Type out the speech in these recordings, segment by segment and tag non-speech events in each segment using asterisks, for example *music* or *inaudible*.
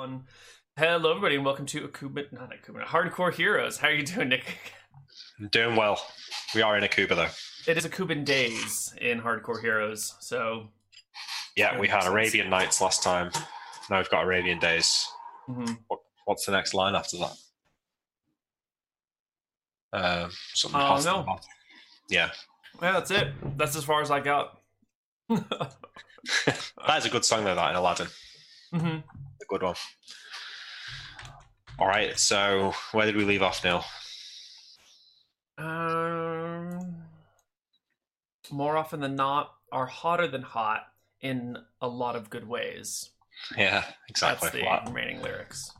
One. Hello, everybody, and welcome to Akuba, not Akuba, Hardcore Heroes. How are you doing, Nick? I'm doing well. We are in Akuba though. It is Akuban days in Hardcore Heroes, so Yeah, we had sense. Arabian Nights last time. Now we've got Arabian Days. mhm. What, what's the next line after that? Um, something Oh, no. hot. Yeah, yeah, that's it. That's as far as I got. *laughs* *laughs* that is a good song though. That in Aladdin, hmm a good one. All right, so where did we leave off, Neil? Um, more often than not, are hotter than hot in a lot of good ways. Yeah, exactly. That's the remaining lyrics.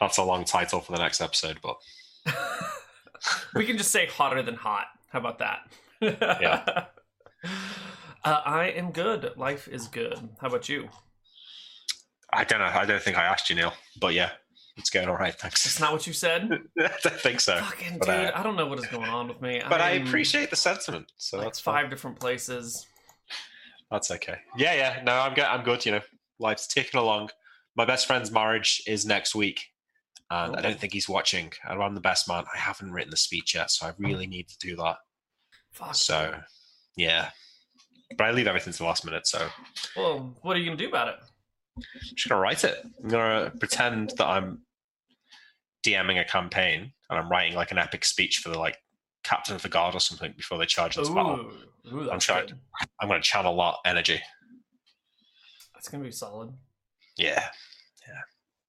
that's a long title for the next episode, but *laughs* we can just say hotter than hot. How about that? Yeah. *laughs* Uh, I am good. Life is good. How about you? I don't know. I don't think I asked you, Neil. But yeah, it's going all right. Thanks. It's not what you said. *laughs* I don't think so. Fucking dude, uh, I don't know what is going on with me. *laughs* But I I'm appreciate the sentiment, so like that's five different places. That's okay. Yeah, yeah. No, I'm good. I'm good. You know, life's ticking along. My best friend's marriage is next week, and I Oh. don't think he's watching. I'm the best man. I haven't written the speech yet, so I really need to do that. Fuck. So, yeah. But I leave everything to the last minute, so Well, what are you gonna do about it? Just gonna write it. I'm gonna pretend that I'm DMing a campaign and I'm writing like an epic speech for the like captain of the guard or something before they charge into battle. Ooh, that's trying. good. I'm gonna channel that energy. That's gonna be solid. Yeah. Yeah.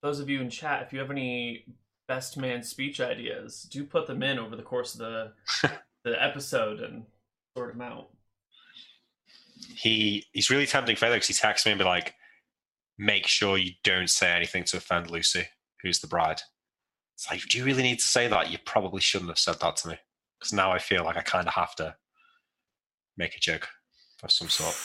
Those of you in chat, if you have any best man speech ideas, do put them in over the course of the *laughs* the episode and sort them out. he he's really tempting because he texts me and be like, "Make sure you don't say anything to offend Lucy, who's the bride." It's like, do you really need to say that? You probably shouldn't have said that to me because now I feel like I kind of have to make a joke of some sort.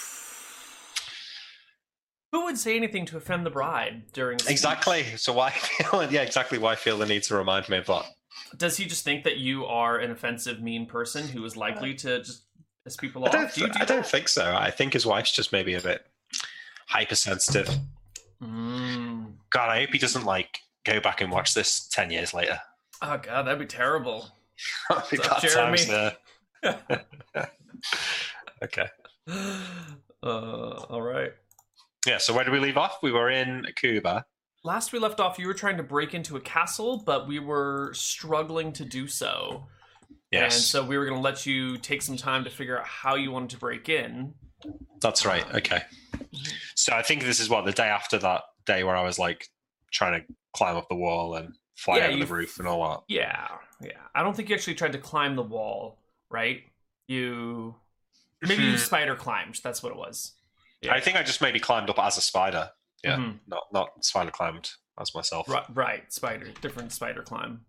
Who would say anything to offend the bride during a? Exactly. So why *laughs* feel yeah exactly why I feel the need to remind me of that. Does he just think that you are an offensive, mean person who is likely to just piss people I off? don't. do you do I don't think so. I think his wife's just maybe a bit hypersensitive. Mm. God, I hope he doesn't like go back and watch this ten years later. Oh god, that'd be terrible. *laughs* That'd be bad Jeremy? times there. *laughs* okay. *laughs* Uh, all right. Yeah, so where did we leave off? We were in Cuba. Last we left off, you were trying to break into a castle, but we were struggling to do so. Yes, And so we were going to let you take some time to figure out how you wanted to break in. That's right. Okay. So I think this is what the day after that day where I was like trying to climb up the wall and fly Yeah, over the roof and all that. Yeah, yeah. I don't think you actually tried to climb the wall, right? You maybe you Hmm. spider climbed. That's what it was. Yeah. I think I just maybe climbed up as a spider. Yeah, Mhm. not not spider climbed as myself. Right, right. Spider, different spider climb.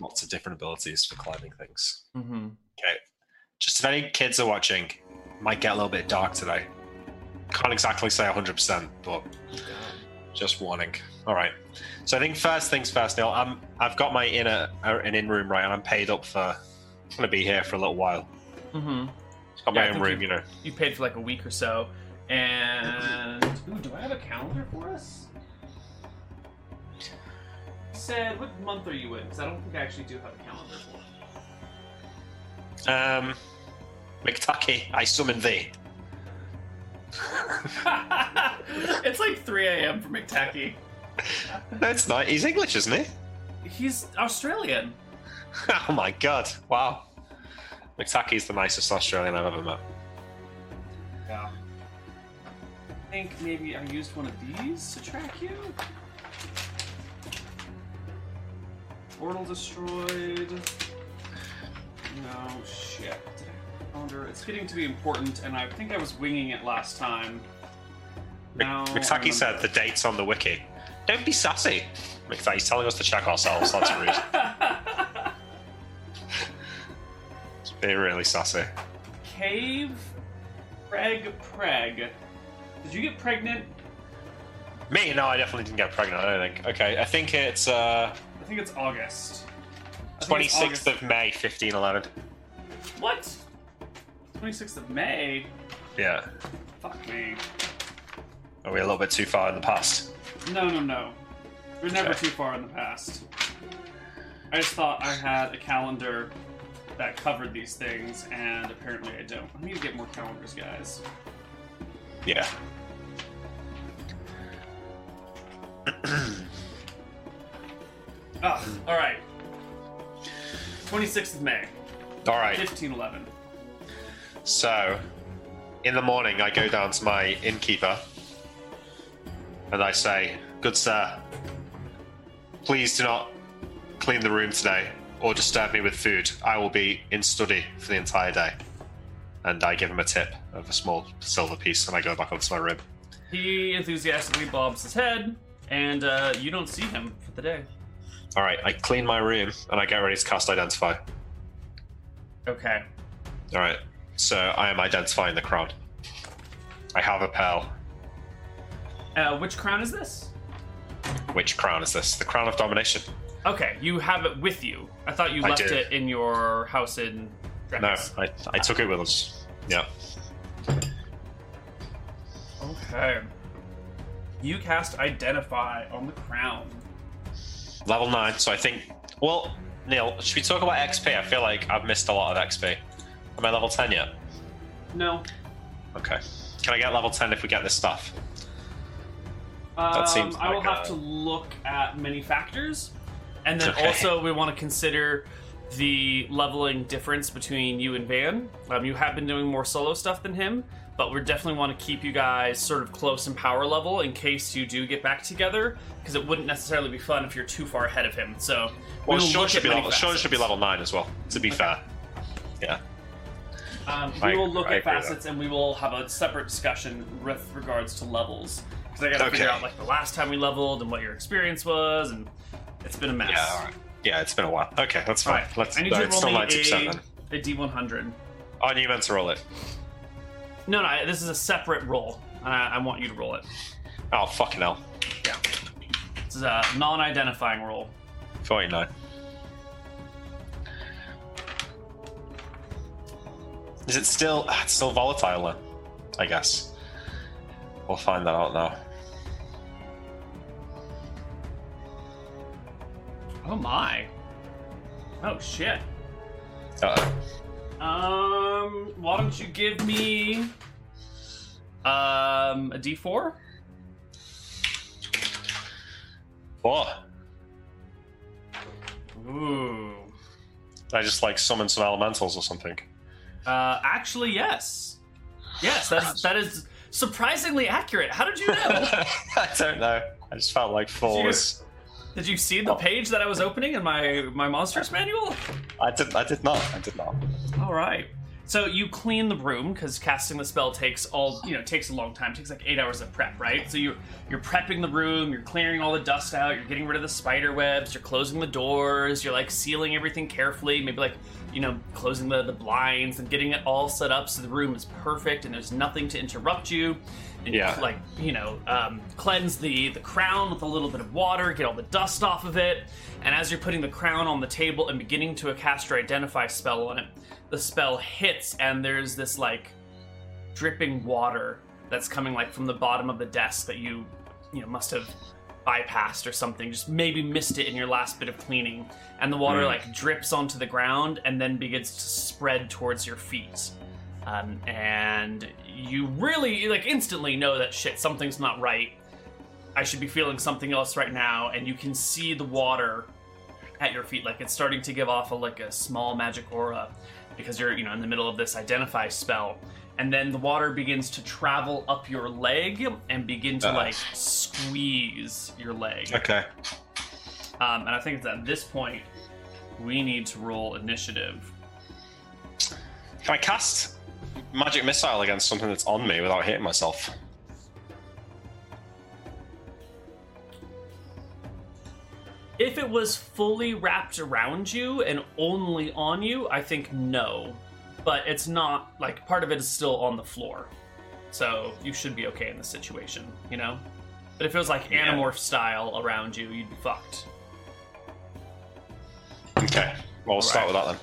Lots of different abilities for climbing things. Mm-hmm. Okay. Just if any kids are watching, might get a little bit dark today. Can't exactly say 100%, but just warning. All right. So I think first things first, Neil. I'm I've got my inner uh, an in room right, and I'm paid up for. I'm gonna be here for a little while. Mm-hmm. Got Yeah, my own think room, you know. You paid for like a week or so, and ooh, do I have a calendar for us? Said, what month are you inn? Because I don't think I actually do have a calendar for. Um, McTucky, I summon thee. *laughs* it's like 3 a.m. for McTacky. That's not. He's English, isn't he? He's Australian. *laughs* oh my god! Wow. McTucky's the nicest Australian I've ever met. Yeah. I think maybe I used one of these to track you. Portal destroyed. No shit. Calendar? It's getting to be important, and I think I was winging it last time. Now said the date's on the wiki. Don't be sassy. McTucky's telling us to check ourselves. That's *laughs* rude. *laughs* It's being really sassy. Cave Preg Preg. Did you get pregnant? Me? No, I definitely didn't get pregnant. I don't think. Okay, I think it's uh, I think it's August. Twenty sixth of May, fifteen eleven. What? 26th of May? Yeah. Fuck me. Are we a little bit too far in the past? No, no, no. We're never Okay. too far in the past. I just thought I had a calendar that covered these things, and apparently I don't. I need to get more calendars, guys. Yeah. Ah, all right. 26th of May, All right. 1511. So, in the morning, I go down to my innkeeper and I say, Good sir, please do not clean the room today or disturb me with food. I will be in study for the entire day. And I give him a tip of a small silver piece and I go back up to my room. He enthusiastically bobs his head, and uh, you don't see him for the day. All right, I clean my room and I get ready to cast Identify. Okay. All right, so I am identifying the crown. I have a pearl. Uh, which crown is this? Which crown is this? The crown of domination. Okay, you have it with you. I thought you I left it in your house in No, Drex. I, I took it with us. Yeah. Okay. You cast Identify on the crown. Level 9, so I think. Well, Neil, should we talk about XP? I feel like I've missed a lot of XP. Am I level 10 yet? No. Okay. Can I get level 10 if we get this stuff? Um, seems I will like have a- to look at many factors, and then Okay. also we want to consider the leveling difference between you and Van. Um, you have been doing more solo stuff than him, but we definitely want to keep you guys sort of close in power level in case you do get back together, because it wouldn't necessarily be fun if you're too far ahead of him. So Well, we Sean should, be level, Sean should be level 9 as well, to be fair. Yeah. Um, I- we will look I at facets and we will have a separate discussion with regards to levels. Because I gotta figure out like the last time we leveled and what your experience was, and it's been a mess. Yeah, alright. Yeah, it's been a while. Okay, that's fine. right. Let's, I need no, you to it's roll still me 90% a, a D100. Oh, you meant to roll it. No, no, this is a separate roll. and I, I want you to roll it. Oh, fucking hell. Yeah. This is a non-identifying roll. 49. Is it still ah, it's still volatile then? I guess. We'll find that out now. Oh my. Oh shit. Uh-oh. Um, why don't you give me um a D4? What? Ooh. I just like summon some elementals or something. Uh, actually, yes. Yes, that's that is surprisingly accurate. How did you know? *laughs* I don't know. I just felt like four you- was. did you see the page that I was opening in my my monsters manual? I did. I did not. I did not. All right. So you clean the room because casting the spell takes all you know takes a long time. It takes like eight hours of prep, right? So you're you're prepping the room, you're clearing all the dust out, you're getting rid of the spider webs, you're closing the doors, you're like sealing everything carefully, maybe like you know closing the the blinds and getting it all set up so the room is perfect and there's nothing to interrupt you. And Yeah. like you know um, cleanse the the crown with a little bit of water, get all the dust off of it, and as you're putting the crown on the table and beginning to cast your identify spell on it, the spell hits and there's this like dripping water that's coming like from the bottom of the desk that you you know must have bypassed or something just maybe missed it in your last bit of cleaning and the water Hmm. like drips onto the ground and then begins to spread towards your feet um, and you really like instantly know that shit something's not right. I should be feeling something else right now and you can see the water at your feet. Like it's starting to give off a like a small magic aura because you're you know in the middle of this identify spell. And then the water begins to travel up your leg and begin to Uh. like squeeze your leg. Okay. um, and i think it's at this point we need to roll initiative. Can I cast magic missile against something that's on me without hitting myself? if it was fully wrapped around you and only on you i think no but it's not like part of it is still on the floor so you should be okay in this situation you know but if it was like Yeah. animorph style around you you'd be fucked Okay. Well, we'll start with that then.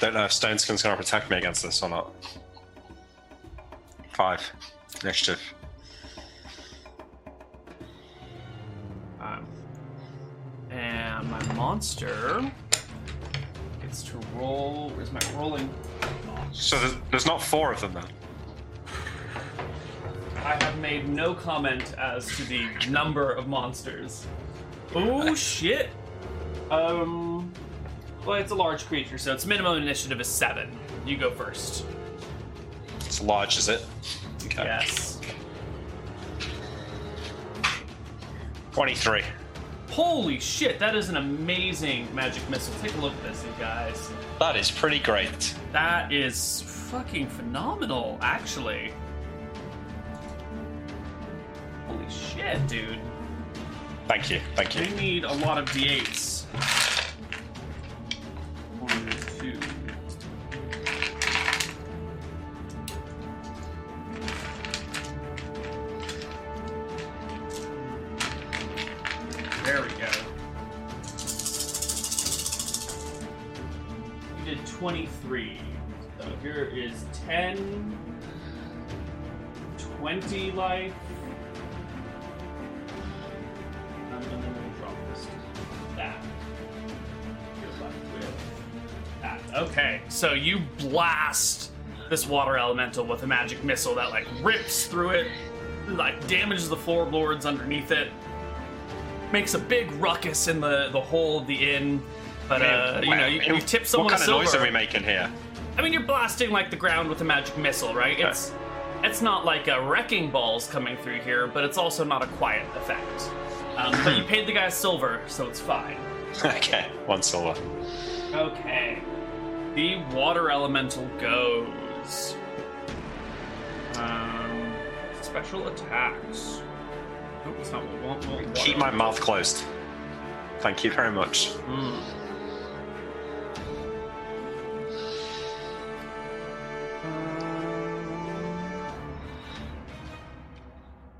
Don't know if Stone Skin's going to protect me against this or not. Five. Initiative. time. And my monster gets to roll. Where's my rolling? So there's, there's not four of them then. I have made no comment as to the number of monsters. Oh shit! Um, well, it's a large creature, so its minimum initiative is seven. You go first. It's large, is it? Okay. Yes. 23. Holy shit! That is an amazing magic missile. Take a look at this, you guys. That is pretty great. That is fucking phenomenal, actually. Holy shit, dude. Thank you. Thank you. We need a lot of d8s. There we go. You did 23. So here is 10, 20 life. I'm drop this. That. That. Okay, so you blast this water elemental with a magic missile that like rips through it, like damages the floorboards underneath it, makes a big ruckus in the the whole of the inn. But uh, you know, you, you tip someone What kind of noise are we making here? I mean, you're blasting like the ground with a magic missile, right? It's it's not like a wrecking balls coming through here, but it's also not a quiet effect. Um, but you paid the guy silver, so it's fine. *laughs* okay, one silver. Okay, the water elemental goes. Um, special attacks. Oh, it's not what we want. we want water Keep my mouth closed. Thank you very much. Mm.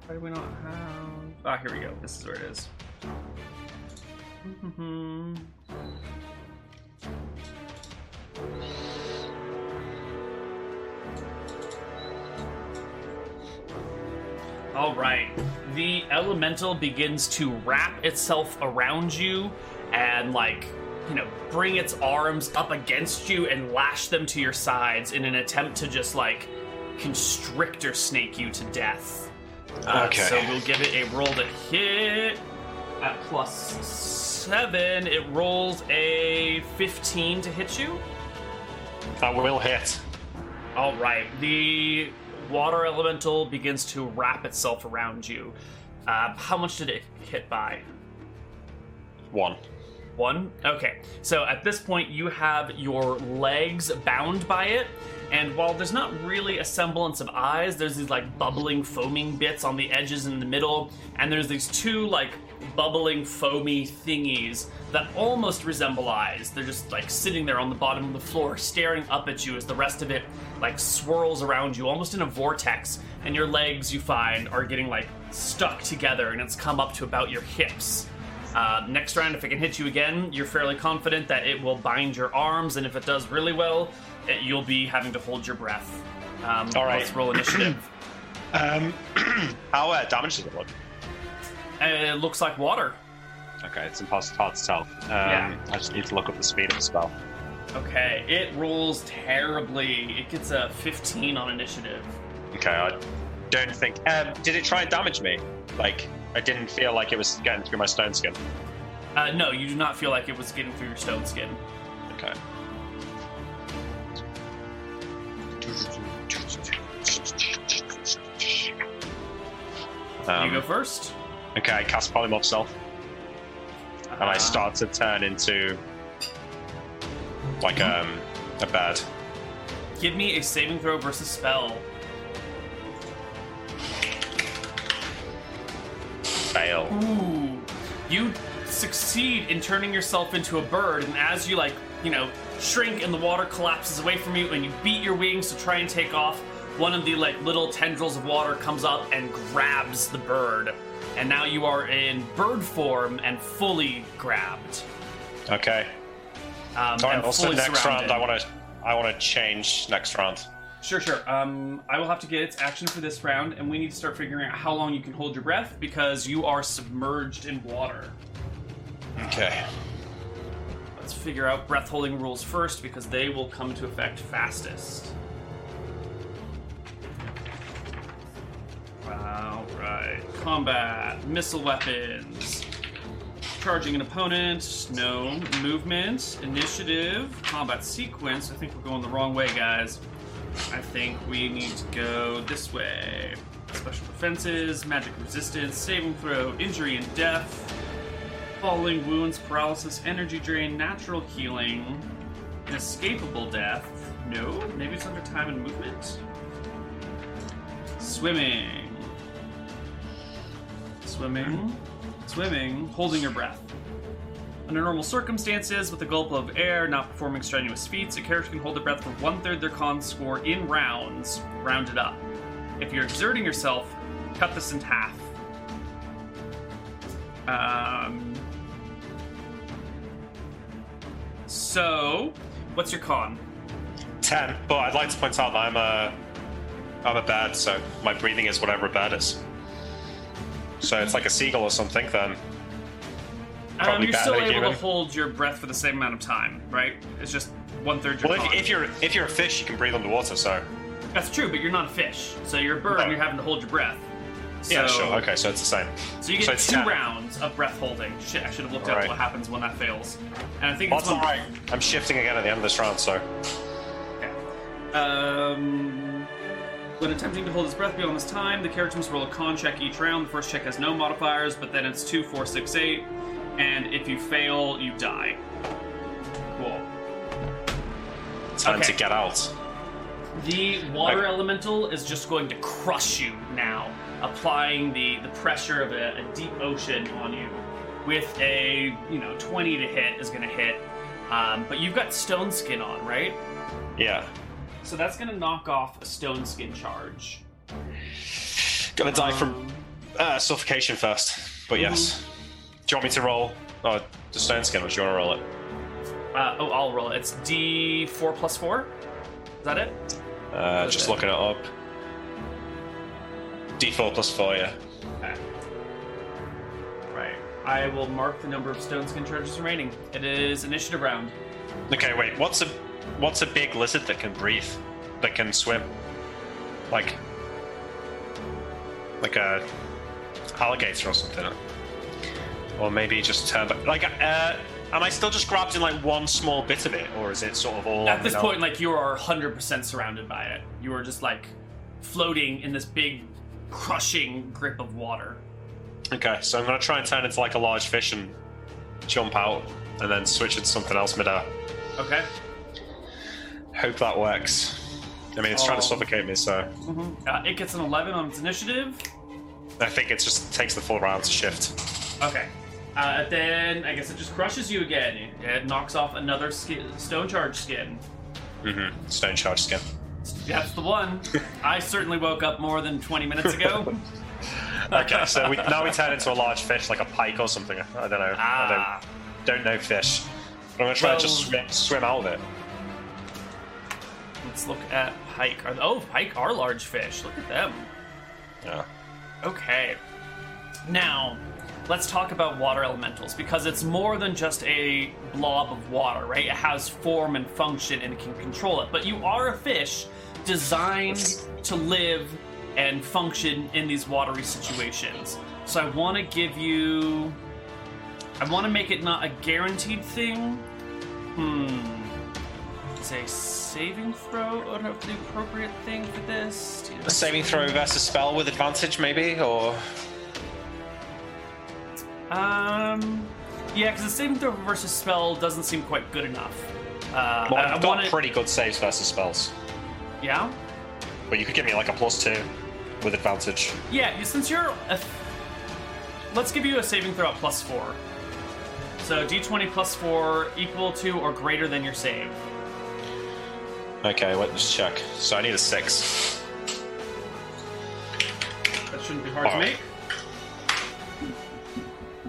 Why do we not have? Ah, here we go. This is where it is. Mhm. All right. The elemental begins to wrap itself around you and, like, you know, bring its arms up against you and lash them to your sides in an attempt to just, like, constrictor snake you to death. Uh, Okay. So we'll give it a roll to hit at plus seven. It rolls a 15 to hit you. That will hit. All right. The water elemental begins to wrap itself around you. Uh, how much did it hit by? One. One? Okay. So at this point, you have your legs bound by it. And while there's not really a semblance of eyes, there's these like bubbling, foaming bits on the edges in the middle. And there's these two like bubbling, foamy thingies that almost resemble eyes. They're just like sitting there on the bottom of the floor, staring up at you as the rest of it like swirls around you, almost in a vortex. And your legs, you find, are getting like stuck together and it's come up to about your hips. Uh, next round, if it can hit you again, you're fairly confident that it will bind your arms, and if it does really well, it, you'll be having to hold your breath. Um, All right. Let's roll initiative. *clears throat* Um, *clears throat* how uh, damage does it look? Uh, it looks like water. Okay, it's impossible hard to tell. Um, Yeah. I just need to look up the speed of the spell. Okay, it rolls terribly. It gets a 15 on initiative. Okay, I don't think. Um, did it try and damage me? Like, I didn't feel like it was getting through my stone skin. Uh, no, you do not feel like it was getting through your stone skin. Okay. Um, you go first. Okay, I cast Polymorph Self, and I Uh, start to turn into like um a bird. Give me a saving throw versus spell. Fail. Ooh. You succeed in turning yourself into a bird, and as you like, you know, shrink and the water collapses away from you, and you beat your wings to try and take off, one of the like little tendrils of water comes up and grabs the bird. And now you are in bird form and fully grabbed. Okay. Um, All right. and Also, fully next surrounded. round, I want to I want to change next round. Sure, sure. Um, I will have to get its action for this round, and we need to start figuring out how long you can hold your breath because you are submerged in water. Okay. Let's figure out breath holding rules first because they will come into effect fastest. Alright. Combat. Missile weapons. Charging an opponent. No. Movement. Initiative. Combat sequence. I think we're going the wrong way, guys. I think we need to go this way. Special defenses, magic resistance, saving throw, injury and death, falling wounds, paralysis, energy drain, natural healing, inescapable death. No, maybe it's under time and movement. Swimming. Swimming. Swimming. Holding your breath. Under normal circumstances, with a gulp of air, not performing strenuous feats, a character can hold their breath for one third their con score in rounds, rounded up. If you're exerting yourself, cut this in half. Um, so, what's your con? Ten. But I'd like to point out that I'm a I'm a bad, so my breathing is whatever a bird is. So it's like a seagull or something. Then Um, you're still able human. to hold your breath for the same amount of time, right? It's just one third your well, if, if you're if you're a fish, you can breathe underwater. So That's true, but you're not a fish. So you're a bird, and No. you're having to hold your breath. yeah, sure. Okay, so it's the same. So you get it's two 10. rounds of breath holding. Shit, I should have looked up Alright. what happens when that fails. And I think Well, it's when- alright. I'm shifting again at the end of this round, so Okay. Um, when attempting to hold his breath beyond this time, the character must roll a con check each round. The first check has no modifiers, but then it's two, four, six, eight, and if you fail, you die. Cool. time Okay. to get out. The water Okay. elemental is just going to crush you now, applying the, the pressure of a, a deep ocean on you. With a you know 20 to hit is going to hit, um, but you've got stone skin on, right? Yeah. So that's going to knock off a stone skin charge. Gonna die from Um, uh, suffocation first. But yes. Do you want me to roll? Oh, the stone skin, or do you want to roll it? Uh, oh, I'll roll it. It's D4 plus 4. Is that it? Uh, just it? looking it up. D4 plus 4, yeah. Okay. Right. I will mark the number of stone skin charges remaining. It is initiative round. Okay, wait. What's a what's a big lizard that can breathe, that can swim, like like a alligator or something, or maybe just turn back. Like, uh, am I still just grabbed in like one small bit of it, or is it sort of all? At this point, like you are 100% surrounded by it. You are just like floating in this big, crushing grip of water. Okay, so I'm gonna try and turn into like a large fish and jump out, and then switch into something else midair. Okay. Hope that works. I mean, it's trying to Oh. suffocate me, so Uh, it gets an 11 on its initiative. I think it just takes the full round to shift. Okay. Uh, then I guess it just crushes you again. It knocks off another skin, stone charge skin. Mm-hmm. Stone charge skin. That's the one. *laughs* I certainly woke up more than 20 minutes ago. *laughs* Okay, so we, now we turn into a large fish, like a pike or something. I don't know. Ah. I don't, don't know fish. But I'm gonna try and just swim, swim out of it. Let's look at pike. Are- Oh, pike are large fish. Look at them. Yeah. Okay. Now, let's talk about water elementals because it's more than just a blob of water, right? It has form and function and it can control it. But you are a fish designed to live and function in these watery situations. So I want to give you. I want to make it not a guaranteed thing. Hmm. Say saving throw would have the appropriate thing for this. A saving throw versus spell with advantage, maybe, or Um, yeah, because the saving throw versus spell doesn't seem quite good enough. Uh, well, I've I got pretty good saves versus spells. Yeah, But you could give me like a plus two with advantage. yeah. Since you're, a, let's give you a saving throw at plus four. So d20 plus four equal to or greater than your save. Okay, let me just check. So I need a six. That shouldn't be hard to make.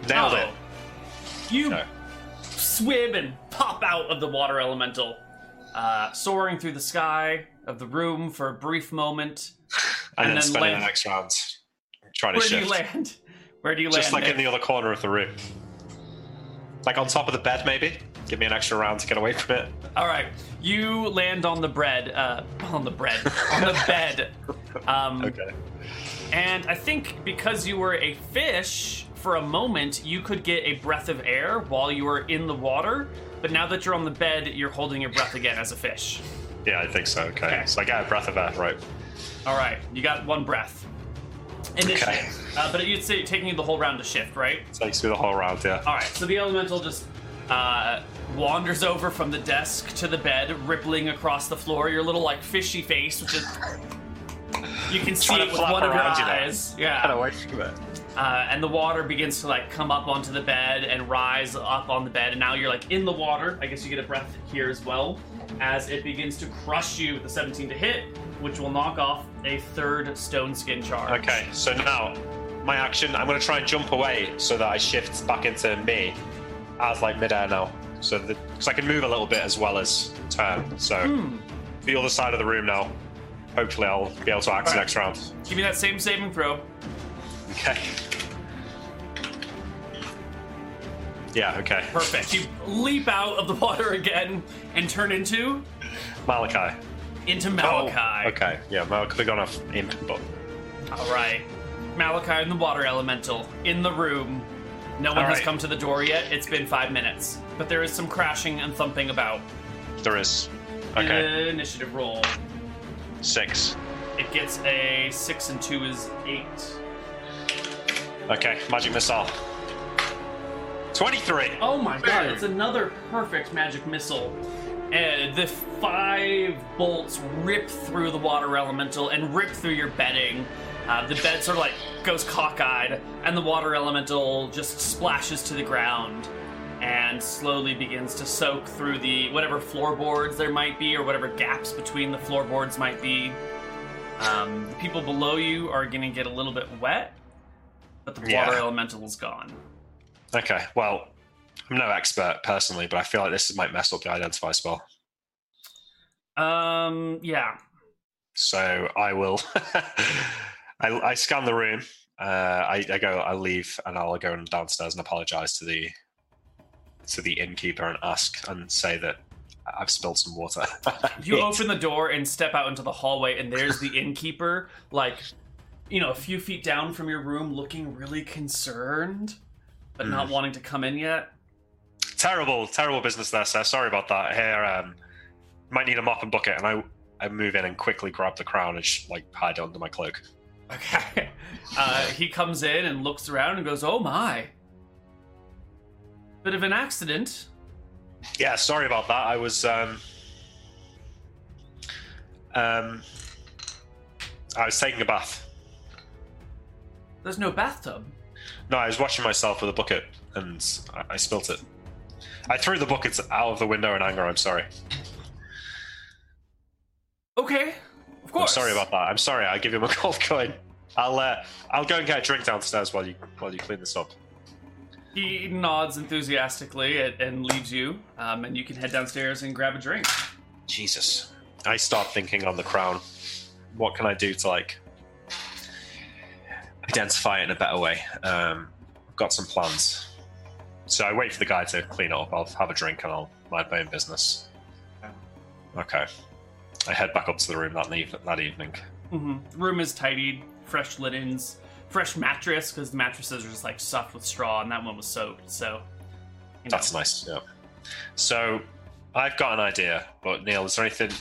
Nailed Oh. it. You No. swim and pop out of the water elemental. uh, soaring through the sky of the room for a brief moment. And, And then, then land- the next round trying to Where do you land? Where do you Just land? Just like in the other corner of the room. Like on top of the bed, maybe? Give me an extra round to get away from it. All right, you land on the bread, uh, on the bread, on the *laughs* bed, um, Okay. and I think because you were a fish for a moment, you could get a breath of air while you were in the water. But now that you're on the bed, you're holding your breath again as a fish. Yeah, I think so. Okay. Okay. So I got a breath of air, right? All right, you got one breath. Initiative. Okay. Uh, but you'd say taking you the whole round to shift, right? It Takes me the whole round, yeah. All right, so the elemental just uh, wanders over from the desk to the bed, rippling across the floor. Your little like fishy face, which is you can see Trying it with one of your around you there. eyes. Get Yeah, away from it. uh, and the water begins to like come up onto the bed and rise up on the bed, and now you're like in the water. I guess you get a breath here as well, as it begins to crush you with the 17 to hit, which will knock off a third stone skin charge. Okay, so now my action, I'm going to try and jump away so that I shift back into me as like midair now. So that because I can move a little bit as well as turn. So Hmm. the other side of the room now. Hopefully, I'll be able to act Alright. next round. Give me that same saving throw. Okay. Yeah. Okay. Perfect. You leap out of the water *laughs* again and turn into Malakai. into Malakai. Oh, okay. Yeah. Malakai could have gone off imp, but All right. Malakai and the water elemental in the room. No one All has right. come to the door yet. It's been five minutes, but there is some crashing and thumping about. there is. Okay. Initiative roll. Six. It gets a six and two is eight. Okay. Magic missile. Twenty-three. Oh my god! It's another perfect magic missile. And the five bolts rip through the water elemental and rip through your bedding. Uh, the bed sort of like goes cockeyed, and the water elemental just splashes to the ground and slowly begins to soak through the whatever floorboards there might be or whatever gaps between the floorboards might be. Um, the people below you are going to get a little bit wet, but the Yeah. water elemental is gone. Okay. Well, I'm no expert personally, but I feel like this might mess up the identify spell. Um, yeah. So I will. *laughs* I, I scan the room. Uh, I, I go. I leave, and I'll go downstairs and apologize to the to the innkeeper and ask and say that I've spilled some water. *laughs* You open the door and step out into the hallway, and there's the *laughs* innkeeper, like, you know, a few feet down from your room, looking really concerned, but not wanting to come in yet. Terrible, terrible business there, sir. Sorry about that. Here, um, might need a mop and bucket, and I I move in and quickly grab the crown and just like hide it under my cloak. Okay. *laughs* Uh, he comes in and looks around and goes, "Oh my." Bit of an accident. Yeah, sorry about that. I was um um I was taking a bath. There's no bathtub. No, I was washing myself with a bucket and I, I spilt it. I threw the buckets out of the window in anger. I'm sorry. Okay. Of I'm course. sorry about that. I'm sorry. I'll give him a *laughs* gold coin. I'll uh, I'll go and get a drink downstairs while you while you clean this up. He nods enthusiastically and, and leaves you, um, and you can head downstairs and grab a drink. Jesus. I start thinking on the crown. What can I do to like identify it in a better way? Um, I've got some plans. So I wait for the guy to clean it up. I'll have a drink and I'll mind my own business. Okay. I head back up to the room that, eve- that evening. hmm Room is tidied, fresh linens, fresh mattress because the mattresses are just like stuffed with straw, and that one was soaked. So you know. That's nice. Yeah. So I've got an idea, but Neil, is there anything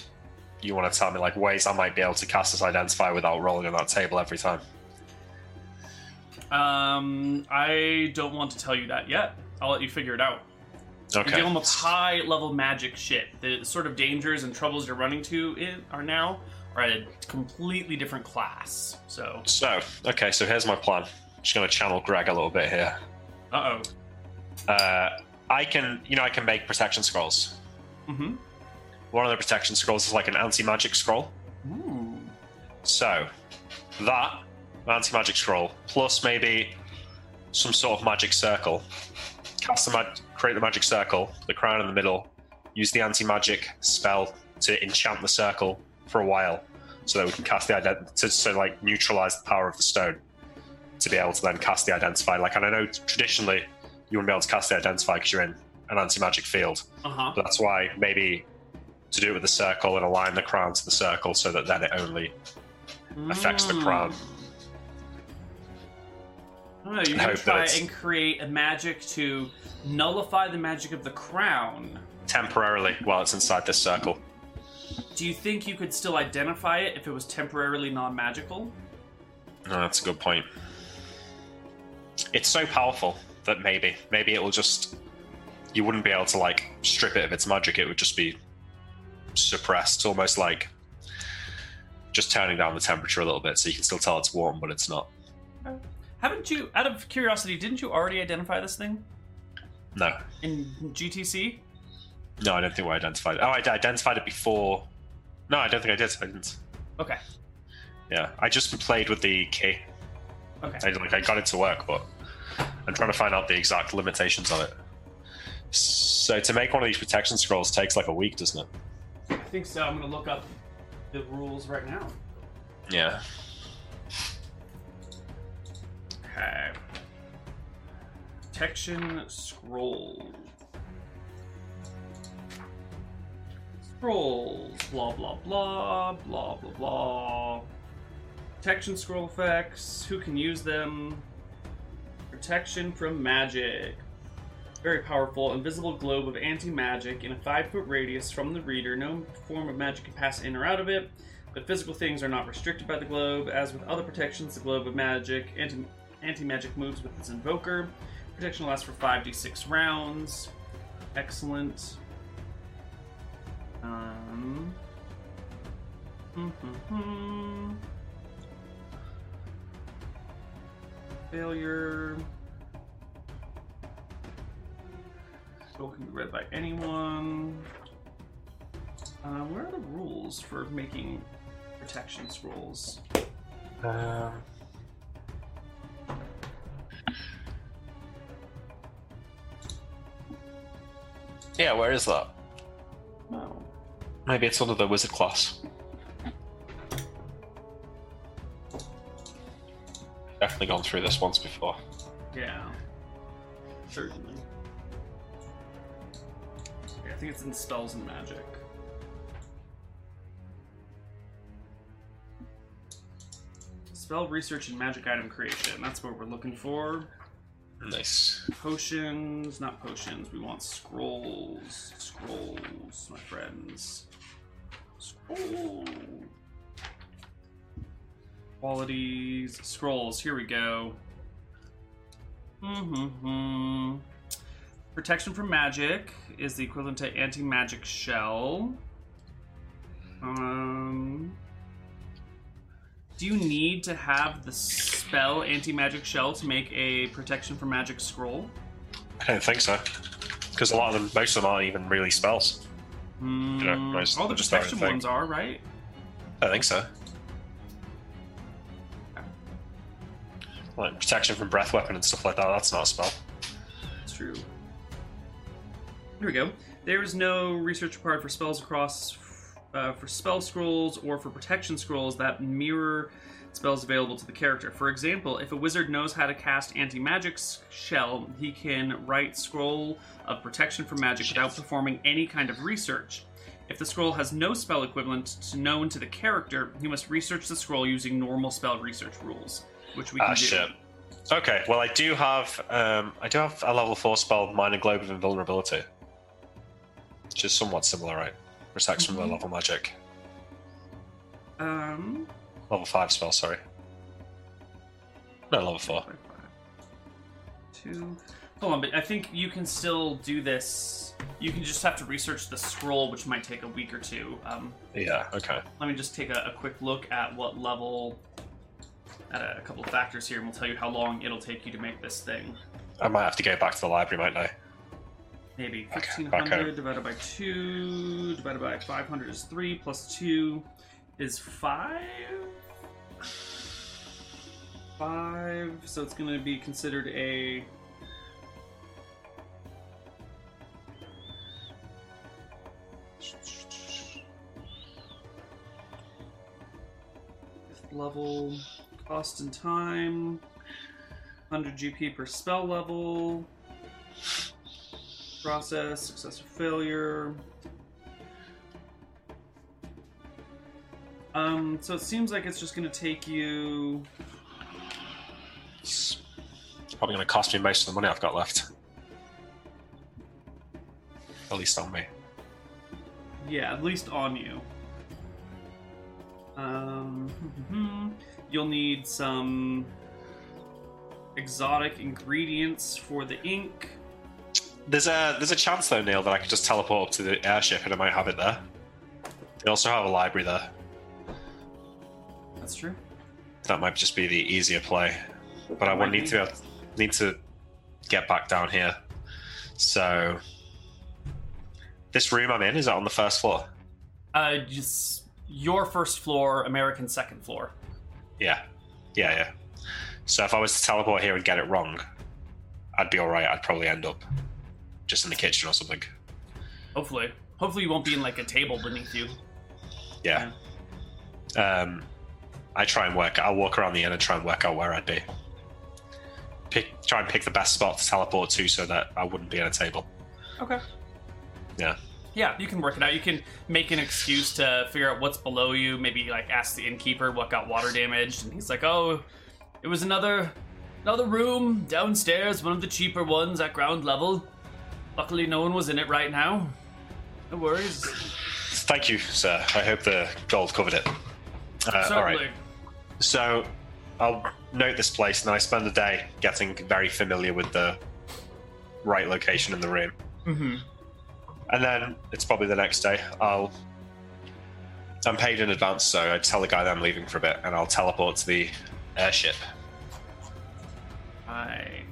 you want to tell me, like ways I might be able to cast this identify without rolling on that table every time? Um, I don't want to tell you that yet. I'll let you figure it out. You're Okay. dealing with high level magic shit. The sort of dangers and troubles you're running to in, are now are at a completely different class. So, So, okay, so here's my plan. Just going to channel Greg a little bit here. uh oh. Uh, I can, you know, I can make protection scrolls. Mm-hmm. One of the protection scrolls is like an anti-magic scroll. Ooh. So, that anti-magic scroll plus maybe some sort of magic circle. Cast the mag- create the magic circle, the crown in the middle. Use the anti-magic spell to enchant the circle for a while, so that we can cast the ident to so like neutralize the power of the stone, to be able to then cast the identify. Like, and I know traditionally you wouldn't be able to cast the identify because you're in an anti-magic field, Uh huh. but that's why maybe to do it with the circle and align the crown to the circle, so that then it only affects the crown. I don't know, you're I gonna hope try and create a magic to nullify the magic of the crown. temporarily while it's inside this circle. Do you think you could still identify it if it was temporarily non-magical? No, that's a good point. It's so powerful that maybe, maybe it will just. You wouldn't be able to like strip it of its magic. It would just be suppressed, almost like just turning down the temperature a little bit, so you can still tell it's warm, but it's not. Haven't you, out of curiosity, didn't you already identify this thing No, in GTC? no, I don't think we identified. it. Oh, I d- identified it before. No, I don't think I did. I didn't. Okay. Yeah, I just played with the key. Okay. I like I got it to work, but I'm trying to find out the exact limitations on it. So to make one of these protection scrolls takes like a week, doesn't it? I think so. I'm gonna look up the rules right now. Yeah. Okay. Protection scroll. Scrolls. Blah blah blah blah blah blah. Protection scroll effects. Who can use them? Protection from magic. Very powerful. Invisible globe of anti magic in a five foot radius from the reader. No form of magic can pass in or out of it. But physical things are not restricted by the globe. As with other protections, the globe of magic anti anti magic moves with its invoker. Protection lasts for 5d6 rounds. Excellent. Um. hmm *laughs* Failure. Scroll can be read by anyone. Uh, where are the rules for making protection scrolls? Um, yeah, where is that? No. Maybe it's under the wizard class. Definitely gone through this once before. Yeah. Certainly. Yeah, I think it's in spells and magic. Spell research and magic item creation. That's what we're looking for. Nice. Potions, not potions. We want scrolls. Scrolls, my friends. Scrolls. Qualities. Scrolls. Here we go. Mm-hmm. Protection from magic is the equivalent to anti-magic shell. Um. Do you need to have the spell anti-magic shell to make a protection from magic scroll? I don't think so. Because a lot of them, most of them aren't even really spells. Mm, know, most- all the just protection ones are right. I think so. Like protection from breath weapon and stuff like that, that's not a spell. It's true. Here we go. There is no research required for spells across uh, for spell scrolls or for protection scrolls that mirror spells available to the character. For example, if a wizard knows how to cast anti-magic shell, he can write scroll of protection from magic without performing any kind of research. If the scroll has no spell equivalent to known to the character, he must research the scroll using normal spell research rules, which we can Ah, do. shit. Okay, well, I do have, um, I do have a level four spell, Minor Globe of Invulnerability, which is somewhat similar, right? Protects from Mhm. low level magic. Um, Level five spell, sorry. No, level four. Five, five, Two. Hold on, but I think you can still do this. You can just have to research the scroll, which might take a week or two. Um, Yeah, okay. let me just take a, a quick look at what level, at a, couple of factors here, and we'll tell you how long it'll take you to make this thing. I might have to go back to the library, mightn't I? maybe. Okay, 1500 okay. divided by 2 divided by 500 is 3 plus 2 is 5 5 so it's going to be considered a level cost and time 100 gp per spell level process, success or failure. Um, so it seems like it's just going to take you. It's probably going to cost me most of the money I've got left. At least on me. Yeah, at least on you. Um, *laughs* you'll need some exotic ingredients for the ink. There's a there's a chance though, Neil, that I could just teleport up to the airship and I might have it there. They also have a library there. That's true. That might just be the easier play. But I would need be. to need to get back down here. So this room I'm in is it on the first floor? Uh, just your first floor, American second floor. Yeah, yeah, yeah. So if I was to teleport here and get it wrong, I'd be all right. I'd probably end up just in the kitchen or something. Hopefully, hopefully you won't be in like a table beneath you. Yeah. Um, I try and work. I'll walk around the inn and try and work out where I'd be. Pick, try and pick the best spot to teleport to so that I wouldn't be on a table. Okay. Yeah. Yeah, you can work it out. You can make an excuse to figure out what's below you. Maybe like ask the innkeeper what got water damaged, and he's like, "Oh, it was another another room downstairs, one of the cheaper ones at ground level. Luckily, no one was in it right now. No worries. Thank you, sir. I hope the gold covered it. Uh, all right. So I'll note this place and I spend the day getting very familiar with the right location in the room. Mm-hmm. And then it's probably the next day. I'll. I'm paid in advance, so I tell the guy that I'm leaving for a bit, and I'll teleport to the airship. Right.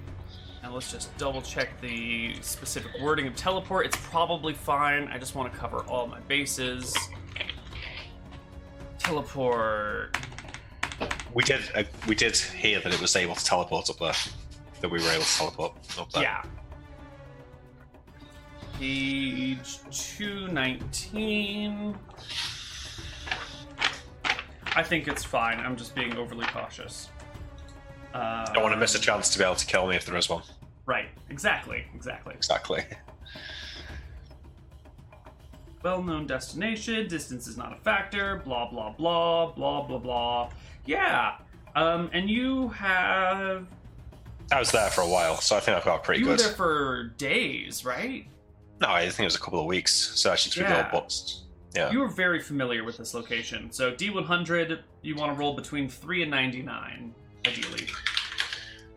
Let's just double check the specific wording of teleport. It's probably fine. I just want to cover all my bases. Teleport. We did. Uh, we did hear that it was able to teleport up there. That we were able to teleport up there. Yeah. Page 219. I think it's fine. I'm just being overly cautious. Uh, Don't want to miss a chance to be able to kill me if there is one. Right. Exactly. Exactly. Exactly. Well known destination. Distance is not a factor. Blah, blah, blah. Blah, blah, blah. Yeah. Um, and you have. I was there for a while, so I think I've got pretty good. you were there for days, right? No, I think it was a couple of weeks. So actually, the Yeah. books. Yeah. You are very familiar with this location. So D100, you want to roll between 3 and 99, ideally.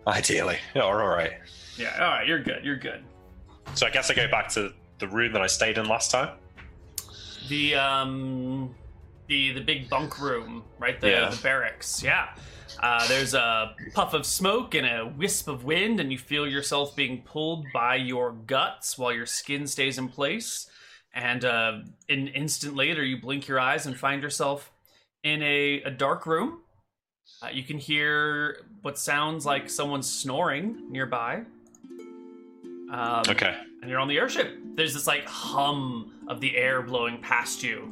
Ideally. Yeah, all right. Yeah, all right, you're good. You're good. So I guess I go back to the room that I stayed in last time. The um the the big bunk room, right? The Yeah. the barracks. Yeah. Uh, there's a puff of smoke and a wisp of wind, and you feel yourself being pulled by your guts while your skin stays in place. And uh, an instant later, you blink your eyes and find yourself in a, a dark room. Uh, you can hear what sounds like someone snoring nearby. Um, Okay. and you're on the airship. There's this like hum of the air blowing past you.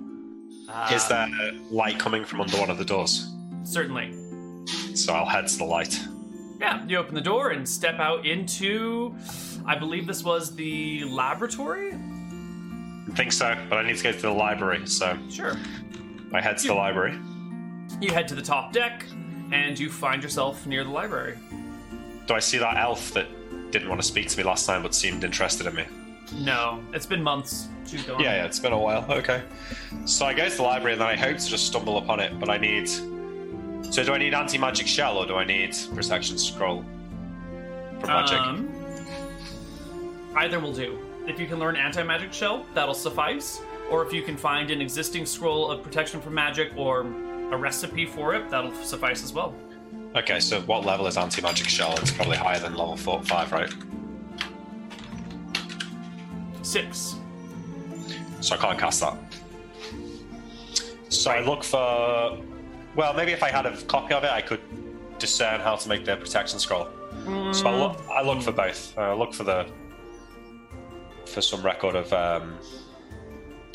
Is Um, there light coming from under one of the doors? certainly? So I'll head to the light. Yeah, you open the door and step out into. I believe this was the laboratory. I think so, but I need to go to the library, so Sure. I head to the library. You head to the top deck, and you find yourself near the library. Do I see that elf that didn't want to speak to me last time but seemed interested in me? No, it's been months. Gone. Yeah, yeah, it's been a while. *laughs* Okay. So I go to the library and then I hope to just stumble upon it, but I need. So do I need anti magic shell or do I need protection scroll for magic? Um, either will do. If you can learn anti magic shell, that'll suffice. Or if you can find an existing scroll of protection from magic or a recipe for it, that'll suffice as well. Okay, so what level is anti magic shell? It's probably higher than level four, five, right? Six. So I can't cast that. So I look for. Well, maybe if I had a copy of it, I could discern how to make the protection scroll. So I look, I look for both. I look for the for some record of um,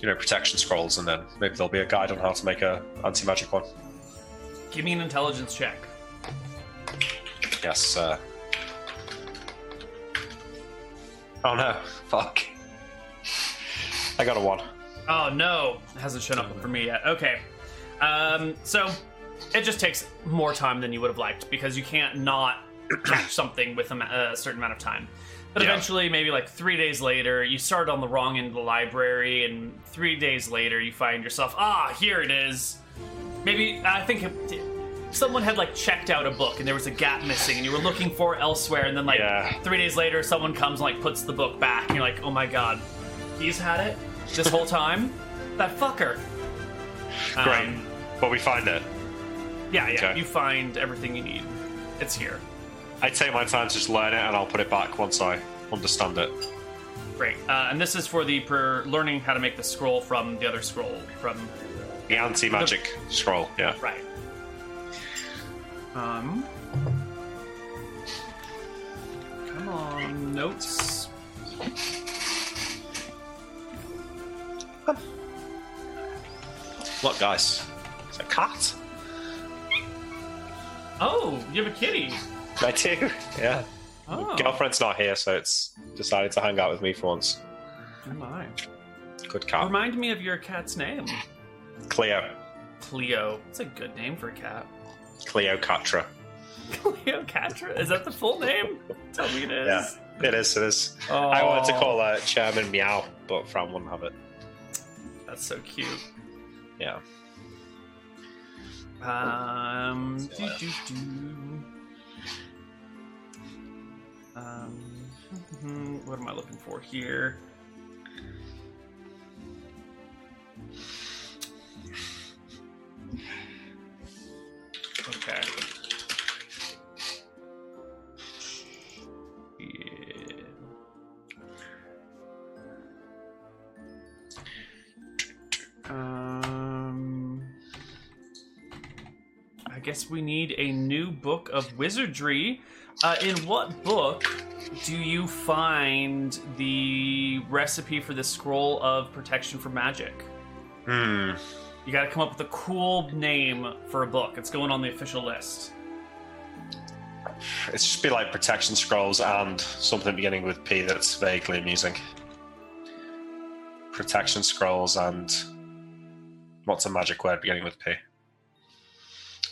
you know protection scrolls, and then maybe there'll be a guide on how to make a anti magic one. Give me an intelligence check. Yes, sir. Oh no, fuck. I got a one. Oh no, it hasn't shown up for me yet. Okay, um, so it just takes more time than you would have liked because you can't not *clears throat* catch something with a, a certain amount of time. But Yeah. eventually, maybe like three days later, you start on the wrong end of the library, and three days later, you find yourself, ah, here it is. Maybe I think it, someone had like checked out a book and there was a gap missing, and you were looking for it elsewhere, and then like Yeah. three days later, someone comes and like puts the book back, and you're like, oh my god, he's had it this whole *laughs* time. That fucker. Great. Um, But we find it. yeah, yeah. Okay. You find everything you need. It's here. I take my time to just learn it and I'll put it back once I understand it. Great. Uh, and this is for the per learning how to make the scroll from the other scroll from The anti magic scroll, yeah. right. Um. Come on, notes. What, guys? It's a cat? Oh, you have a kitty. *laughs* I do, yeah. Oh, Girlfriend's not here, so it's decided to hang out with me for once. oh my. Good cat. Remind me of your cat's name. Cleo. Cleo. It's a good name for a cat. Cleocatra. Cleocatra? Is that the full name? Tell me it is. Yeah, it is, it is. Oh, I wanted to call her Chairman Meow, but Fran wouldn't have it. That's so cute. Yeah. Um, do, do, do. Um, mhm, what am I looking for here? Okay. Yeah. Um, I guess we need a new book of wizardry. Uh, in what book do you find the recipe for the scroll of protection from magic? Hmm. You got to come up with a cool name for a book. It's going on the official list. It's just be like protection scrolls and something beginning with P that's vaguely amusing. Protection scrolls and what's a magic word beginning with P?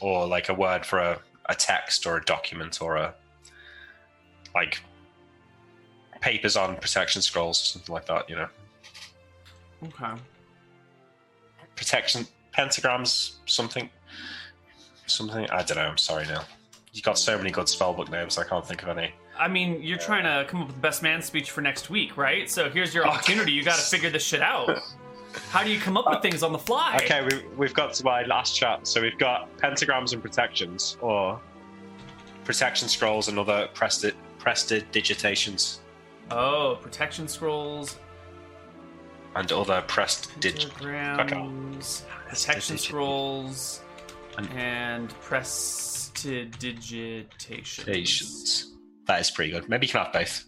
Or like a word for a, a text or a document or a like papers on protection scrolls or something like that, you know. Okay. Protection pentagrams, something something I don't know, I'm sorry Neil. You got so many good spellbook names, I can't think of any. I mean, you're trying to come up with the best man speech for next week, right? So here's your opportunity. You got to figure this shit out. How do you come up with things on the fly? Okay, we, we've got to my last chat. So we've got pentagrams and protections, or protection scrolls and other presti- prestidigitations, Oh, protection scrolls, and other prestidig. pentagrams, protection scrolls, And- and prestidigitations. Digitations. That is pretty good. Maybe you can have both.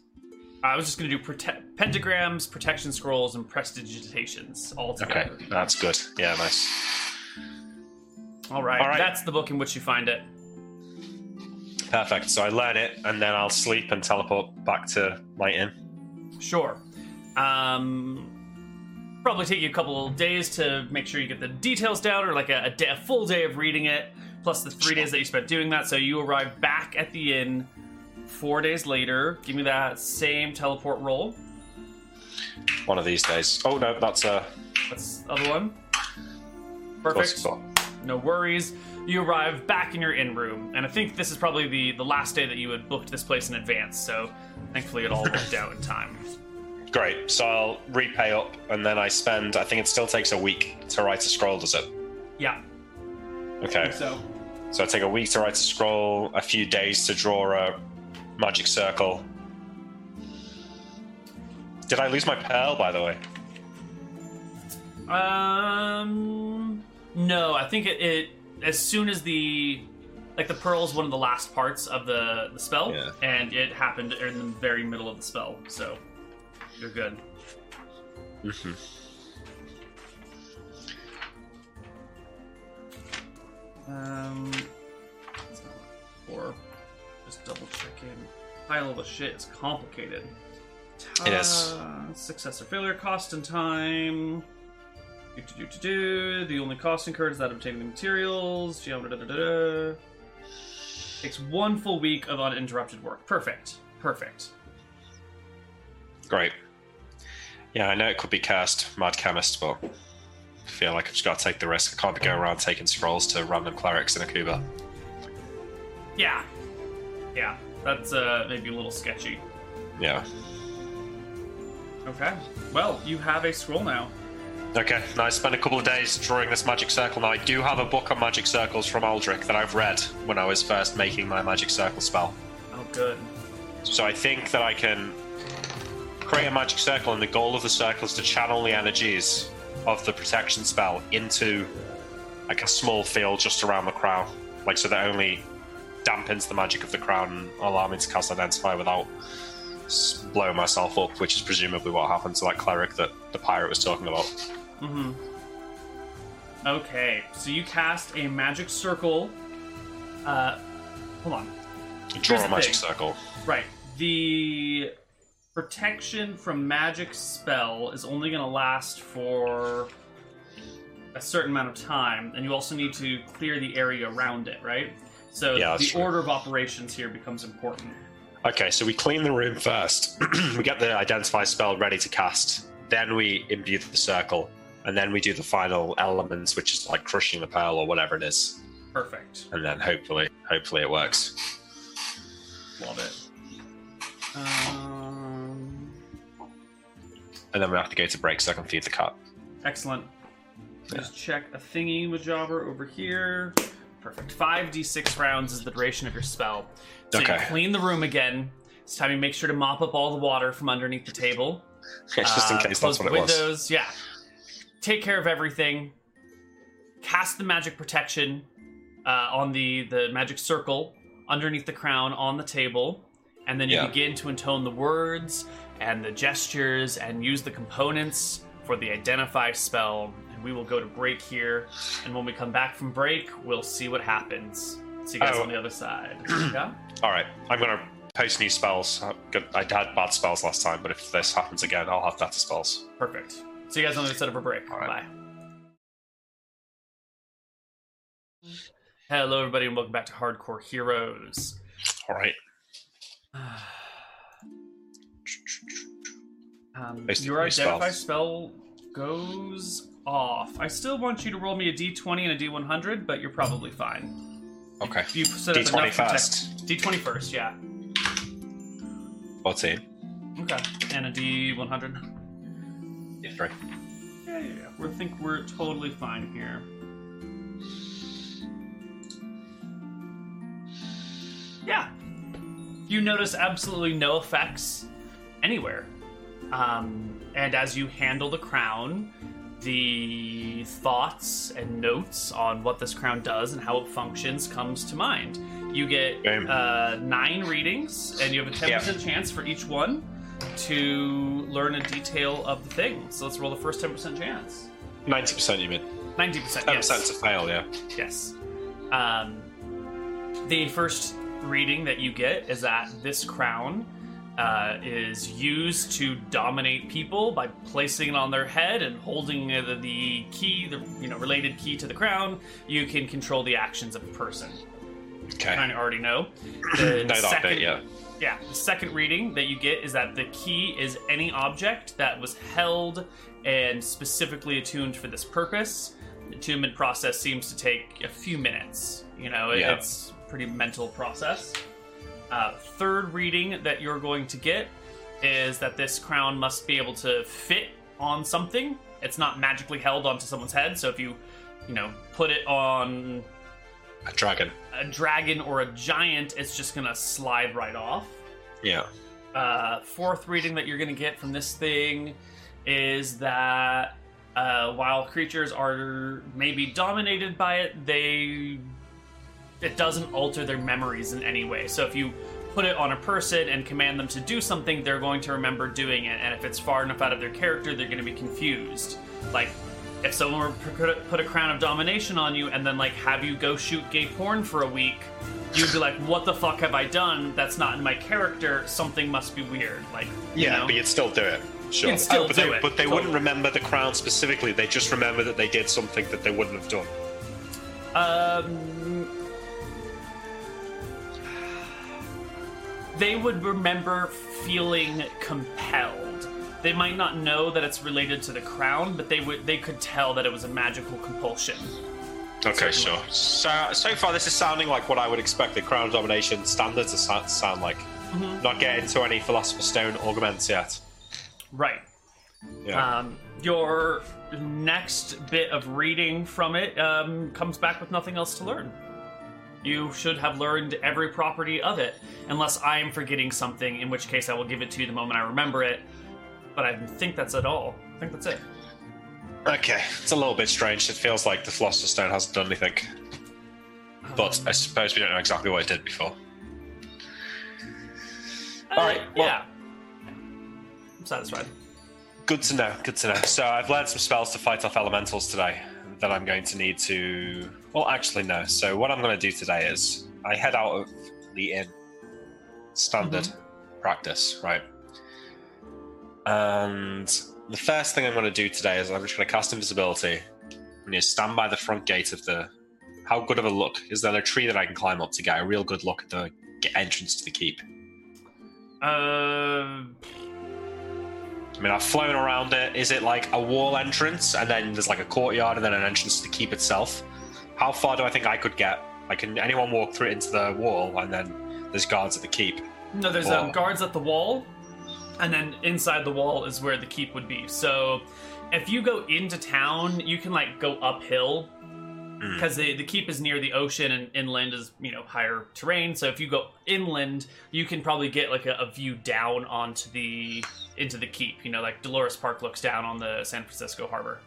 I was just gonna do prote- pentagrams, protection scrolls, and prestidigitations all together. Okay, that's good. Yeah, nice. All right, All right. that's the book in which you find it. Perfect. So I learn it, and then I'll sleep and teleport back to my inn. Sure. Um, probably take you a couple of days to make sure you get the details down, or like a, a, day, a full day of reading it, plus the three days that you spent doing that. So you arrive back at the inn four days later. Give me that same teleport roll. One of these days. Oh no, that's a That's the other one. Perfect. No worries. You arrive back in your inn room, and I think this is probably the, the last day that you had booked this place in advance, so thankfully it all worked out in time. Great. So I'll repay up, and then I spend. I think it still takes a week to write a scroll. Does it? Yeah. Okay. So So I take a week to write a scroll, a few days to draw a magic circle. Did I lose my pearl, by the way? Um, no, I think it, it as soon as the like the pearl is one of the last parts of the the spell, Yeah. and it happened in the very middle of the spell, so you're good. Mm-hmm. Um, that's not four. Just double checking. High level shit is complicated. It is. Uh, Success or failure, cost and time. Do, do, do, do, do. The only cost incurred is that of obtaining the materials. Da. Takes one full week of uninterrupted work. Perfect. Perfect. Great. Yeah, I know it could be cast Mad Chemist, but I feel like I've just got to take the risk. I can't be going around taking scrolls to random clerics in Akuba. Yeah. Yeah. That's uh, maybe a little sketchy. Yeah. Okay. Well, you have a scroll now. Okay, now I spent a couple of days drawing this magic circle. Now I do have a book on magic circles from Aldrich that I've read when I was first making my magic circle spell. Oh, good. So I think that I can create a magic circle, and the goal of the circle is to channel the energies of the protection spell into like a small field just around the crown, like so that only dampens the magic of the crown and allow me to cast identify without blowing myself up, which is presumably what happened to that cleric that the pirate was talking about. Mm-hmm. Okay, so you cast a magic circle. Uh, hold on. Draw Here's a magic thing. circle. Right. The protection from magic spell is only going to last for a certain amount of time, and you also need to clear the area around it, right? So Yeah, the order of operations here becomes important. Okay, so we clean the room first. *clears throat* we get the identify spell ready to cast. Then we imbue the circle, and then we do the final elements, which is like crushing the pearl or whatever it is. Perfect. And then hopefully, hopefully it works. Love it. Um, And then we have to go to break so I can feed the cat. excellent. Just check a thingy Majabra over here. Perfect. 5d6 rounds is the duration of your spell. So you Okay. clean the room again. It's time you make sure to mop up all the water from underneath the table. *laughs* just in Uh, case close that's what it was. windows, Yeah. Take care of everything. Cast the magic protection uh, on the the magic circle underneath the crown on the table, and then you Yeah. begin to intone the words and the gestures and use the components for the identify spell. And we will go to break here, and when we come back from break, we'll see what happens. See you guys Oh. on the other side. *clears throat* yeah. All right, I'm gonna post new spells. I had bad spells last time, but if this happens again, I'll have better spells. Perfect. See you guys on the other side of a break. All right. Bye. Hello, everybody, and welcome back to Hardcore Heroes. All right. *sighs* Um, your identify spell goes off. I still want you to roll me a d20 and a d100, but you're probably fine. Okay. You set up D20 enough protect- D20 first, yeah. 14. Okay. And a d100. D3. Yeah, yeah, yeah. We think we're totally fine here. Yeah. You notice absolutely no effects anywhere. Um, and as you handle the crown, the thoughts and notes on what this crown does and how it functions comes to mind. You get uh, nine readings, and you have a 10% chance for each one to learn a detail of the thing. So let's roll the first 10% chance. 90% you mean? 90%, 10% yes. to fail, yeah. Yes. Um, the first reading that you get is that this crown uh, is used to dominate people by placing it on their head and holding the, the key, the you know related key to the crown. You can control the actions of a person. Okay. kind of already know. *clears throat* The that second, yeah. yeah, the second reading that you get is that the key is any object that was held and specifically attuned for this purpose. The attunement process seems to take a few minutes. You know, it- Yeah. it's a pretty mental process. Uh, third reading that you're going to get is that this crown must be able to fit on something. It's not magically held onto someone's head, so if you, you know, put it on A dragon. a dragon or a giant, it's just gonna slide right off. Yeah. Uh, fourth reading that you're gonna get from this thing is that uh, while creatures are maybe dominated by it, they it doesn't alter their memories in any way. So if you put it on a person and command them to do something, they're going to remember doing it. And if it's far enough out of their character, they're going to be confused. Like if someone were to put- a crown of domination on you and then like have you go shoot gay porn for a week, you'd be like, "What the fuck have I done? That's not in my character. Something must be weird." Like, you Yeah, know? but you'd still do it. Sure. You'd still but do they, it, But they totally. wouldn't remember the crown specifically. They just remember that they did something that they wouldn't have done. Um, they would remember feeling compelled. They might not know that it's related to the crown, but they would they could tell that it was a magical compulsion. Okay, sure. So, so far, this is sounding like what I would expect the crown domination standards to sound like. Not getting into any philosopher's stone augments yet. Right. Yeah. Um, your next bit of reading from it um, comes back with nothing else to learn. You should have learned every property of it, unless I am forgetting something, in which case I will give it to you the moment I remember it. But I think that's it all. I think that's it. okay, it's a little bit strange. It feels like the philosopher's stone hasn't done anything, but I suppose we don't know exactly what it did before. Uh, all right, well- yeah. I'm satisfied. Good to know. Good to know. So I've learned some spells to fight off elementals today that I'm going to need to. Well, actually, no. So what I'm going to do today is I head out of the inn. Standard practice, right? And the first thing I'm going to do today is I'm just going to cast invisibility. and you stand by the front gate of the. How good of a look is there a tree that I can climb up to get a real good look at the entrance to the keep? Uh, I mean, I've flown around it. Is it like a wall entrance and then there's like a courtyard and then an entrance to the keep itself? How far do I think I could get? Like, can anyone walk through it into the wall and then there's guards at the keep? no, there's um, guards at the wall, and then inside the wall is where the keep would be. So, if you go into town, you can like go uphill Mm. because the the keep is near the ocean and inland is you know higher terrain. So if you go inland, you can probably get like a, a view down onto the into the keep. You know, like Dolores Park looks down on the San Francisco harbor.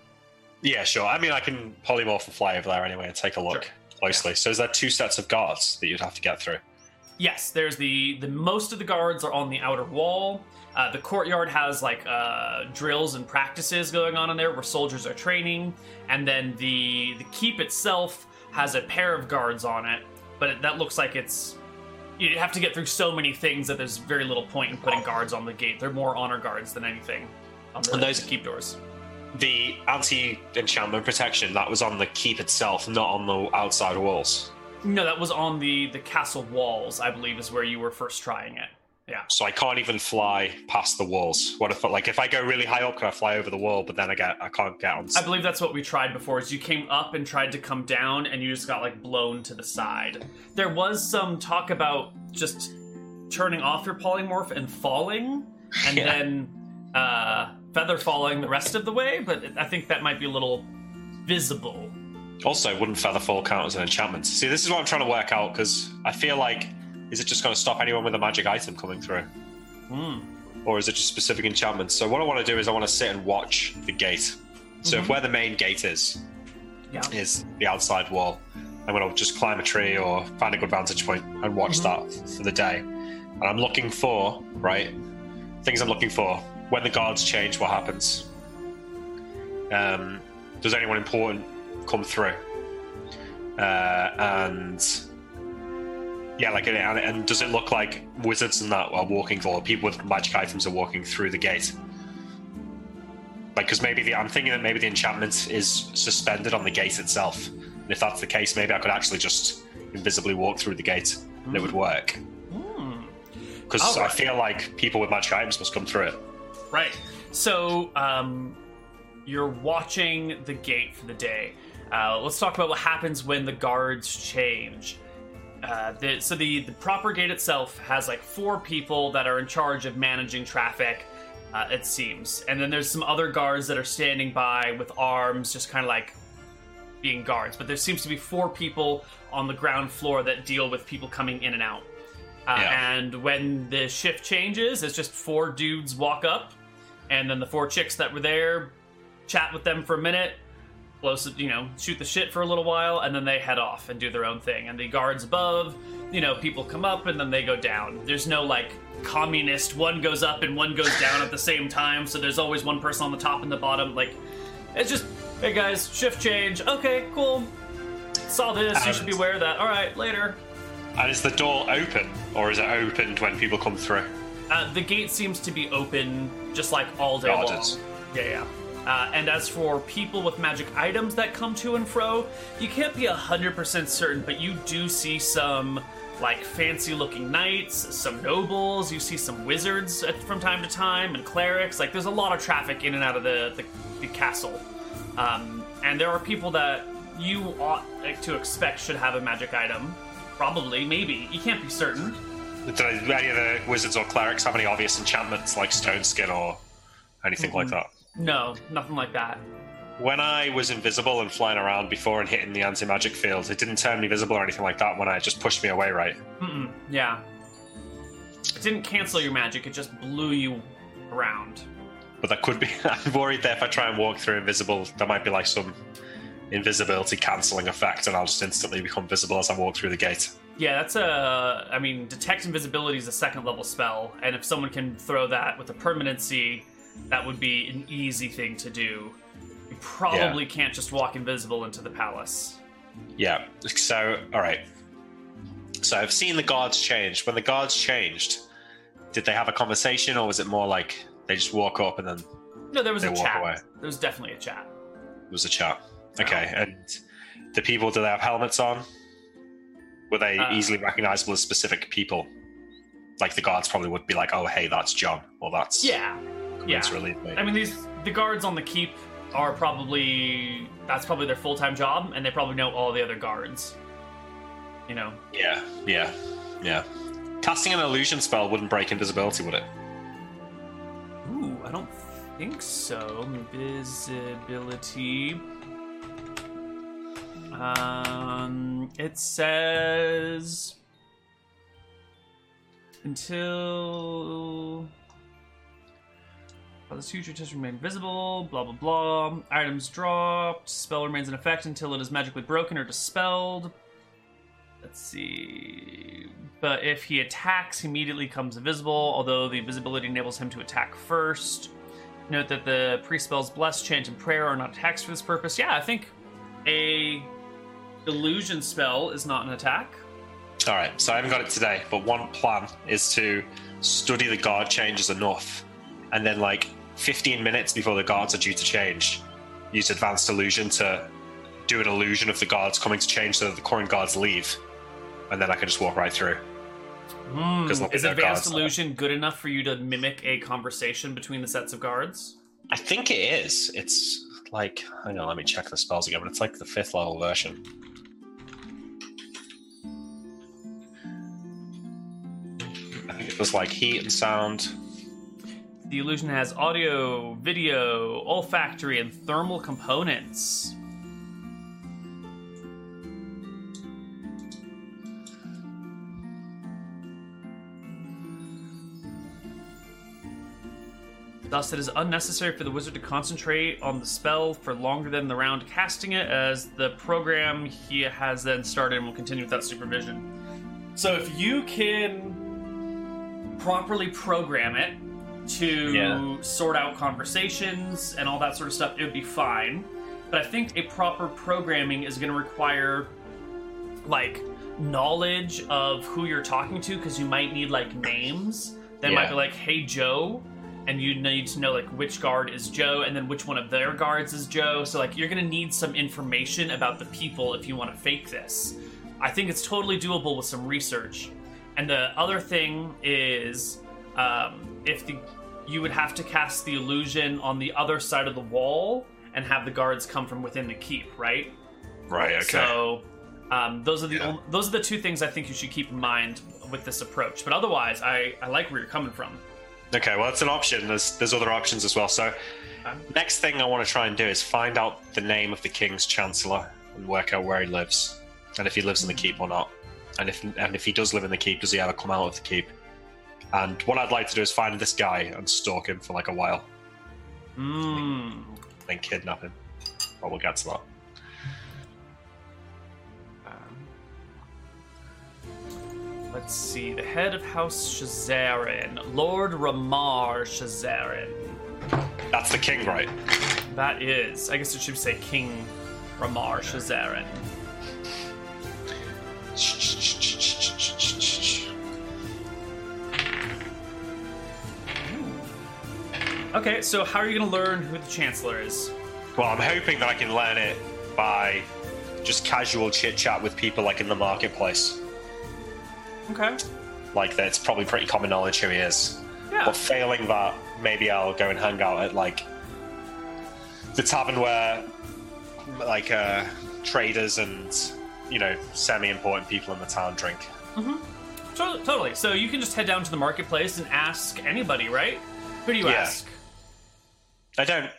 Yeah, sure. I mean, I can polymorph and fly over there anyway and take a look Sure. closely. So, is there two sets of guards that you'd have to get through? Yes, there's the the most of the guards are on the outer wall. Uh, the courtyard has like uh, drills and practices going on in there where soldiers are training, and then the the keep itself has a pair of guards on it. But it, that looks like it's you have to get through so many things that there's very little point in putting guards on the gate. They're more honor guards than anything on the, And those- keep doors. The anti enchantment protection, that was on the keep itself, not on the outside walls. No, that was on the the castle walls. I believe is where you were first trying it. Yeah. So I can't even fly past the walls. What if, like, if I go really high up, can I fly over the wall? But then I get, I can't get on. I believe that's what we tried before. Is you came up and tried to come down, and you just got like blown to the side. There was some talk about just turning off your polymorph and falling, and *laughs* Yeah. then uh, feather falling the rest of the way. But I think that might be a little visible. Also, wouldn't feather fall count as an enchantment? See, this is what I'm trying to work out because I feel like, is it just going to stop anyone with a magic item coming through, Hmm. or is it just specific enchantments? So what I want to do is I want to sit and watch the gate. So if Mhm. where the main gate is Yeah. is the outside wall, I'm going to just climb a tree or find a good vantage point and watch Mhm. that for the day. And I'm looking for right things. I'm looking for when the guards change. What happens? Um, does anyone important come through? Uh, and yeah, like and, and does it look like wizards and that are walking or people with magic items are walking through the gate? Like, because maybe the I'm thinking that maybe the enchantment is suspended on the gate itself. And if that's the case, maybe I could actually just invisibly walk through the gate and it would work. Hmm. Because Alright. I feel like people with magic items must come through it. Right. So, um, you're watching the gate for the day. Uh, let's talk about what happens when the guards change. Uh, the, so the, the proper gate itself has like four people that are in charge of managing traffic. Uh, it seems, and then there's some other guards that are standing by with arms, just kind of like being guards. But there seems to be four people on the ground floor that deal with people coming in and out. Uh, Yeah. And when the shift changes, it's just four dudes walk up, and then the four chicks that were there chat with them for a minute, you know, shoot the shit for a little while, and then they head off and do their own thing. And the guards above, you know, people come up and then they go down. There's no like communist one goes up and one goes down at the same time, so there's always one person on the top and the bottom. Like, it's just hey guys, shift change. Okay, cool. Saw this. You should be aware of that. All right, later. And is the door open, or is it opened when people come through? Uh, the gate seems to be open just like all day Guarded. long. Yeah, yeah. Uh, and as for people with magic items that come to and fro, you can't be 100% certain, but you do see some like fancy looking knights, some nobles, you see some wizards at, from time to time, and clerics. Like there's a lot of traffic in and out of the, the, the castle. Um, and there are people that you ought like, to expect should have a magic item. Probably, maybe. You can't be certain. Do any of the wizards or clerics have any obvious enchantments like stone skin or anything like that? No, nothing like that. When I was invisible and flying around before and hitting the anti magic field, it didn't turn me visible or anything like that when I just pushed me away, right? Mm-mm, yeah. It didn't cancel your magic, it just blew you around. But that could be. *laughs* I'm worried that if I try and walk through invisible, there might be like some invisibility cancelling effect and I'll just instantly become visible as I walk through the gate. Yeah, that's a. I mean, detect invisibility is a second level spell, and if someone can throw that with a permanency, that would be an easy thing to do. You probably can't just walk invisible into the palace. Yeah. So, all right. So I've seen the guards change. When the guards changed, did they have a conversation, or was it more like they just walk up and then No, there was a chat. away. There was definitely a chat. it was a chat? Okay. And the people, do they have helmets on? Were they Uh, easily recognizable as specific people? Like the guards probably would be like, "Oh, hey, that's John," or "That's Yeah, yeah. I mean, these the guards on the keep are probably that's probably their full time job, and they probably know all the other guards. You know, Yeah, yeah, yeah. Casting an illusion spell wouldn't break invisibility, would it? Ooh, I don't think so. Visibility. Um, it says until while this future just remain visible. Blah blah blah. Items dropped. Spell remains in effect until it is magically broken or dispelled. Let's see. But if he attacks, he immediately becomes invisible, although the invisibility enables him to attack first. Note that the priest spells Bless, Chant, and Prayer are not attacks for this purpose. Yeah, I think a illusion spell is not an attack. All right, so I haven't got it today, but one plan is to study the guard changes enough, and then like 15 minutes before the guards are due to change, use advanced illusion to do an illusion of the guards coming to change so that the current guards leave, and then I can just walk right through. Hmm. At Is advanced illusion good enough for you to mimic a conversation between the sets of guards? I think it is. It's like, hang on, let me check the spells again, but it's like the fifth level version. I think it was like heat and sound. The illusion has audio, video, olfactory, and thermal components. Thus, it is unnecessary for the wizard to concentrate on the spell for longer than the round casting it, as the program he has then started and will continue without supervision. So, if you can properly program it to Yeah. sort out conversations and all that sort of stuff, it would be fine. But I think a proper programming is going to require like knowledge of who you're talking to because you might need like names. They might be like, "Hey Joe," and you need to know like which guard is Joe and then which one of their guards is Joe. So like you're going to need some information about the people if you want to fake this. I think it's totally doable with some research. And the other thing is, um, if the you would have to cast the illusion on the other side of the wall and have the guards come from within the keep, right? Right, okay. So um, those are the Yeah. only, those are the two things I think you should keep in mind with this approach. But otherwise, I, I like where you're coming from. Okay, well, it's an option. There's there's other options as well. So, next thing I want to try and do is find out the name of the king's chancellor and work out where he lives, and if he lives in the keep or not. And if and if he does live in the keep, does he ever come out of the keep? And what I'd like to do is find this guy and stalk him for like a while, Mm. then kidnap him. But we'll get to that. Let's see. The head of House Shazarin, Lord Ramar Shazarin. That's the king, right? That is, I guess it should say King Ramar Shazarin. Okay, so how are you going to learn who the Chancellor is? Well, I'm hoping that I can learn it by just casual chit chat with people like in the marketplace. Okay. Like that, it's probably pretty common knowledge who he is. Yeah. But failing that, maybe I'll go and hang out at like the tavern where like uh, traders and you know semi-important people in the town drink. To- Totally. So you can just head down to the marketplace and ask anybody, right? Who do you Yeah. ask? I don't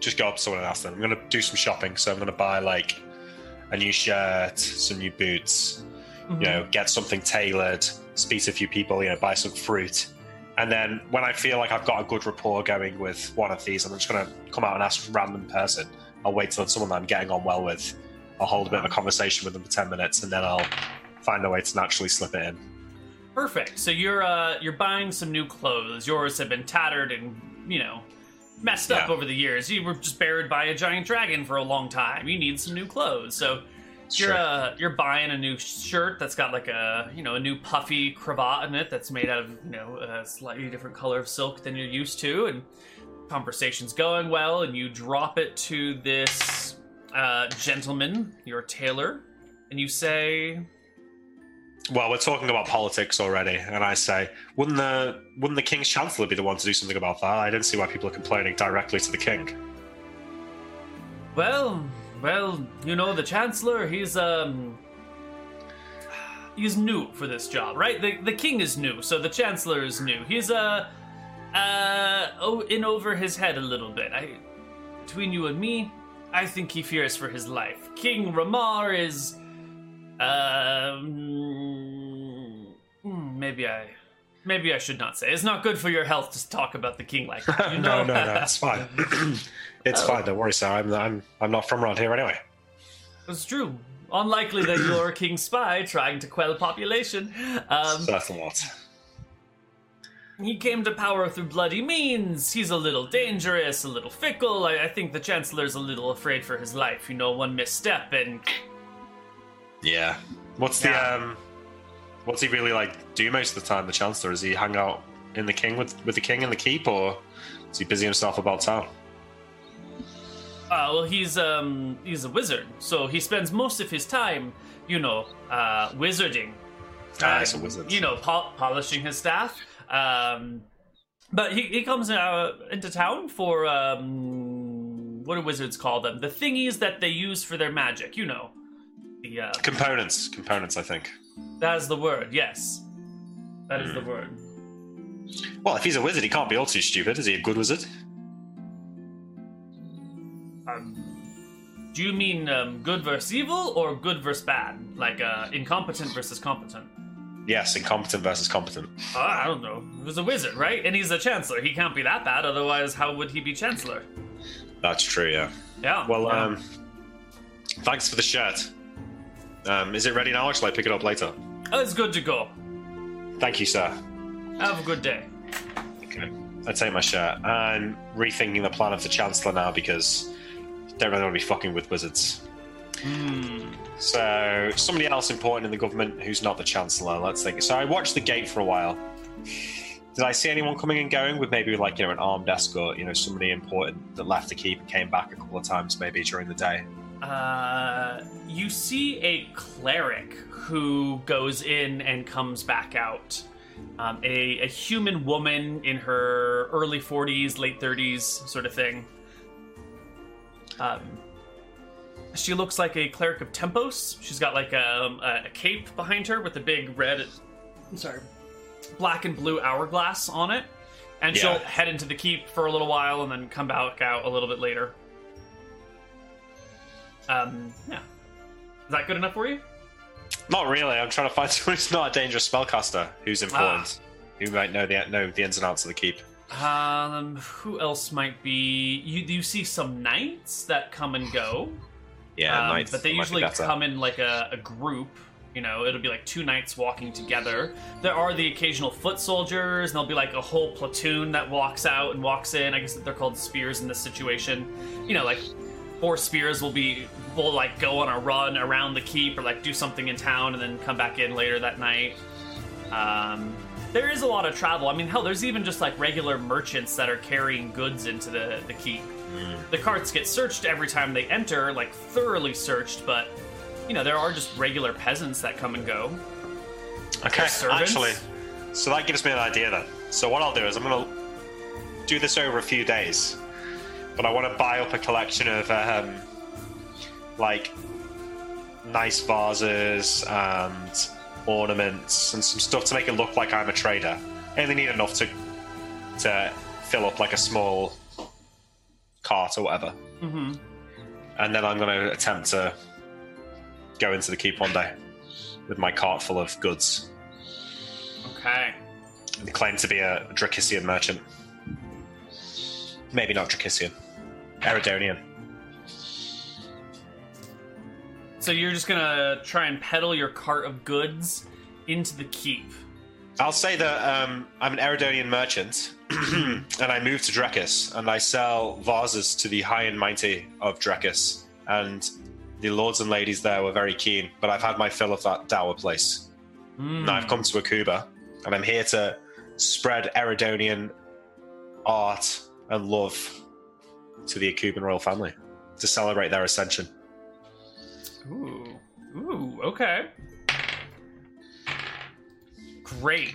just go up to someone and ask them. I'm going to do some shopping, so I'm going to buy like a new shirt, some new boots, Mhm. you know, get something tailored, speak to a few people, you know, buy some fruit. And then when I feel like I've got a good rapport going with one of these, I'm just going to come out and ask a random person. I'll wait till someone that I'm getting on well with. I'll hold a bit of a conversation with them for 10 minutes and then I'll find a way to naturally slip it in. Perfect. So you're uh you're buying some new clothes. Yours have been tattered and you know messed up Yeah. over the years. You were just buried by a giant dragon for a long time. You need some new clothes. So you're uh you're buying a new shirt that's got like a you know a new puffy cravat in it that's made out of you know a slightly different color of silk than you're used to and conversation's going well and you drop it to this uh gentleman your tailor and you say Well, we're talking about politics already, and I say, wouldn't the wouldn't the king's chancellor be the one to do something about that? I don't see why people are complaining directly to the king. Well, well, you know the chancellor. He's um, he's new for this job, right? The the king is new, so the chancellor is new. He's uh, uh, oh, in over his head a little bit. I, between you and me, I think he fears for his life. King Ramar is, um, maybe I. Maybe I should not say. It's not good for your health to talk about the king like that. You *laughs* know? no, no, no, *clears throat* it's fine. it's Oh. fine. Don't worry, sir. I'm I'm I'm not from around here anyway. It's true. Unlikely that you're a king spy trying to quell population. Um, Certainly not. he came to power through bloody means. He's a little dangerous, a little fickle. I, I think the chancellor's a little afraid for his life. You know, one misstep and Yeah. What's Yeah. the um? What's he really like? Do most of the time, the chancellor? Is he hang out in the king with with the king in the keep, or is he busy himself about town? uh, well, he's um he's a wizard, so he spends most of his time, you know, uh, wizarding. Ah, he's a wizard. You know, pol- polishing his staff. Um, but he, he comes uh, into town for um, what do wizards call them? The thingies that they use for their magic. You know, the uh, Components, components. I think. That is the word. Yes, that is the Hmm. word. Well, if he's a wizard, he can't be all too stupid. Is he a good wizard? Um, do you mean um, good versus evil or good versus bad? Like uh, incompetent versus competent? Yes, incompetent versus competent. Uh, I don't know. He was a wizard, right? And he's a chancellor. He can't be that bad. Otherwise, how would he be chancellor? That's true. Yeah. Yeah. Well, yeah. um, thanks for the shirt. Um, is it ready now, or shall I pick it up later? Oh, it's good to go. Thank you, sir. Have a good day. Okay. I take my shirt. I'm rethinking the plan of the Chancellor now because I don't really want to be fucking with wizards. Hmm. So, somebody else important in the government who's not the Chancellor, let's think. So, I watched the gate for a while. Did I see anyone coming and going with maybe like, you know, an armed escort, you know, somebody important that left the keep and came back a couple of times maybe during the day? Uh, you see a cleric who goes in and comes back out. Um, a, a human woman in her early 40s, late 30s, sort of thing. Um, she looks like a cleric of Tempos. She's got like a, a cape behind her with a big red, I'm sorry, black and blue hourglass on it. And she'll head into the keep for a little while and then come back out a little bit later. Um, yeah. Is that good enough for you? Not really. I'm trying to find *laughs* someone who's not a dangerous spellcaster who's important, who might know the know the ins and outs of the keep. Um, who else might be? You you see some knights that come and go, Yeah, um, knights but they might be usually come in like a, a group. You know, it'll be like two knights walking together. There are the occasional foot soldiers, and there'll be like a whole platoon that walks out and walks in. I guess they're called spears in this situation. You know, like four spears will be will like go on a run around the keep or like do something in town and then come back in later that night. Um, there is a lot of travel. I mean, hell, there's even just like regular merchants that are carrying goods into the the keep. The carts get searched every time they enter, like thoroughly searched, but you know there are just regular peasants that come and go. Okay, actually, so that gives me an idea then. So what I'll do is I'm gonna do this over a few days, but I want to buy up a collection of um, like nice vases and ornaments and some stuff to make it look like I'm a trader. I only need enough to to fill up like a small cart or whatever, Mm-hmm. and then I'm going to attempt to go into the keep one day with my cart full of goods Okay. and claim to be a Dracissian merchant. Maybe not Dracissian, Eridonian. So you're just gonna try and peddle your cart of goods into the keep. I'll say that um, I'm an Eridonian merchant, *clears throat* and I moved to Drekis, and I sell vases to the high and mighty of Drekis, and the lords and ladies there were very keen. But I've had my fill of that dour place. Hmm. Now I've come to Akuba, and I'm here to spread Eridonian art and love to the Akuban royal family to celebrate their ascension. Ooh. Ooh, okay. Great.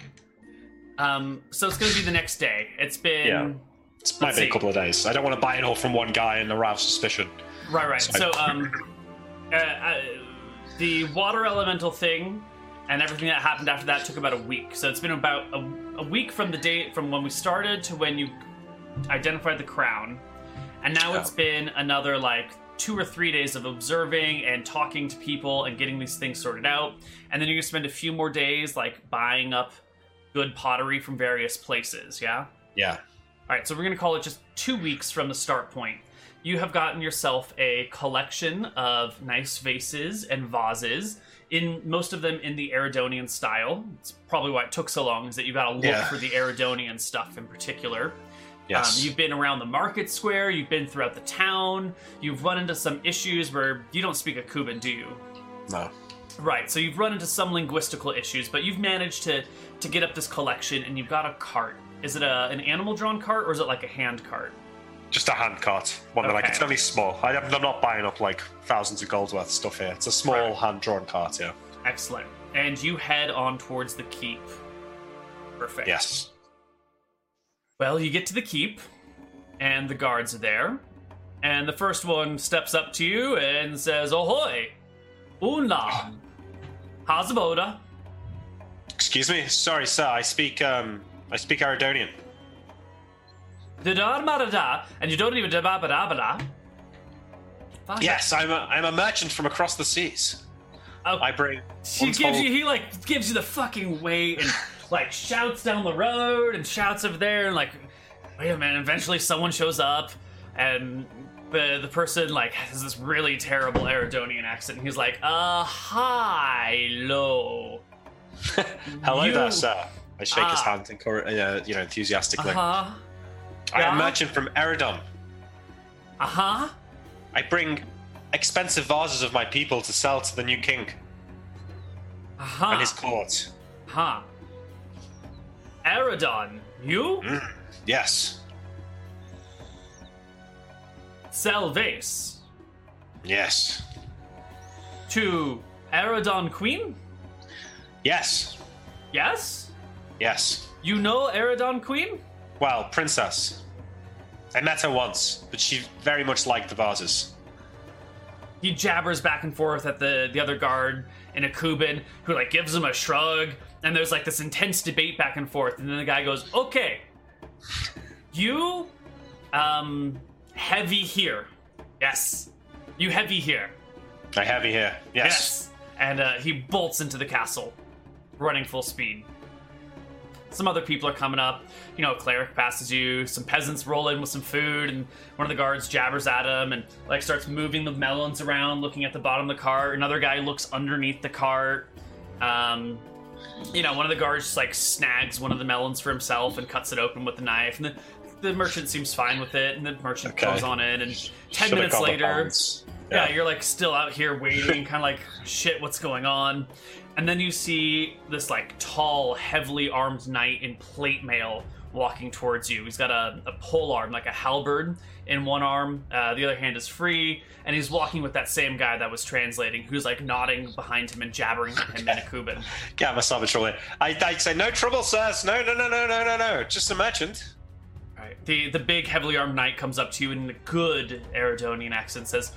Um, so it's gonna be the next day. It's been Yeah. It might be a couple of days. I don't want to buy it all from one guy and arouse suspicion. right, right. So So um, uh, uh, the water elemental thing and everything that happened after that took about a week. So it's been about a, a week from the date from when we started to when you identified the crown, and now it's been another like two or three days of observing and talking to people and getting these things sorted out. And then you're gonna spend a few more days like buying up good pottery from various places. Yeah. Yeah. All right, so we're to call it just two weeks from the start point. You have gotten yourself a collection of nice vases and vases, in most of them in the Eridonian style. It's probably why it took so long, is that you got to look Yeah. for the Eridonian stuff in particular. Yes. Um, you've been around the market square, you've been throughout the town, you've run into some issues where you don't speak Akuban, do you? no. Right, so you've run into some linguistical issues, but you've managed to to get up this collection, and you've got a cart. Is it a, an animal drawn cart or is it like a hand cart? Just a hand cart. One that like Okay. it's only small. I, I'm not buying up like thousands of gold worth of stuff here. It's a small Right. hand drawn cart. Yeah. Excellent. And you head on towards the keep. Perfect. Yes. Well, you get to the keep, and the guards are there. And the first one steps up to you and says, Ahoy! Unla! Hazaboda! Excuse me. Sorry, sir. I speak um I speak Aridonian. Didar marada, and you don't even dababadabada. Yes, I'm a I'm a merchant from across the seas. Oh, I bring He gives you, he like gives you the fucking weight and like shouts down the road and shouts over there and like, wait a minute. Eventually, someone shows up and the the person like has this really terrible Aridonian accent. And he's like, uh, hi, low. *laughs* Hello You- there, sir. I shake his Ah. hand encour- uh, you know, enthusiastically. Uh huh. I am a yeah. merchant from Eridon. Uh huh. I bring expensive vases of my people to sell to the new king Uh huh. and his court. Huh. Aridon, you mm, Yes. sell vase Yes. to Aridon Queen? Yes. Yes. Yes. You know Aridon Queen? Well, princess. I met her once, but she very much liked the vases. he jabbers back and forth at the the other guard in Akuban who like gives him a shrug and there's like this intense debate back and forth and then the guy goes okay you um heavy here yes you heavy here I heavy here. Yes. and uh, he bolts into the castle running full speed some other people are coming up. You know, a cleric passes you. Some peasants roll in with some food, and one of the guards jabbers at him and like starts moving the melons around, looking at the bottom of the cart. Another guy looks underneath the cart. Um, you know, one of the guards just like snags one of the melons for himself and cuts it open with the knife, and the, the merchant seems fine with it, and the merchant Okay. goes on in, and ten Should've minutes later, balance. yeah. you're like still out here waiting, *laughs* kind of like shit, what's going on? And then you see this like tall, heavily armed knight in plate mail walking towards you. He's got a, a pole arm, like a halberd, in one arm. Uh, the other hand is free, and he's walking with that same guy that was translating, who's like nodding behind him and jabbering to him in Akuban. *laughs* In trouble. I, I'd say, no trouble, sirs. No, no, no, no, no, no, no. Just a merchant. Right. The the big heavily armed knight comes up to you in a good Eridonian accent says,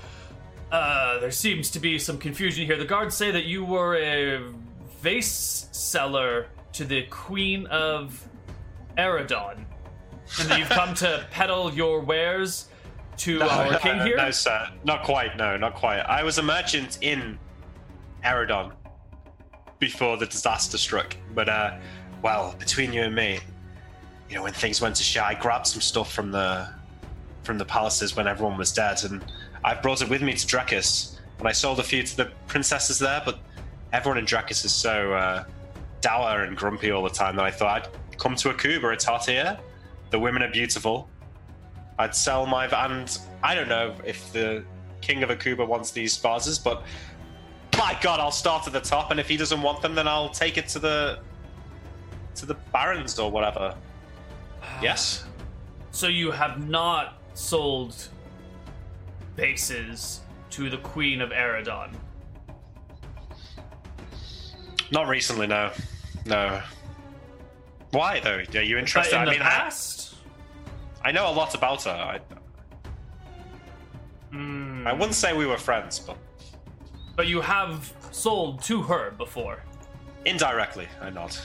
uh, there seems to be some confusion here. The guards say that you were a vase seller to the Queen of Eridon. And that you've come to peddle your wares to our king no, here? No, sir. Not quite. No, not quite. I was a merchant in Eridon before the disaster struck. But, uh, well, between you and me, you know, when things went to shit, I grabbed some stuff from the from the palaces when everyone was dead, and I brought it with me to Drakis. And I sold a few to the princesses there, but everyone in Drakis is so uh, dour and grumpy all the time that I thought I'd come to Akuba. It's hot here. The women are beautiful. I'd sell my and I don't know if the king of Akuba wants these vases, but my god, I'll start at the top, and if he doesn't want them, then I'll take it to the to the barons or whatever. Ah. Yes. So you have not sold bases to the Queen of Eridon. Not recently, no. No. Why though? Are you But interested? in I the mean, past? I know a lot about her. I, Hmm. I wouldn't say we were friends, but But you have sold to her before. indirectly, I nod.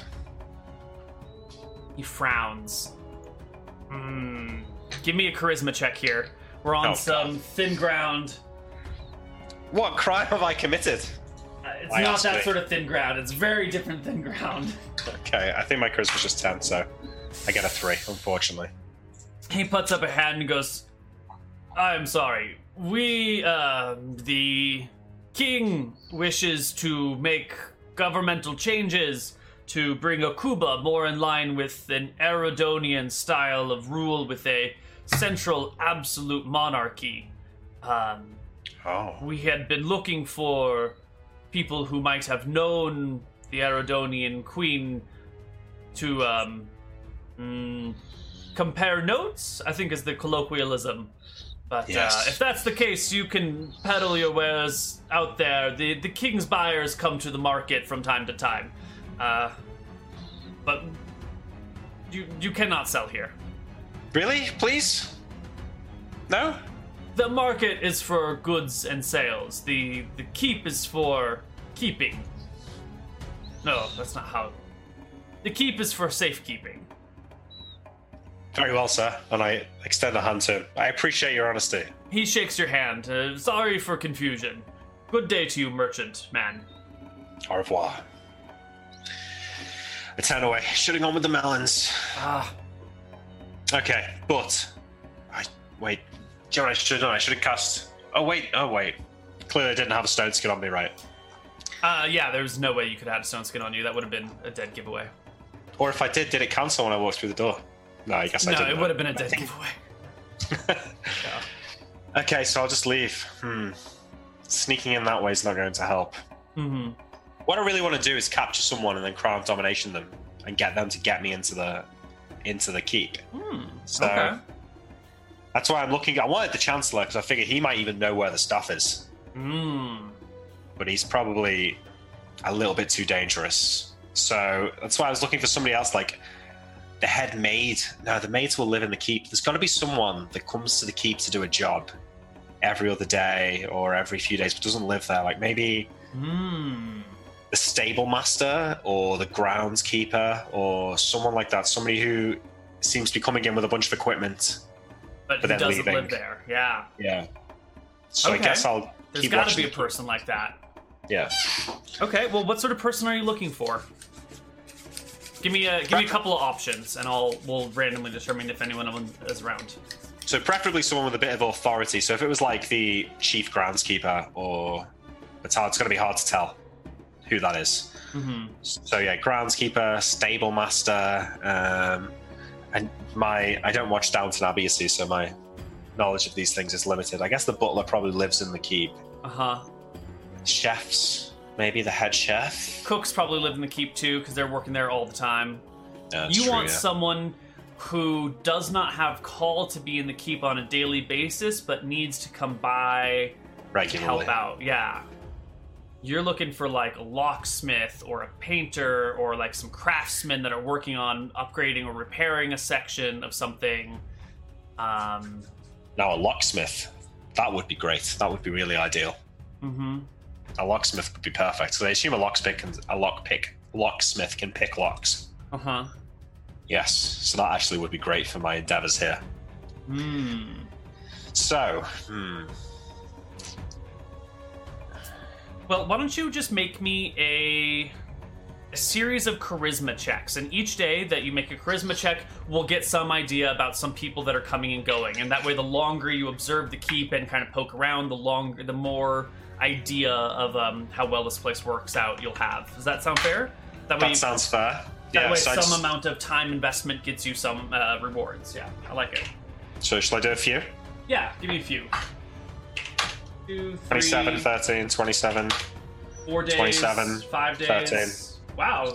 He frowns. Hmm. Give me a charisma check here. We're on Oh, some God. thin ground. What crime have I committed? Uh, it's Why not that me? sort of thin ground. It's very different thin ground. *laughs* Okay, I think my charisma's just ten, so I get a three, unfortunately. He puts up a hand and goes, I'm sorry. We, uh, the king wishes to make governmental changes to bring Akuba more in line with an Eridonian style of rule with a central absolute monarchy. Um, Oh. we had been looking for people who might have known the Eridonian queen to um, mm, compare notes. I think is the colloquialism. But Yes. uh, if that's the case, you can peddle your wares out there. The the king's buyers come to the market from time to time, uh, but you you cannot sell here. Really? Please? No? The market is for goods and sales. The the keep is for keeping. No, that's not how. The keep is for safekeeping. Very well, sir. And I extend a hand to him. I appreciate your honesty. He shakes your hand. Uh, sorry for confusion. Good day to you, merchant man. Au revoir. I turn away, shutting on with the melons. Ah, Okay, but I wait. Do you know what I should have done? I should have cast. Oh wait, oh wait. Clearly, I didn't have a stone skin on me, right? uh, yeah. There's no way you could have a stone skin on you. That would have been a dead giveaway. Or if I did, did it cancel when I walked through the door? No, I guess I didn't. No, it would have been a dead giveaway. *laughs* Okay, so I'll just leave. Hmm. Sneaking in that way is not going to help. hmm What I really want to do is capture someone and then crown domination them and get them to get me into the into the keep. Hmm. So okay. that's why I'm looking. I wanted the chancellor because I figured he might even know where the stuff is, Hmm. but he's probably a little bit too dangerous. So that's why I was looking for somebody else, like the head maid. No, the maids will live in the keep. There's got to be someone that comes to the keep to do a job every other day or every few days, but doesn't live there. Like maybe Hmm. the stable master or the groundskeeper or someone like that. Somebody who seems to be coming in with a bunch of equipment. But, But he then doesn't leaving. live there. Yeah. Yeah. So Okay. I guess I'll There's got to be a person like that. Yeah. Okay, well, what sort of person are you looking for? Give me a give me a couple of options, and I'll we'll randomly determine if anyone is around. So preferably someone with a bit of authority. So if it was like the chief groundskeeper or it's hard, it's going to be hard to tell who that is. Mm-hmm. So yeah, groundskeeper, stable master, um, and my I don't watch Downton Abbey, you see, so my knowledge of these things is limited. I guess the butler probably lives in the keep. Uh huh. Chefs, maybe the head chef. Cooks probably live in the keep too because they're working there all the time. That's you true, want yeah. someone who does not have call to be in the keep on a daily basis, but needs to come by to help out. Yeah. You're looking for like a locksmith or a painter or like some craftsmen that are working on upgrading or repairing a section of something. Um, Now a locksmith, that would be great. That would be really ideal. hmm A locksmith would be perfect. So I assume a locksmith can a lockpick locksmith can pick locks. Uh huh. Yes, so that actually would be great for my endeavors here. Hmm. So, hmm, Well, why don't you just make me a, a series of charisma checks, and each day that you make a charisma check, we'll get some idea about some people that are coming and going, and that way, the longer you observe the keep and kind of poke around, the longer, the more idea of um, how well this place works out you'll have. Does that sound fair? That way, that sounds fair. that yeah, way, so, some just- amount of time investment gets you some uh, rewards. Yeah, I like it. so shall I do a few? Yeah, give me a few. Two, three, 27, 13, 27, four days, 27, five days. Wow,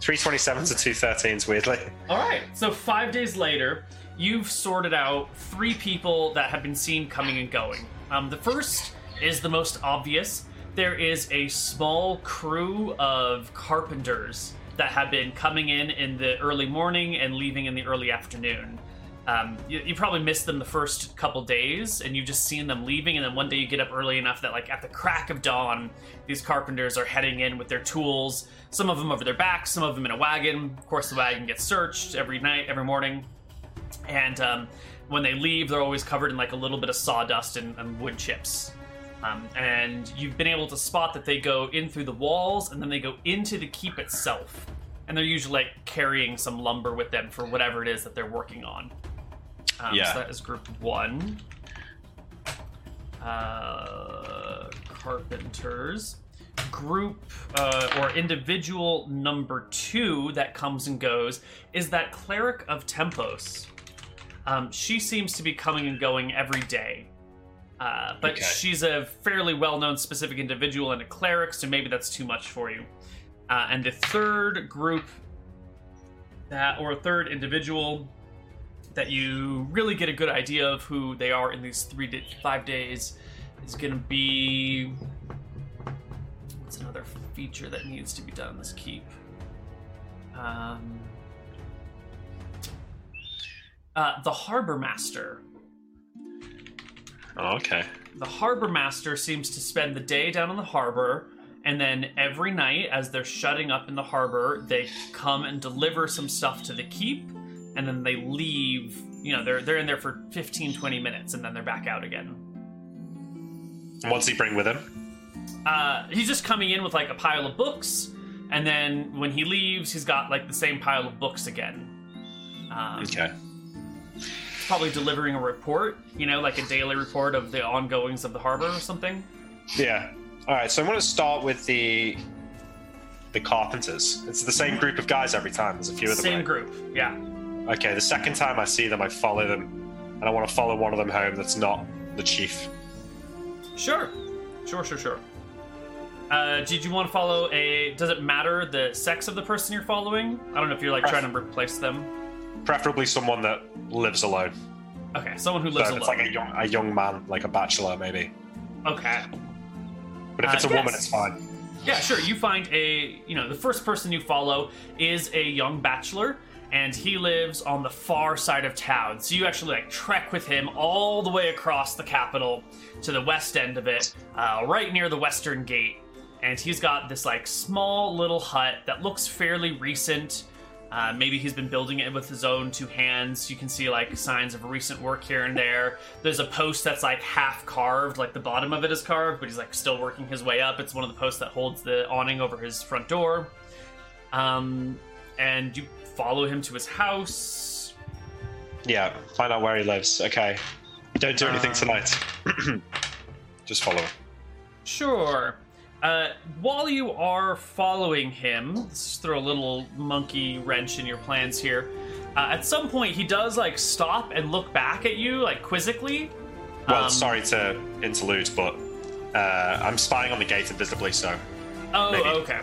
327 to 213s, weirdly. All right. So five days later, you've sorted out three people that have been seen coming and going. Um, the first is the most obvious. There is a small crew of carpenters that have been coming in in the early morning and leaving in the early afternoon. Um, you, you probably missed them the first couple days, and you've just seen them leaving. And then one day you get up early enough that, like, at the crack of dawn, these carpenters are heading in with their tools. Some of them over their backs, some of them in a wagon. Of course, the wagon gets searched every night, every morning. And um, when they leave, they're always covered in like a little bit of sawdust and, and wood chips. Um, and you've been able to spot that they go in through the walls and then they go into the keep itself. And they're usually like carrying some lumber with them for whatever it is that they're working on. Um, Yeah. So that is group one. Uh, carpenters. Group uh, or individual number two that comes and goes is that cleric of Tempos. Um, she seems to be coming and going every day. Uh, but Okay. she's a fairly well known specific individual and a cleric, so maybe that's too much for you. Uh, and the third group that, or third individual that you really get a good idea of who they are in these three, di- five days is going to be. What's another feature that needs to be done in this keep? Um, uh, the harbor master. Oh, okay. The harbor master seems to spend the day down in the harbor, and then every night, as they're shutting up in the harbor, they come and deliver some stuff to the keep, and then they leave. You know, they're they're in there for 15, 20 minutes, and then they're back out again. And what's he bring with him? Uh, he's just coming in with like a pile of books, and then when he leaves, he's got like the same pile of books again. Um, Okay. Probably delivering a report, you know, like a daily report of the ongoings of the harbor or something. Yeah. All right. So I'm going to start with the the carpenters. It's the same group of guys every time. There's a few of them. Same right? group, yeah. Okay. The second time I see them, I follow them, and I want to follow one of them home. That's not the chief. Sure, sure, sure, sure. Uh, did you want to follow a? Does it matter the sex of the person you're following? I don't know if you're like Pref- trying to replace them. Preferably someone that lives alone. Okay, someone who So lives if it's like a young a young man, like a bachelor, maybe. Okay, But if Uh, it's a woman, it's fine. yeah, sure. You find a, you know, the first person you follow is a young bachelor, and he lives on the far side of town. So you actually like trek with him all the way across the capital to the west end of it, uh, right near the western gate. And he's got this like small little hut that looks fairly recent. Uh, maybe he's been building it with his own two hands. You can see like signs of recent work here and there. There's a post that's like half carved, like the bottom of it is carved, but he's like still working his way up. It's one of the posts that holds the awning over his front door. Um, and you follow him to his house. Yeah. Find out where he lives. Okay. Don't do anything Um, tonight. *clears throat* Just follow him. Sure. Uh, while you are following him, let's just throw a little monkey wrench in your plans here. Uh, at some point, he does like stop and look back at you, like quizzically. Well, Um, sorry to interlude, but uh, I'm spying on the gate invisibly, so Oh, maybe. okay.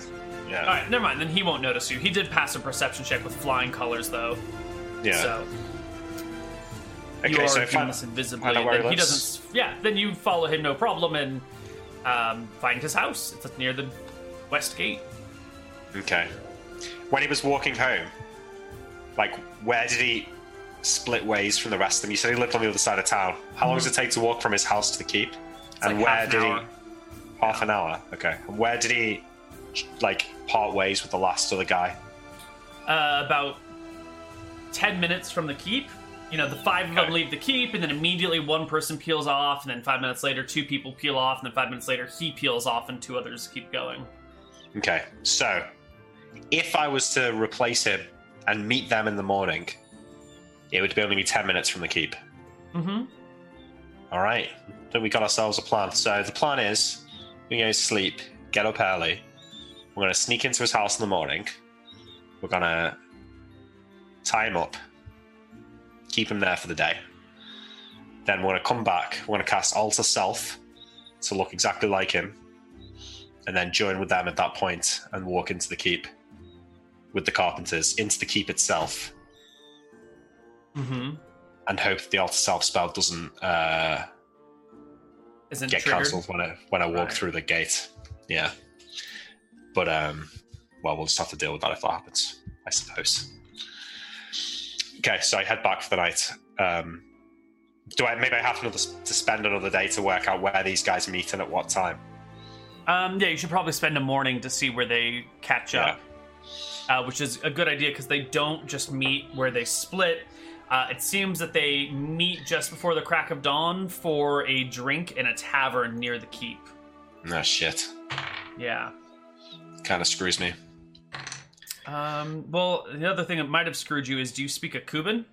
yeah, All right, never mind. Then he won't notice you. He did pass a perception check with flying colors, though. yeah. So you okay, are so doing if I, this invisibly. I know and where then he he lives. doesn't. Yeah, then you follow him, no problem, and um, find his house. It's near the west gate. okay, when he was walking home, like where did he split ways from the rest of them? You said he lived on the other side of town. How long does it take to walk from his house to the keep? and like where half an did hour. he? Half an hour. Okay. And where did he, like, part ways with the last other guy? uh, about 10 minutes from the keep. You know, the five of them leave the keep, and then immediately one person peels off, and then five minutes later, two people peel off, and then five minutes later, he peels off, and two others keep going. Okay. So, if I was to replace him and meet them in the morning, it would be only be ten minutes from the keep. Mm-hmm. All right. Then we got ourselves a plan. So the plan is we go to sleep, get up early. We're gonna sneak into his house in the morning. We're gonna tie him up, keep him there for the day. Then we're gonna come back. We're gonna cast Alter Self to look exactly like him, and then join with them at that point and walk into the keep with the carpenters into the keep itself, Mm-hmm. and hope that the Alter Self spell doesn't uh, Isn't get triggered. cancelled when I when I walk Right. through the gate. Yeah, but um, well, we'll just have to deal with that if that happens, I suppose. Okay, so I head back for the night. Um, do I maybe I have another to spend another day to work out where these guys meet and at what time? Um, yeah, you should probably spend a morning to see where they catch up, uh, which is a good idea because they don't just meet where they split. Uh, it seems that they meet just before the crack of dawn for a drink in a tavern near the keep. No shit, Yeah. kind of screws me. Um, well, the other thing that might have screwed you is do you speak Akuban?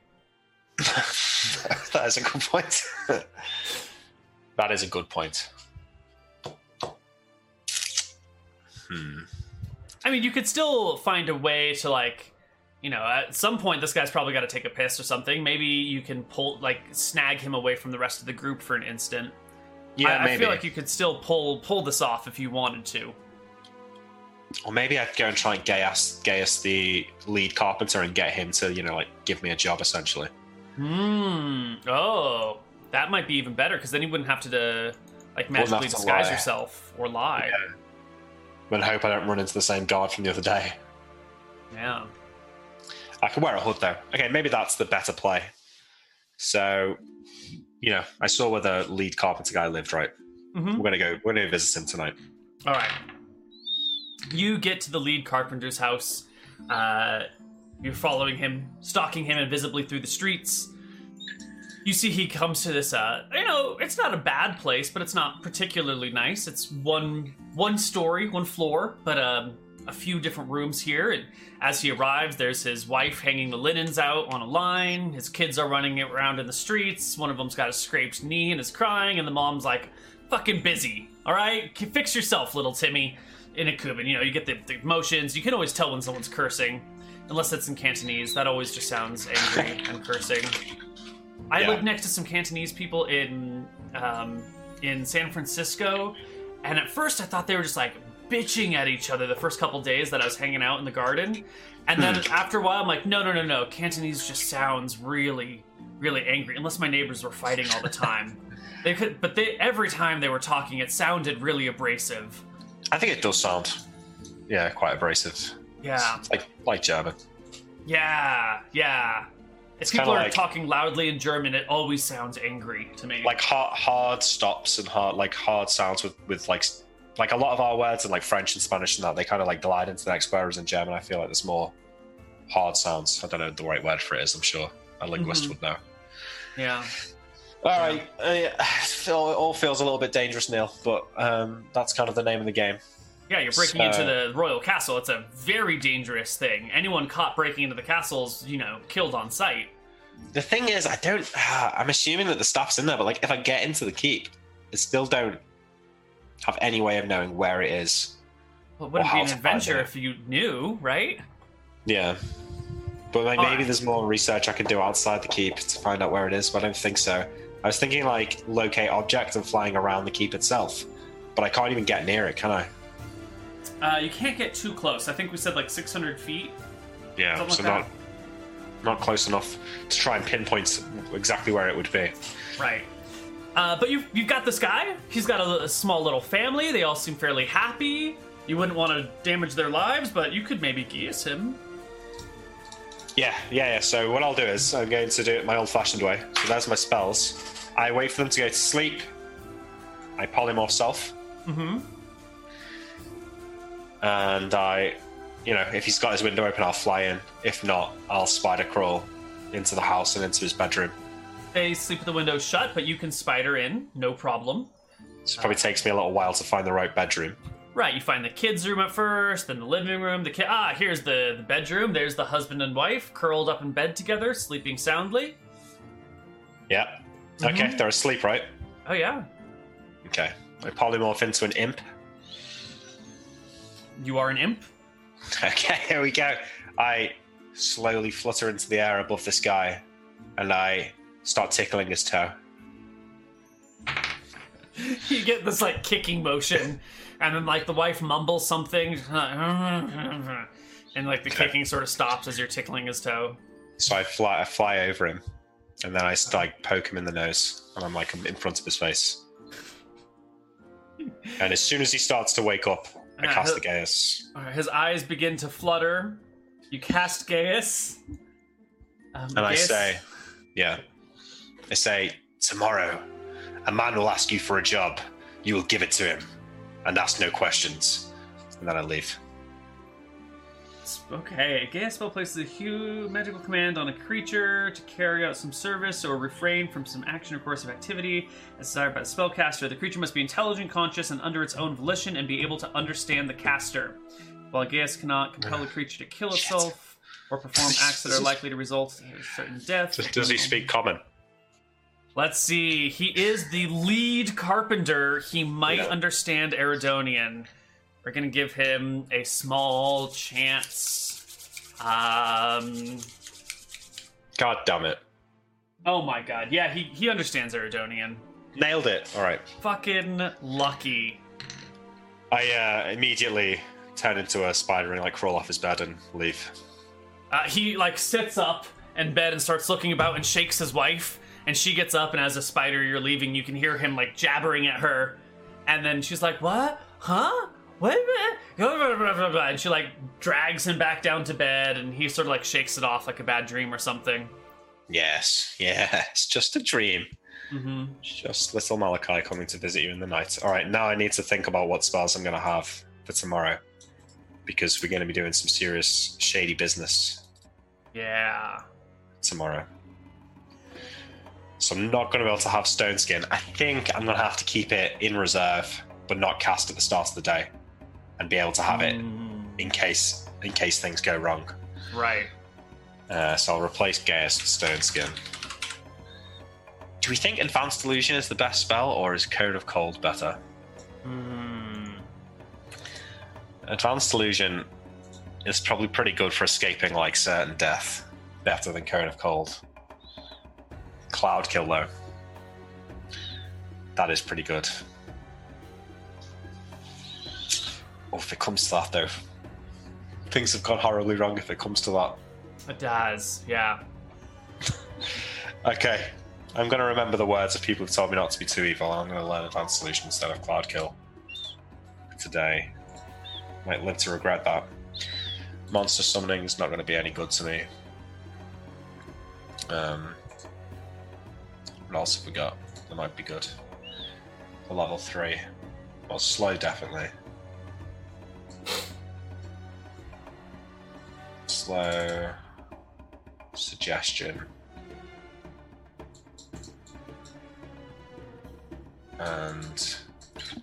*laughs* that is a good point. *laughs* that is a good point. Hmm. I mean, you could still find a way to, like, you know, at some point, this guy's probably got to take a piss or something. Maybe you can pull, like, snag him away from the rest of the group for an instant. Yeah, I, I feel like you could still pull pull this off if you wanted to. Or maybe I'd go and try and geas, geas the lead carpenter and get him to, you know, like give me a job essentially. Hmm. Oh, that might be even better because then you wouldn't have to, uh, like, magically to disguise lie. yourself or lie. And hope I don't run into the same guard from the other day. Yeah. I can wear a hood though. Okay, maybe that's the better play. So, you know, I saw where the lead carpenter guy lived, right? Mm-hmm. We're gonna go. We're gonna visit him tonight. All right. You get to the lead carpenter's house. Uh, you're following him, stalking him invisibly through the streets. You see, he comes to this. Uh, you know, it's not a bad place, but it's not particularly nice. It's one one story, one floor, but um, a few different rooms here. And as he arrives, there's his wife hanging the linens out on a line. His kids are running around in the streets. One of them's got a scraped knee and is crying, and the mom's like, "Fucking busy, all right? Fix yourself, little Timmy." In Akuban, you know, you get the, the motions. You can always tell when someone's cursing, unless it's in Cantonese. That always just sounds angry and *laughs* cursing. I Yeah. lived next to some Cantonese people in um, in San Francisco, and at first I thought they were just like bitching at each other the first couple days that I was hanging out in the garden, and then after a while I'm like, no, no, no, no, Cantonese just sounds really, really angry. Unless my neighbors were fighting all the time, *laughs* they could, but they every time they were talking, it sounded really abrasive. I think it does sound, yeah, quite abrasive. Yeah, It's like like German. yeah, yeah. If It's people are like- talking loudly in German, it always sounds angry to me. like hard, hard stops and hard like hard sounds with with like like a lot of our words and like French and Spanish and that they kind of like glide into the next whereas in German I feel like there's more hard sounds. I don't know the right word for it is. I'm sure a linguist Mhm. would know. yeah. All right, uh, *sighs* feel- it all feels a little bit dangerous, Neil, but um, that's kind of the name of the game. Yeah, you're breaking So- into the royal castle. It's a very dangerous thing. Anyone caught breaking into the castle's, you know, killed on sight. The thing is, I don't. *sighs* I'm assuming that the stuff's in there, but like if I get into the keep, I still don't have any way of knowing where it is. Well, it wouldn't be an adventure if you knew, right? Yeah. But like, maybe right. there's more research I can do outside the keep to find out where it is, but I don't think so. I was thinking like locate object and flying around the keep itself, but I can't even get near it, can I? Uh, you can't get too close. I think we said like 600 feet. Yeah, Something so like not not close enough to try and pinpoint exactly where it would be. Right. Uh, but you've, you've got this guy. He's got a, a small little family. They all seem fairly happy. You wouldn't want to damage their lives, but you could maybe geas him. Yeah, yeah, yeah. So what I'll do is I'm going to do it my old-fashioned way. So there's my spells. I wait for them to go to sleep. I polymorph self, Mm-hmm. and I, you know, if he's got his window open, I'll fly in. If not, I'll spider crawl into the house and into his bedroom. They sleep with the window shut, but you can spider in, no problem. So it probably takes me a little while to find the right bedroom. Right, you find the kids' room at first, then the living room. The kid, ah, here's the, the bedroom. There's the husband and wife curled up in bed together, sleeping soundly. Yeah. Okay, Mhm. they're asleep, right? Oh yeah, Okay. I polymorph into an imp. you are an imp. *laughs* Okay, here we go. I slowly flutter into the air above this guy, and I start tickling his toe. *laughs* you get this like kicking motion, *laughs* and then like the wife mumbles something, *laughs* and like the kicking sort of stops as you're tickling his toe. So I fly, I fly over him, and then I like poke him in the nose, and I'm like I'm in front of his face. And as soon as he starts to wake up, I Ah, cast he- the Geas. His eyes begin to flutter. You cast Geas. Um, And I say, yeah. I say, tomorrow, a man will ask you for a job. You will give it to him and ask no questions. And then I leave. Okay, a Geas spell places a huge magical command on a creature to carry out some service or refrain from some action or course of activity as desired by the spellcaster. The creature must be intelligent, conscious, and under its own volition and be able to understand the caster. While Geas cannot compel a creature to kill itself or perform acts that are *laughs* likely to result in certain death. Does, does he um, speak common? Let's see. He is the lead carpenter. He might Yeah. understand Eridonian. We're gonna give him a small chance. Um. God damn it. Oh my god. Yeah, he he understands Eridonian. Nailed it. All right. Fucking lucky. I uh, immediately turn into a spider and like crawl off his bed and leave. Uh, he like sits up in bed and starts looking about and shakes his wife. And she gets up, and as a spider, you're leaving. You can hear him like jabbering at her, and then she's like, "What? Huh? What?" And she like drags him back down to bed, and he sort of like shakes it off like a bad dream or something. Yes, yes, just a dream. hmm Just little Malakai coming to visit you in the night. All right, now I need to think about what spells I'm going to have for tomorrow because we're going to be doing some serious shady business Yeah. tomorrow. So I'm not going to be able to have Stone Skin. I think I'm going to have to keep it in reserve, but not cast at the start of the day, and be able to have it Mm, in case in case things go wrong. right. Uh, so I'll replace Geas with Stone Skin. Do we think Advanced Illusion is the best spell, or is Cone of Cold better? Mm. Advanced Illusion is probably pretty good for escaping like certain death, better than Cone of Cold. Cloud Kill though, that is pretty good. Oh, if it comes to that though, things have gone horribly wrong if it comes to that. It does. Yeah. *laughs* Okay, I'm gonna remember the words of people who told me not to be too evil. and I'm gonna learn Advanced Illusion instead of Cloud Kill today. Might live to regret that. Monster summoning is not going to be any good to me. Um, what else have we got? That might be good. For level three. Well, slow definitely. Slow. Suggestion. And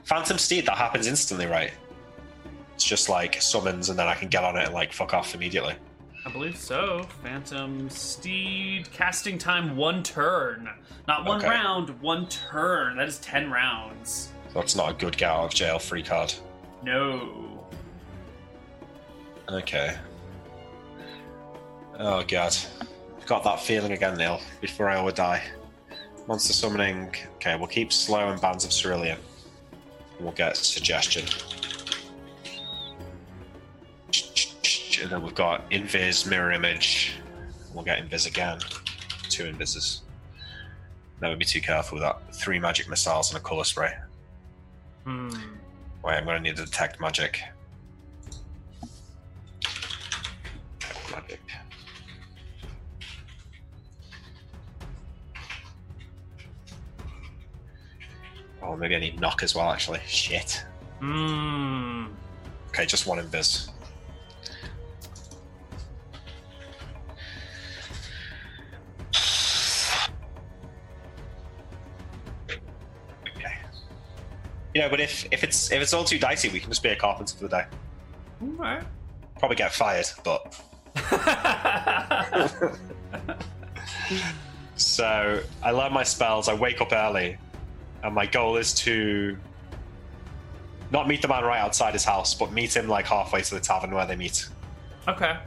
Phantom Steed, that happens instantly, right? It's just like summons and then I can get on it and like fuck off immediately. I believe so. Phantom Steed casting time one turn. Not one Okay. round, one turn. That is ten rounds. That's not a good get out of jail free card. No. Okay. Oh god. I've got that feeling again, Neil, before I will die. Monster summoning. Okay, we'll keep slow and bands of cerulean. We'll get suggestion. And then we've got invis, mirror image. We'll get invis again. Two invises. Never be too careful with that. Three magic missiles and a color spray. Hmm. Wait, I'm gonna need to detect magic. Magic. Oh, maybe I need knock as well. Actually, shit. Hmm. Okay, just one invis. You know, but if if it's if it's all too dicey, we can just be a carpenter for the day. Alright. Probably get fired, but *laughs* so I learn my spells. I wake up early, and my goal is to not meet the man right outside his house, but meet him like halfway to the tavern where they meet. okay.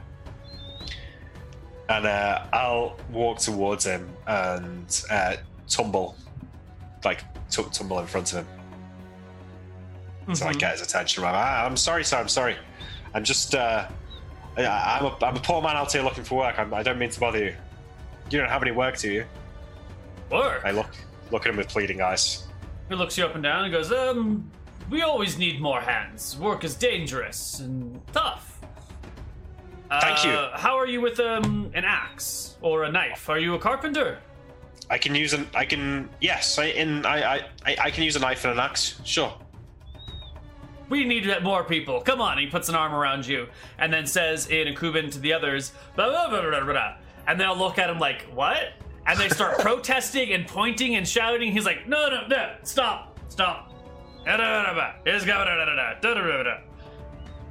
And uh, I'll walk towards him and uh, tumble, like t- tumble in front of him, so I Mhm. get his attention. I'm, ah, I'm sorry, sir. I'm sorry. I'm just. Uh, I- I'm a, I'm a poor man out here looking for work. I'm, I don't mean to bother you. You don't have any work, do you? Work. I look look at him with pleading eyes. He looks you up and down and goes, um, we always need more hands. Work is dangerous and tough. Thank you. Uh, How are you with um an axe or a knife? Are you a carpenter? I can use an. I can. Yes, I in. I. I. I, I can use a knife and an axe. Sure. We need more people. Come on. And he puts an arm around you and then says in Akuban to the others, blah, blah, blah, blah, and they'll look at him like, what? And they start *laughs* protesting and pointing and shouting. He's like, no, no, no, stop, stop.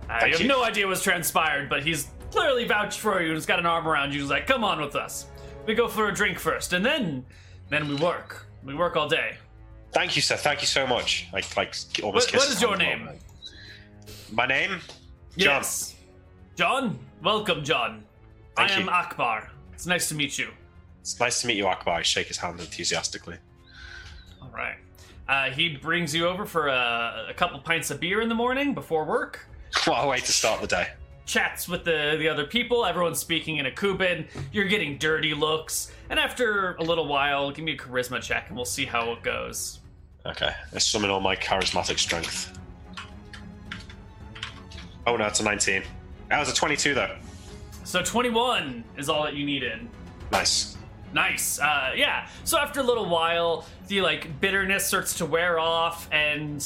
I have no idea what's transpired, but he's clearly vouched for you and he's got an arm around you. He's like, come on with us. We go for a drink first, and then then we work. We work all day. Thank you, sir. Thank you so much. Like, like almost. what, what is your name? My name. John. Yes. John? Welcome, John. Thank I am you. Akbar. It's nice to meet you. It's nice to meet you, Akbar. I shake his hand enthusiastically. All right. Uh, he brings you over for a, a couple pints of beer in the morning before work. *laughs* What a way to start the day. Chats with the, the other people. Everyone's speaking in Akuban. You're getting dirty looks. And after a little while, give me a charisma check and we'll see how it goes. Okay, let's summon all my charismatic strength. Oh no, it's a 19. That was a 22 though. So 21 is all that you needed. Nice. Nice. Uh, yeah. So after a little while, the like bitterness starts to wear off, and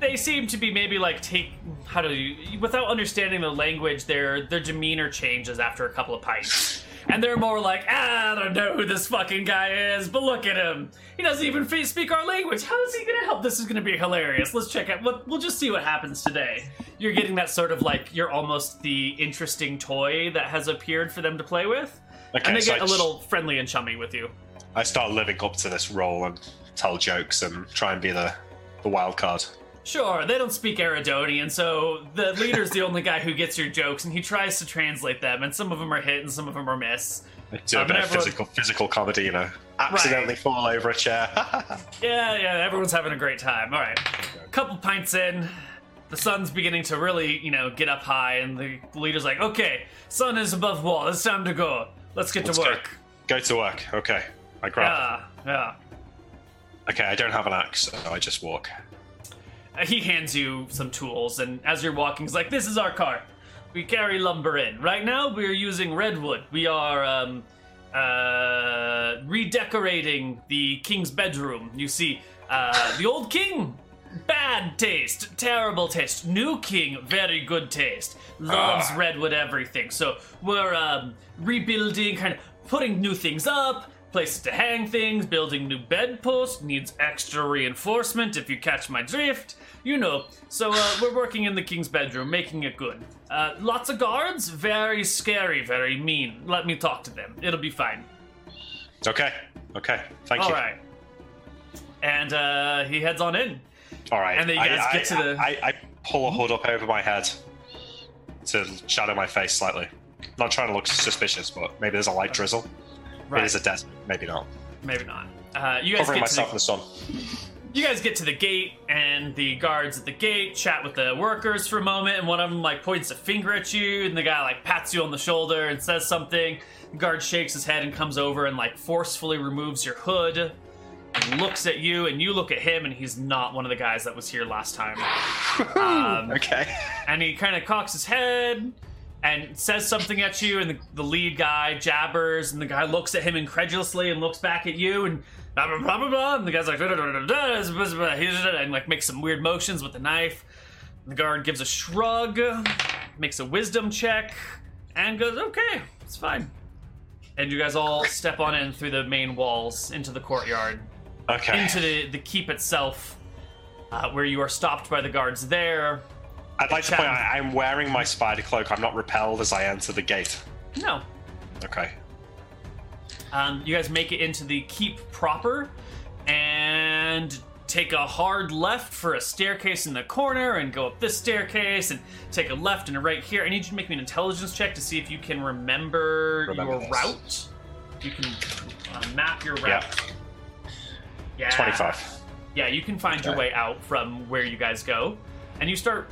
they seem to be maybe like take how do you without understanding the language, their their demeanor changes after a couple of pints. And they're more like, ah, I don't know who this fucking guy is, but look at him. He doesn't even speak our language. How is he gonna help? This is gonna be hilarious. Let's check out. We'll, just see what happens today. You're getting that sort of like you're almost the interesting toy that has appeared for them to play with Okay, and they so get I a just- little friendly and chummy with you. I start living up to this role and tell jokes and try and be the, the wild card. Sure, they don't speak Aridonian, so the leader's the only guy who gets your jokes, and he tries to translate them, and some of them are hit and some of them are miss. I do a um, bit of physical physical comedy, you know. Accidentally fall over a chair. *laughs* Yeah, yeah, everyone's having a great time. All right, a couple pints in, the sun's beginning to really, you know, get up high, and the leader's like, "Okay, sun is above wall. It's time to go. Let's get Let's to go. work." Go to work. Okay. I grab. Yeah, yeah. Okay, I don't have an axe, so I just walk. Uh, He hands you some tools, and as you're walking, he's like, "This is our cart. We carry lumber in. Right now, we're using redwood. We are um, uh, redecorating the king's bedroom. You see, uh, the old king, bad taste, terrible taste. New king, very good taste. Loves Ah. redwood everything. So we're um, rebuilding, kind of putting new things up." Places to hang things, building new bedposts, needs extra reinforcement if you catch my drift. You know, so uh, we're working in the king's bedroom, making it good. Uh, lots of guards, very scary, very mean. Let me talk to them. It'll be fine. Okay. Okay. Thank All you. right. And uh, he heads on in. All right. And then you guys I, get to the- I, I pull a hood up over my head to shadow my face slightly. Not trying to look suspicious, but maybe there's a light drizzle. Right. It is a desert. Maybe not. Maybe not. Uh, you guys Covering get to myself the, in the sun. You guys get to the gate, and the guards at the gate chat with the workers for a moment, and one of them like points a finger at you, and the guy like pats you on the shoulder and says something. The guard shakes his head and comes over and like forcefully removes your hood. And looks at you, and you look at him, and he's not one of the guys that was here last time. *laughs* Um, Okay. and he kind of cocks his head and says something at you and the, the lead guy jabbers and the guy looks at him incredulously and looks back at you and blah blah blah blah, blah and the guy's like "Da, da, da, da, da, da, blah, blah, blah," and like makes some weird motions with the knife the guard gives a shrug makes a wisdom check and goes okay it's fine and you guys all step on in through the main walls into the courtyard Okay. into the, the keep itself uh, where you are stopped by the guards there I'd like to point out I'm wearing my spider cloak. I'm not repelled as I enter the gate. no Okay. Um, you guys make it into the keep proper and take a hard left for a staircase in the corner and go up this staircase and take a left and a right here. I need you to make me an intelligence check to see if you can remember, Remember your this. route. You can uh, map your route. Yeah. 25. Yeah, you can find your way out from where you guys go, and you start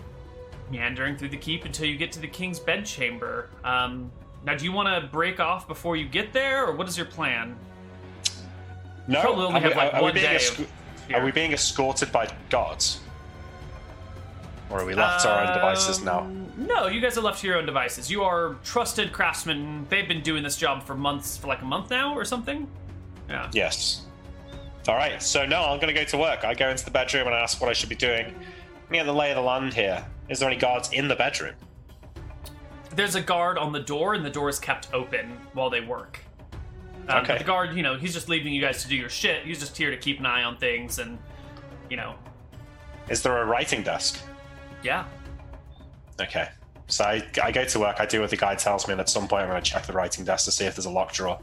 meandering through the keep until you get to the king's bedchamber. Um, now, do you want to break off before you get there, or what is your plan? No. Probably only are, we, have, like, are we one being day are we being escorted by guards? Or are we left to our own devices now? Um, No, you guys are left to your own devices. You are trusted craftsmen. They've been doing this job for months, for like a month now or something. Yeah. Yes. All right. So no, I'm going to go to work. I go into the bedroom and I ask what I should be doing. Let me get the lay of the land here. Is there any guards in the bedroom? There's a guard on the door, and the door is kept open while they work. Um, Okay. The guard, you know, he's just leaving you guys to do your shit. He's just here to keep an eye on things, and you know, Is there a writing desk? yeah. Okay. So I, I go to work. I do what the guy tells me, and at some point I'm going to check the writing desk to see if there's a lock drawer.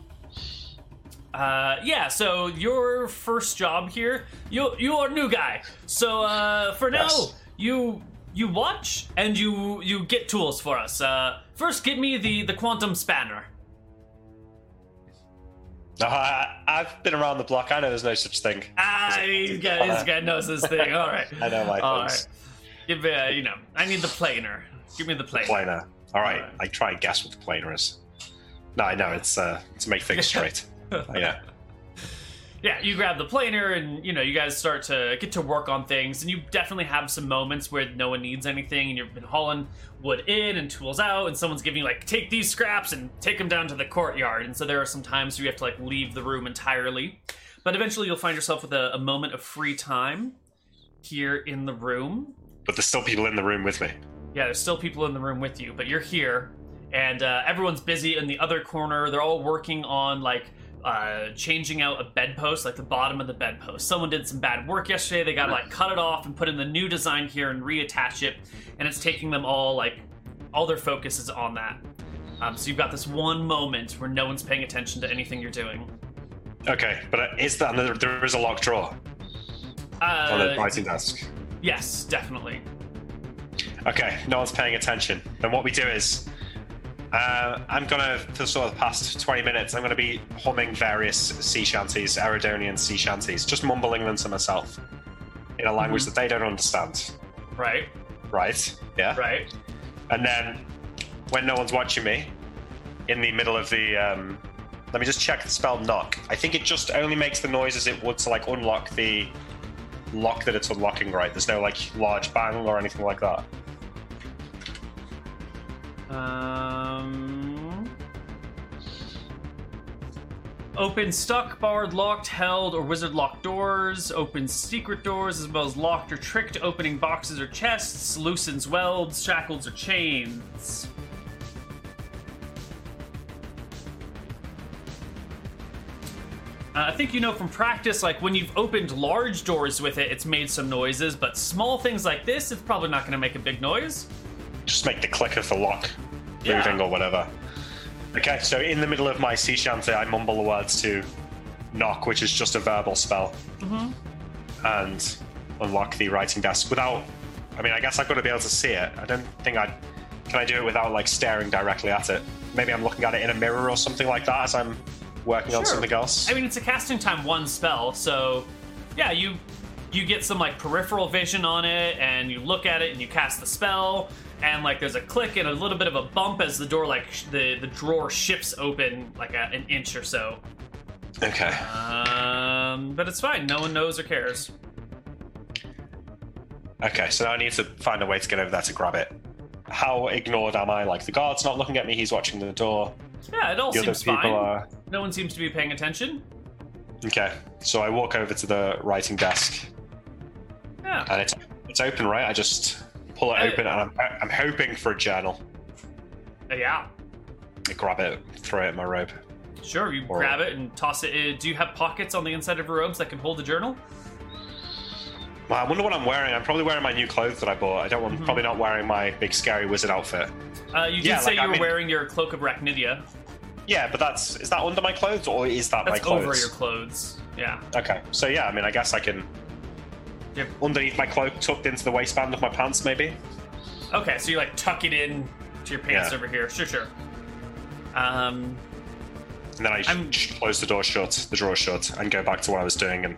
Uh, yeah, so your first job here, you you are a new guy. So uh, for now, Yes. you you watch and you you get tools for us. Uh, first, give me the the quantum spanner. No, I, I've been around the block. I know there's no such thing. Ah, this guy, this guy knows this thing. All right, *laughs* I know my all things. right. Give me, uh, you know, I need the planer. Give me the planer. Planer. All right. Alright. I try and guess what the planer is. No, I know it's uh, to make things *laughs* straight. *laughs* yeah. Yeah, you grab the planer and you know you guys start to get to work on things, and you definitely have some moments where no one needs anything, and you've been hauling wood in and tools out, and someone's giving you like take these scraps and take them down to the courtyard, and so there are some times where you have to like leave the room entirely, but eventually you'll find yourself with a, a moment of free time here in the room. But there's still people in the room with me. Yeah, there's still people in the room with you, but you're here, and uh, everyone's busy in the other corner. They're all working on like uh, changing out a bedpost, like the bottom of the bedpost. Someone did some bad work yesterday. They got to like cut it off and put in the new design here and reattach it, and it's taking them all like all their focus is on that. Um, so you've got this one moment where no one's paying attention to anything you're doing. Okay, but uh, is that there, there is a locked drawer on the Uh, writing desk? yes, definitely. Okay, no one's paying attention. Then what we do is, uh, I'm gonna for sort of the past 20 minutes, I'm gonna be humming various sea shanties, Eridonian sea shanties, just mumbling them to myself in a language that they don't understand. Right, Right? Yeah. right. And then when no one's watching me, in the middle of the, um, let me just check the spell knock. I think it just only makes the noises it would to like unlock the lock that it's unlocking. Right? There's no like large bang or anything like that. Um. Open stuck, barred, locked, held, or wizard locked doors. Opens secret doors as well as locked or tricked opening boxes or chests. Loosens welds, shackles, or chains. Uh, I think you know from practice, like when you've opened large doors with it, it's made some noises, but small things like this, it's probably not going to make a big noise. Just make the click of the lock Yeah. moving or whatever. Okay, so in the middle of my sea shanty, I mumble the words to knock, which is just a verbal spell. Mm-hmm. And unlock the writing desk without. I mean, I guess I've got to be able to see it. I don't think I can. I do it without like staring directly at it. Maybe I'm looking at it in a mirror or something like that as I'm working on something else. I mean, it's a casting time one spell, so yeah, you you get some like peripheral vision on it, and you look at it, and you cast the spell, and like there's a click and a little bit of a bump as the door like sh- the the drawer shifts open like a, an inch or so. okay. Um, but it's fine. No one knows or cares. Okay, so now I need to find a way to get over there to grab it. How ignored am I? Like the guard's not looking at me; he's watching the door. Yeah, it all The other seems people fine. are. No one seems to be paying attention. Okay, so I walk over to the writing desk, Yeah. and it's it's open, right? I just pull it Uh, open, and I'm I'm hoping for a journal. Yeah. I grab it, throw it in my robe. Sure, you Or- grab it and toss it. Uh, Do you have pockets on the inside of your robes that can hold a journal? Well, I wonder what I'm wearing. I'm probably wearing my new clothes that I bought. I don't want, Mhm. probably not wearing my big scary wizard outfit. Uh, you did Yeah, say like, you I were mean- wearing your cloak of Arachnidia. Yeah, but that's is that under my clothes or is that my clothes? over your clothes. Yeah. Okay, so yeah, I mean, I guess I can Yep. underneath my cloak, tucked into the waistband of my pants, maybe. Okay, so you like tuck it in to your pants Yeah. over here. Sure, sure. Um, And then I I'm- sh- close the door shut, the drawer shut, and go back to what I was doing and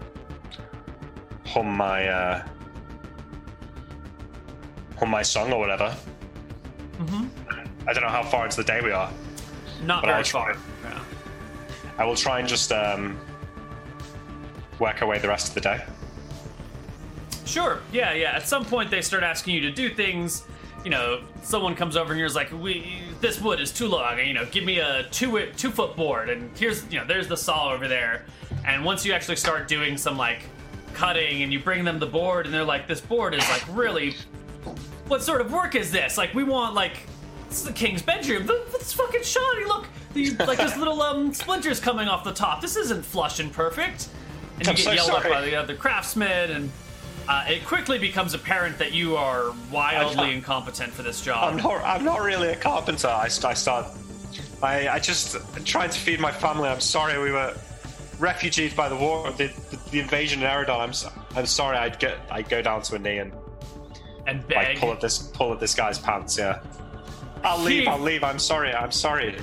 hum my uh, hum my song or whatever. mhm. I don't know how far into the day we are. not But very I'll try. far. Yeah. I will try and just um, work away the rest of the day. Sure. Yeah, yeah. At some point, they start asking you to do things. You know, someone comes over and here's like, "We this wood is too long. and, You know, give me a two two foot board, and here's you know, there's the saw over there." And once you actually start doing some like cutting, and you bring them the board, and they're like, "This board is like really, what sort of work is this? Like, we want like." This is the king's bedroom. It's fucking shoddy. Look, these like there's little um splinters coming off the top. This isn't flush and perfect. And you I'm get so yelled at by the other craftsman, and uh, it quickly becomes apparent that you are wildly I'm- incompetent for this I'm job. not. I'm not really a carpenter. I, I start. I, I just trying to feed my family. I'm sorry. We were refugees by the war, the, the, the invasion in Eridon. I'm. I'm sorry. I'd get. I go down to a knee and And like pull at this. Pull at this guy's pants. Yeah. I'll leave. He- I'll leave. I'm sorry. I'm sorry.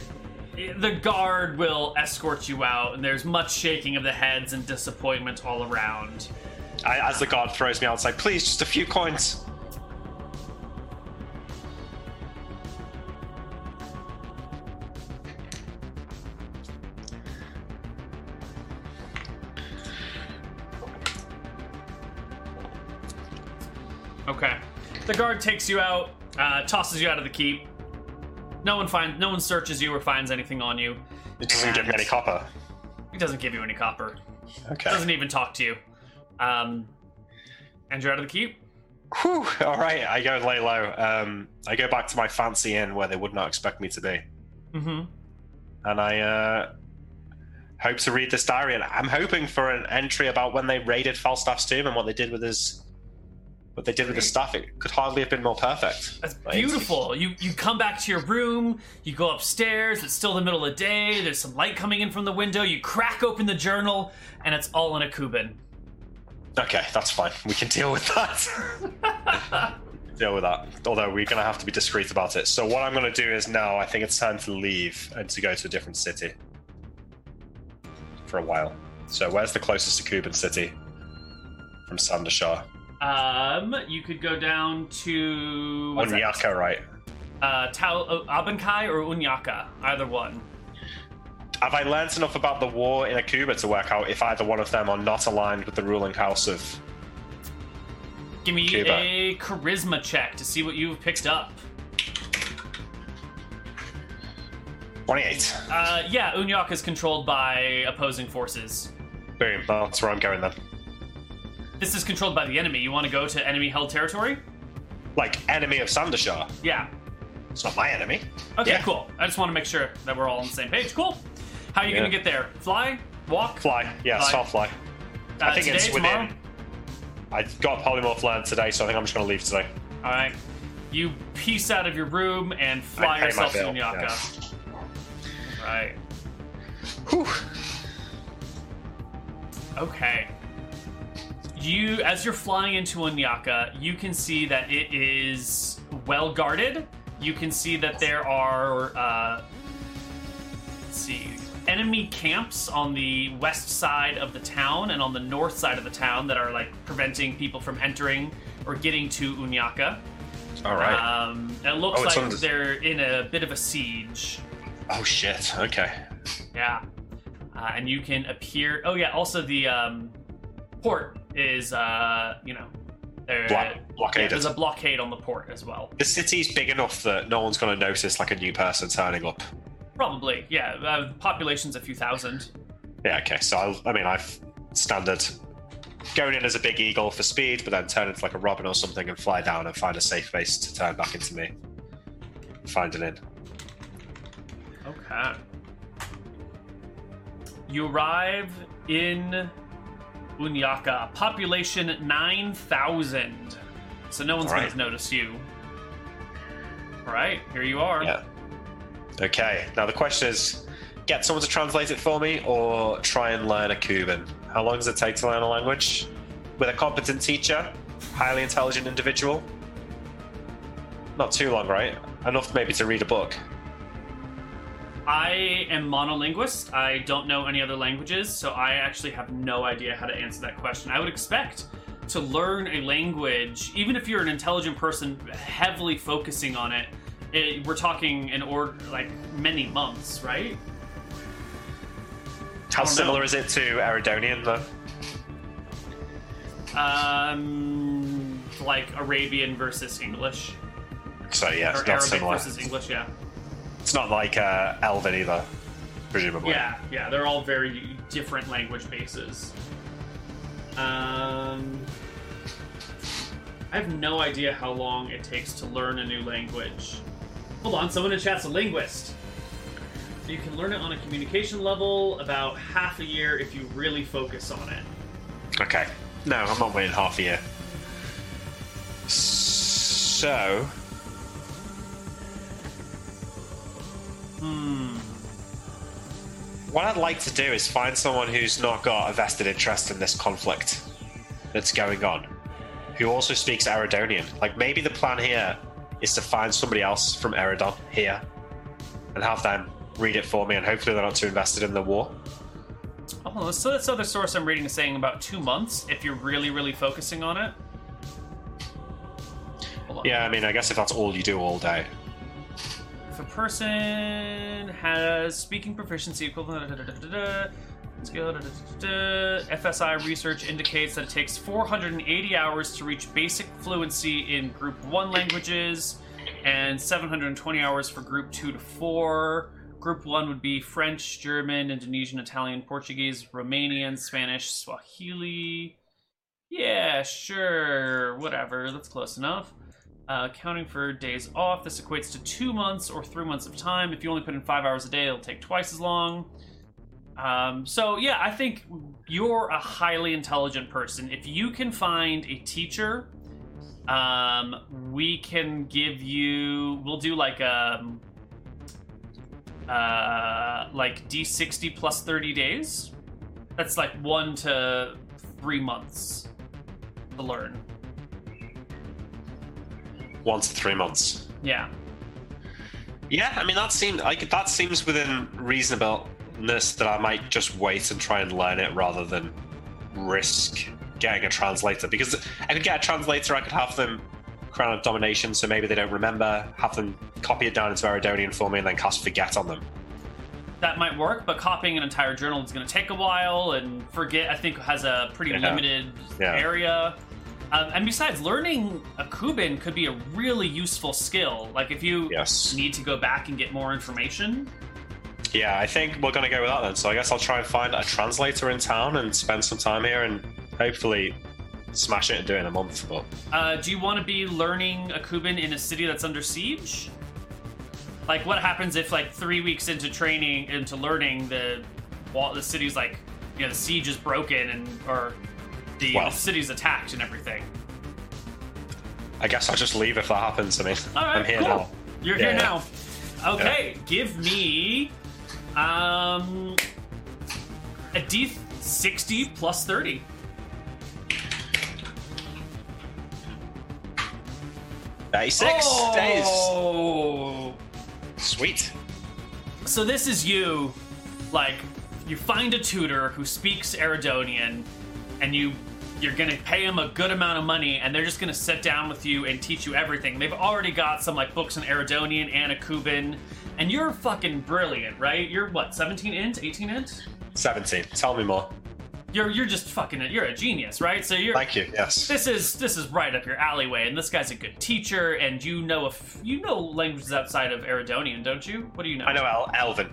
The guard will escort you out, and there's much shaking of the heads and disappointment all around. I, as the guard throws me outside, please, just a few coins. Okay. The guard takes you out, uh, tosses you out of the keep. No one finds, no one searches you or finds anything on you. It doesn't give me any copper. He doesn't give you any copper. Okay. Doesn't even talk to you. Um, and you're out of the keep. Whew, all right, I go lay low. Um, I go back to my fancy inn where they would not expect me to be, Mm-hmm. and I uh, hope to read this diary. And I'm hoping for an entry about when they raided Falstaff's tomb and what they did with his, what they did with his stuff. It could hardly have been more perfect. That's beautiful. You you come back to your room. You go upstairs. It's still the middle of the day. There's some light coming in from the window. You crack open the journal, and it's all in Akuban. Okay, that's fine. We can deal with that. *laughs* deal with that. Although we're gonna have to be discreet about it. So what I'm gonna do is now I think it's time to leave and to go to a different city for a while. So where's the closest to Cuban city from Sandashar? Um, you could go down to Unyaka, right? Uh, Tau uh, Abankai or Unyaka, either one. Have I learnt enough about the war in Akuba to work out if either one of them are not aligned with the ruling house of? Give me Cuba. a charisma check to see what you've picked up. Twenty-eight. Uh, yeah, Unyak is controlled by opposing forces. Boom. That's where I'm going then. This is controlled by the enemy. You want to go to enemy-held territory? Like enemy of Sandashar. Yeah. It's not my enemy. Okay, Yeah. cool. I just want to make sure that we're all on the same page. Cool. How are you Yeah. gonna get there? Fly? Walk? Fly. Yeah, Fly. soft fly. Uh, I think today, it's within. tomorrow? I got polymorph land today, so I think I'm just going to leave today. All right. You piece out of your room and fly I pay my yourself to bill, Unyaka. yes. Right. Whew. Okay. you as you're flying into Unyaka, you can see that it is well guarded. You can see that there are uh, let's see enemy camps on the west side of the town and on the north side of the town that are like preventing people from entering or getting to Unyaka. All right. Um, it looks Oh, it's like on the- they're in a bit of a siege. oh shit. Okay. Yeah. Uh, and you can appear. Oh, yeah. Also, the um, port is, uh, you know, there, Block- there's a blockade on the port as well. The city's big enough that no one's going to notice like a new person turning up. Probably, yeah. Uh, population's a few thousand. Yeah. Okay. So I'll, I mean, I've standard going in as a big eagle for speed, but then turn into like a robin or something and fly down and find a safe base to turn back into me. Find an inn. Okay. You arrive in Unyaka, population 9,000. So no one's All going to notice you. All right, here you are. Yeah. Okay. Now the question is, get someone to translate it for me, or try and learn Akuban. How long does it take to learn a language? With a competent teacher, highly intelligent individual. Not too long, right? Enough maybe to read a book. I am monolinguist. I don't know any other languages, so I actually have no idea how to answer that question. I would expect to learn a language, even if you're an intelligent person heavily focusing on it, it we're talking in or like many months, right? How similar know. is it to Eridonian, though? Um, like Arabian versus English, So yeah, or it's not Arabic similar. versus English. Yeah, It's not like uh, Elven either, presumably. yeah, yeah. They're all very different language bases. Um, I have no idea how long it takes to learn a new language. Hold on, someone in chat's a linguist. You can learn it on a communication level about half a year if you really focus on it. Okay. No, I'm not waiting half a year. So, Hmm. what I'd like to do is find someone who's not got a vested interest in this conflict that's going on, who also speaks Eridonian. Like maybe the plan here is to find somebody else from Eridon here and have them read it for me, and hopefully they're not too invested in the war. Oh, so this other source I'm reading is saying about two months if you're really, really focusing on it. Hold on. Yeah, I mean, I guess if that's all you do all day. If a person has speaking proficiency equivalent, skill, da, da, da, da, FSI research indicates that it takes 480 hours to reach basic fluency in Group 1 languages and 720 hours for Group 2 to 4. Group 1 would be French, German, Indonesian, Italian, Portuguese, Romanian, Spanish, Swahili. Yeah, sure, whatever, that's close enough. Uh, counting for days off, this equates to two months or three months of time. If you only put in five hours a day, it'll take twice as long. Um, so, yeah, I think you're a highly intelligent person. If you can find a teacher, um, we can give you. We'll do like um, uh, like D60 plus 30 days. That's like one to three months to learn. One to three months. Yeah. Yeah, I mean that seems like that seems within reasonableness that I might just wait and try and learn it rather than risk getting a translator because I could get a translator, I could have them crown of domination, so maybe they don't remember, have them copy it down into Eridonian for me, and then cast forget on them. that might work, but copying an entire journal is going to take a while, and forget I think has a pretty Yeah. limited Yeah. area. Um, and besides, learning Akuban could be a really useful skill. Like if you Yes. need to go back and get more information. Yeah, I think we're gonna go with that then. So I guess I'll try and find a translator in town and spend some time here and hopefully smash it and do it in a month. But Uh, do you want to be learning Akuban in a city that's under siege? Like, what happens if, like, three weeks into training, into learning, the wall, the city's like, you know, the siege is broken and or the, Well. the city's attacked and everything? I guess I'll just leave if that happens. I mean, right, I'm here cool. now. You're here Yeah. now. Okay, give me um, a d60 plus 30. Day six. Oh. Days. Sweet. So this is you, like, you find a tutor who speaks Eridonian, and you you're gonna pay them a good amount of money, and they're just gonna sit down with you and teach you everything. They've already got some like books in Eridonian and Akuban and you're fucking brilliant, right? You're what, 17 int, 18 int? 17. Tell me more. You're you're just fucking you're a genius, right? So you're Thank you. Yes. this is this is right up your alleyway, and this guy's a good teacher, and you know if you know languages outside of Eridonian, don't you? What do you know? I know El- Elven.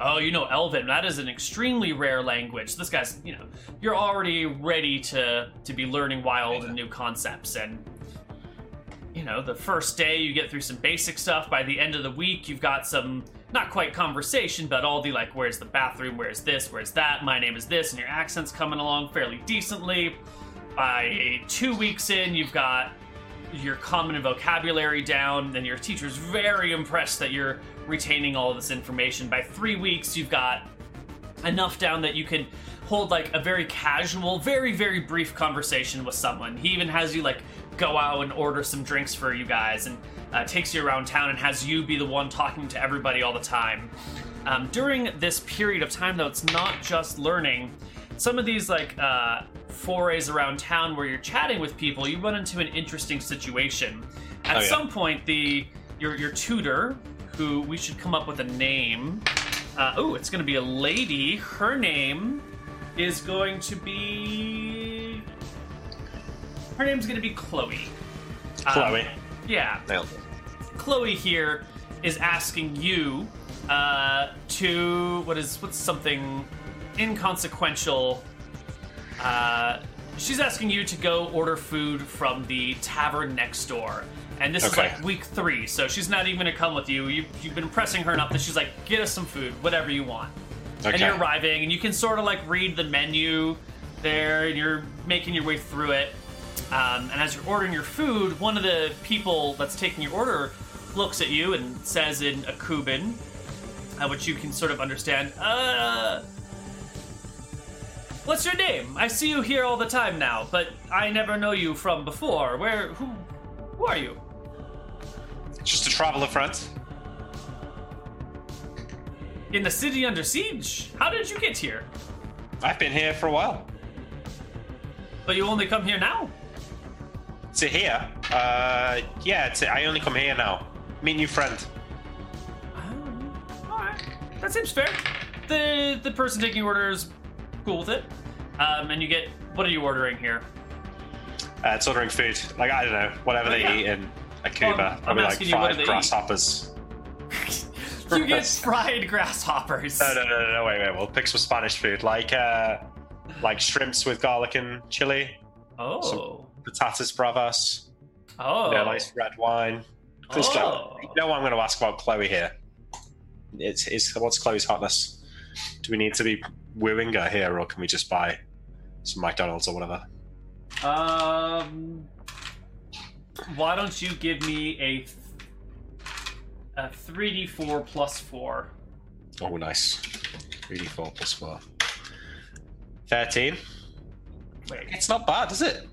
Oh, you know Elven. That is an extremely rare language. This guy's, you know, you're already ready to to be learning wild and new concepts. And you know, the first day you get through some basic stuff. By the end of the week, you've got some not quite conversation, but all the like, where's the bathroom? Where's this? Where's that? My name is this, and your accent's coming along fairly decently. By two weeks in, you've got your common vocabulary down, and your teacher's very impressed that you're retaining all this information. By three weeks, you've got enough down that you can hold like a very casual, very, very brief conversation with someone. He even has you like go out and order some drinks for you guys and uh, takes you around town and has you be the one talking to everybody all the time. Um, during this period of time, though, it's not just learning. Some of these like uh, forays around town where you're chatting with people, you run into an interesting situation. At Oh, yeah. some point, the your your tutor, who we should come up with a name. Uh, oh, it's going to be a lady. Her name is going to be. Her name's going to be Chloe. Um, Chloe. yeah, Nailed it. Chloe here is asking you uh, to what is what's something inconsequential. Uh, she's asking you to go order food from the tavern next door, and this Okay. is like week three, so she's not even gonna come with you. you you've been pressing her enough that she's like, get us some food, whatever you want. Okay. And you're arriving, and you can sort of like read the menu there, and you're making your way through it. Um, and as you're ordering your food, one of the people that's taking your order looks at you and says in Akuban, uh, which you can sort of understand, uh. What's your name? I see you here all the time now, but I never know you from before. Where, who, who are you? Just a traveler friend. In the city under siege? How did you get here? I've been here for a while. But you only come here now? To here? Uh, yeah. To, I only come here now. Meet new friend. Oh, Alright. That seems fair. The the person taking orders cool with it. Um, and you get what are you ordering here? Uh, it's ordering food. Like I don't know, whatever Oh, they yeah. eat in Akuba. Well, I'm Probably like asking you, five they eat? grasshoppers. *laughs* You get *laughs* fried grasshoppers. No, no, no, no, no, wait, wait. We'll pick some Spanish food, like uh, like shrimps with garlic and chili, Oh. Patatas bravas, Oh. yeah, nice red wine. Guy- Oh. You know what I'm going to ask about Chloe here? It's, it's what's Chloe's hotness? Do we need to be wooing her here, or can we just buy some McDonald's or whatever? Um, why don't you give me a a three d four plus four? Oh, nice. 3d4 plus 4. 13. Wait, It's not bad, is it?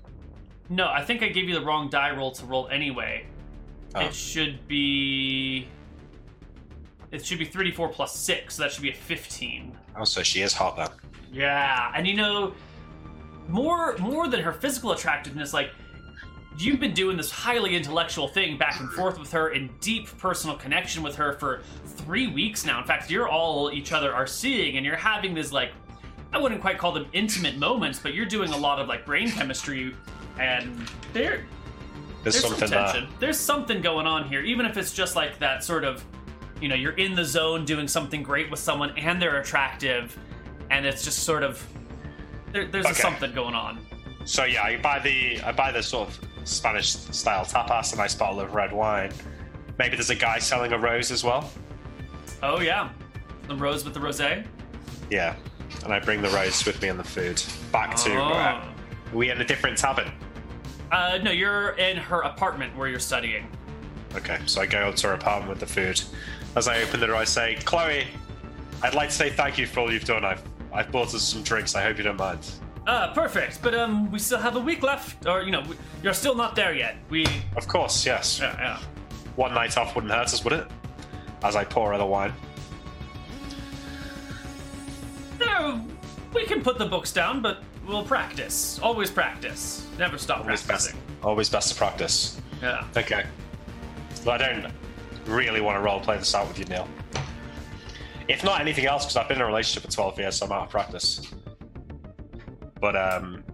No, I think I gave you the wrong die roll to roll anyway. Oh. It should be. It should be three d four plus six, so that should be a fifteen. Oh, so she is hot then. Yeah, and you know, more more than her physical attractiveness, like you've been doing this highly intellectual thing back and forth with her in deep personal connection with her for three weeks now. In fact, you're all each other are seeing, and you're having this like I wouldn't quite call them intimate moments, but you're doing a lot of like brain chemistry, and there There's, there's something some there. tension. There's something going on here, even if it's just like that sort of, you know, you're in the zone doing something great with someone and they're attractive, and it's just sort of there, there's a Okay. something going on. So yeah, I buy the I buy the sort of Spanish style tapas, a nice bottle of red wine. Maybe there's a guy selling a rose as well. Oh yeah, the rose with the rosé. Yeah, and I bring the rose with me and the food back to. Uh, Oh. are we in a different tavern? Uh, no, you're in her apartment where you're studying. Okay, so I go to her apartment with the food. As I open the door, I say, "Chloe, I'd like to say thank you for all you've done. I've I've bought us some drinks. I hope you don't mind." Ah, perfect. But um, we still have a week left, or you know, we, you're still not there yet. We, Of course, yes. yeah, yeah. One night off wouldn't hurt us, would it? As I pour other wine. No, we can put the books down, but we'll practice. Always practice. Never stop Always best. practicing. Always best to practice. Yeah. Okay. But I don't really want to roleplay this out with you, Neil. If not anything else, because I've been in a relationship for 12 years, so I'm out of practice. But um,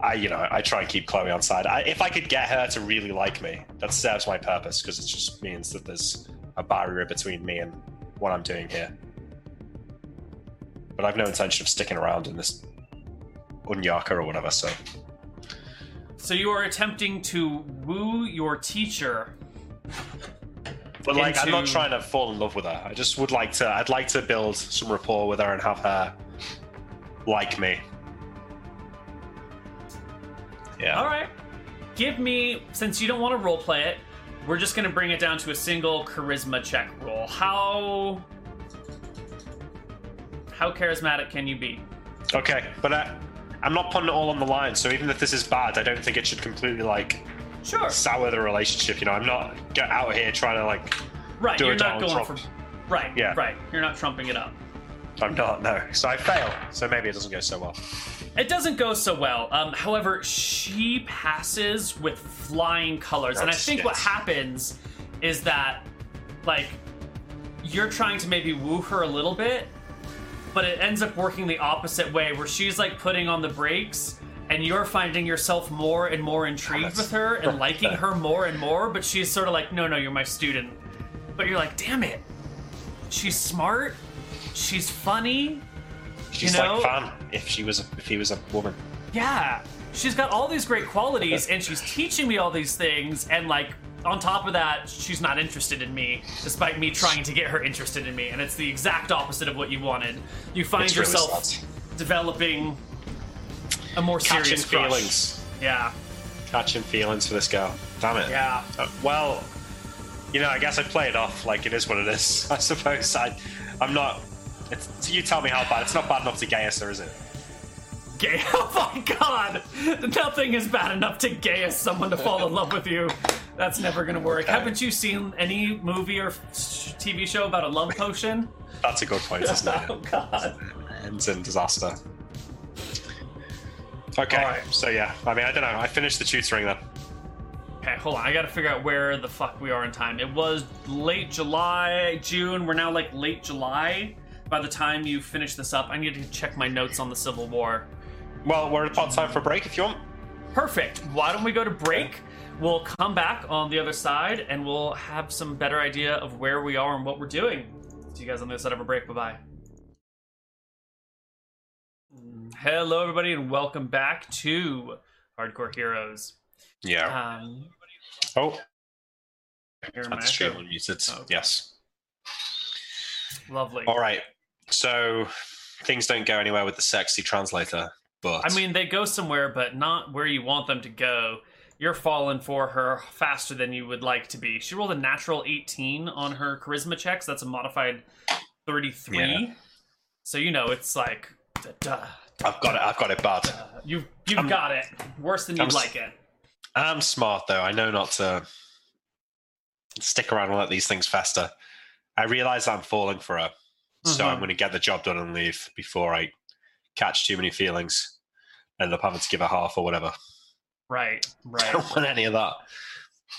I, you know, I try and keep Chloe on side. I, if I could get her to really like me, that serves my purpose because it just means that there's a barrier between me and what I'm doing here. But I've no intention of sticking around in this Unyaka or whatever. So So you are attempting to woo your teacher. But like, I'm not trying to fall in love with her. I just would like to. I'd like to build some rapport with her and have her like me. Yeah. All right. Give me, since you don't want to role play it, we're just going to bring it down to a single charisma check roll. How how charismatic can you be? Okay, but I, I'm not putting it all on the line. So even if this is bad, I don't think it should completely like Sure. sour the relationship. You know, I'm not get out here trying to like. Right. do a You're not going Trump. for. Right. Yeah. Right. You're not trumping it up. I'm not. No. So I fail. So maybe it doesn't go so well. It doesn't go so well. Um, however, she passes with flying colors, and Oh, I think what happens is that, like, you're trying to maybe woo her a little bit, but it ends up working the opposite way, where she's like putting on the brakes, and you're finding yourself more and more intrigued with her and liking her more and more. But she's sort of like, no, no, you're my student. But you're like, damn it, she's smart, she's funny, She's know- like fan if she was a, if he was a woman. yeah, she's got all these great qualities, *laughs* and she's teaching me all these things, and like on top of that, she's not interested in me, despite me trying to get her interested in me, and it's the exact opposite of what you wanted. You find It's yourself developing a more Catching serious crush. feelings. Yeah, Catching feelings for this girl. Damn it. yeah. Uh, well, you know, I guess I play it off like it is what it is. *laughs* I suppose I, I'm not. It's, you tell me how bad. It's not bad enough to geas, or is it? Gay. *laughs* Oh my god! Nothing is bad enough to geas someone to fall in love with you. That's never gonna work. Okay. Haven't you seen any movie or TV show about a love potion? That's a good point, isn't it? *laughs* Oh god. Ends in disaster. Okay, Alright. so yeah, I mean, I don't know. I finished the tutoring then. Okay, hold on. I gotta figure out where the fuck we are in time. It was late July, June. We're now like late July. By the time you finish this up, I need to check my notes on the Civil War. Well, we're about time for a break if you want. Perfect. Why don't we go to break? We'll come back on the other side and we'll have some better idea of where we are and what we're doing. See you guys on the other side of a break. Bye bye. Hello, everybody, and welcome back to Hardcore Heroes. Yeah. Um, oh, that's true. Oh, okay. Yes. Lovely. All right. So things don't go anywhere with the sexy translator, but I mean, they go somewhere, but not where you want them to go. You're falling for her faster than you would like to be. She rolled a natural 18 on her charisma checks. That's a modified 33. Yeah. So you know it's like, duh, duh, I've got it. I've got it bad. duh. you you've I'm- got it worse than you'd I'm like it. I'm smart though. I know not to stick around and let these things fester. I realize I'm falling for her, so Mhm. I'm going to get the job done and leave before I catch too many feelings. And end up having to give her half or whatever. Right, *laughs* right. I don't want any of that.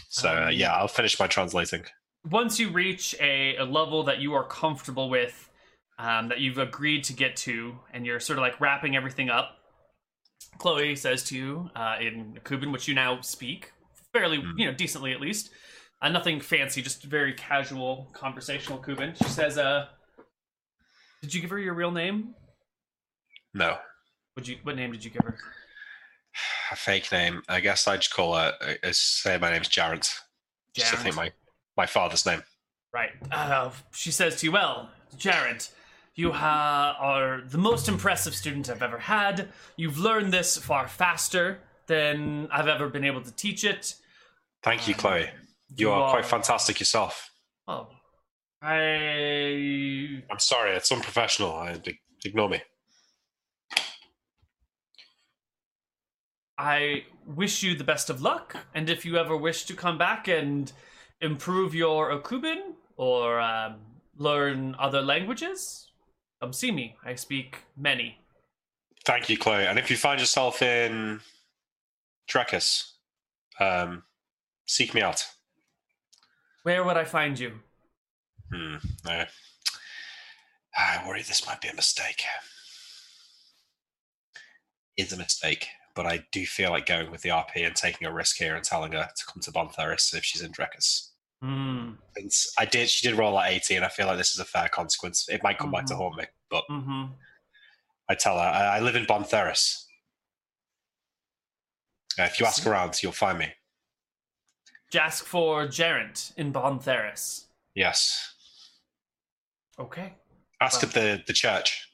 So uh, Um, yeah, I'll finish my translating. Once you reach a, a level that you are comfortable with, um, that you've agreed to get to, and you're sort of like wrapping everything up, Chloe says to you uh, in Kuban, which you now speak fairly, Mhm. you know, decently at least. Uh, nothing fancy, just very casual, conversational Kuban. She says, uh, "Did you give her your real name? No, Would you? What name did you give her? A fake name. I guess I'd just call her. uh, uh, say my name's Jarrett. Just to think my my father's name. Right. Uh, she says to you, Well, Jarrett, you ha- are the most impressive student I've ever had. You've learned this far faster than I've ever been able to teach it. Thank you, Um, Chloe. You, are, quite fantastic yourself. Oh. I. I'm sorry, it's unprofessional. I, ignore me. I wish you the best of luck, and if you ever wish to come back and improve your Akuban or um, learn other languages, come see me. I speak many. Thank you, Chloe. And if you find yourself in Drekis, um, seek me out. Where would I find you? Hmm. no. I worry this might be a mistake. It's a mistake, but I do feel like going with the RP and taking a risk here and telling her to come to Bontheris if she's in Drekis. Hmm. Since I did, she did roll at 80, and I feel like this is a fair consequence. It might come back to Mhm. haunt me, but Mm-hmm. I tell her I, I live in Bontheris. Uh, if you ask around, you'll find me. Ask for Gerent in Bontheris. Yes. Okay. Ask Well. at the, the church.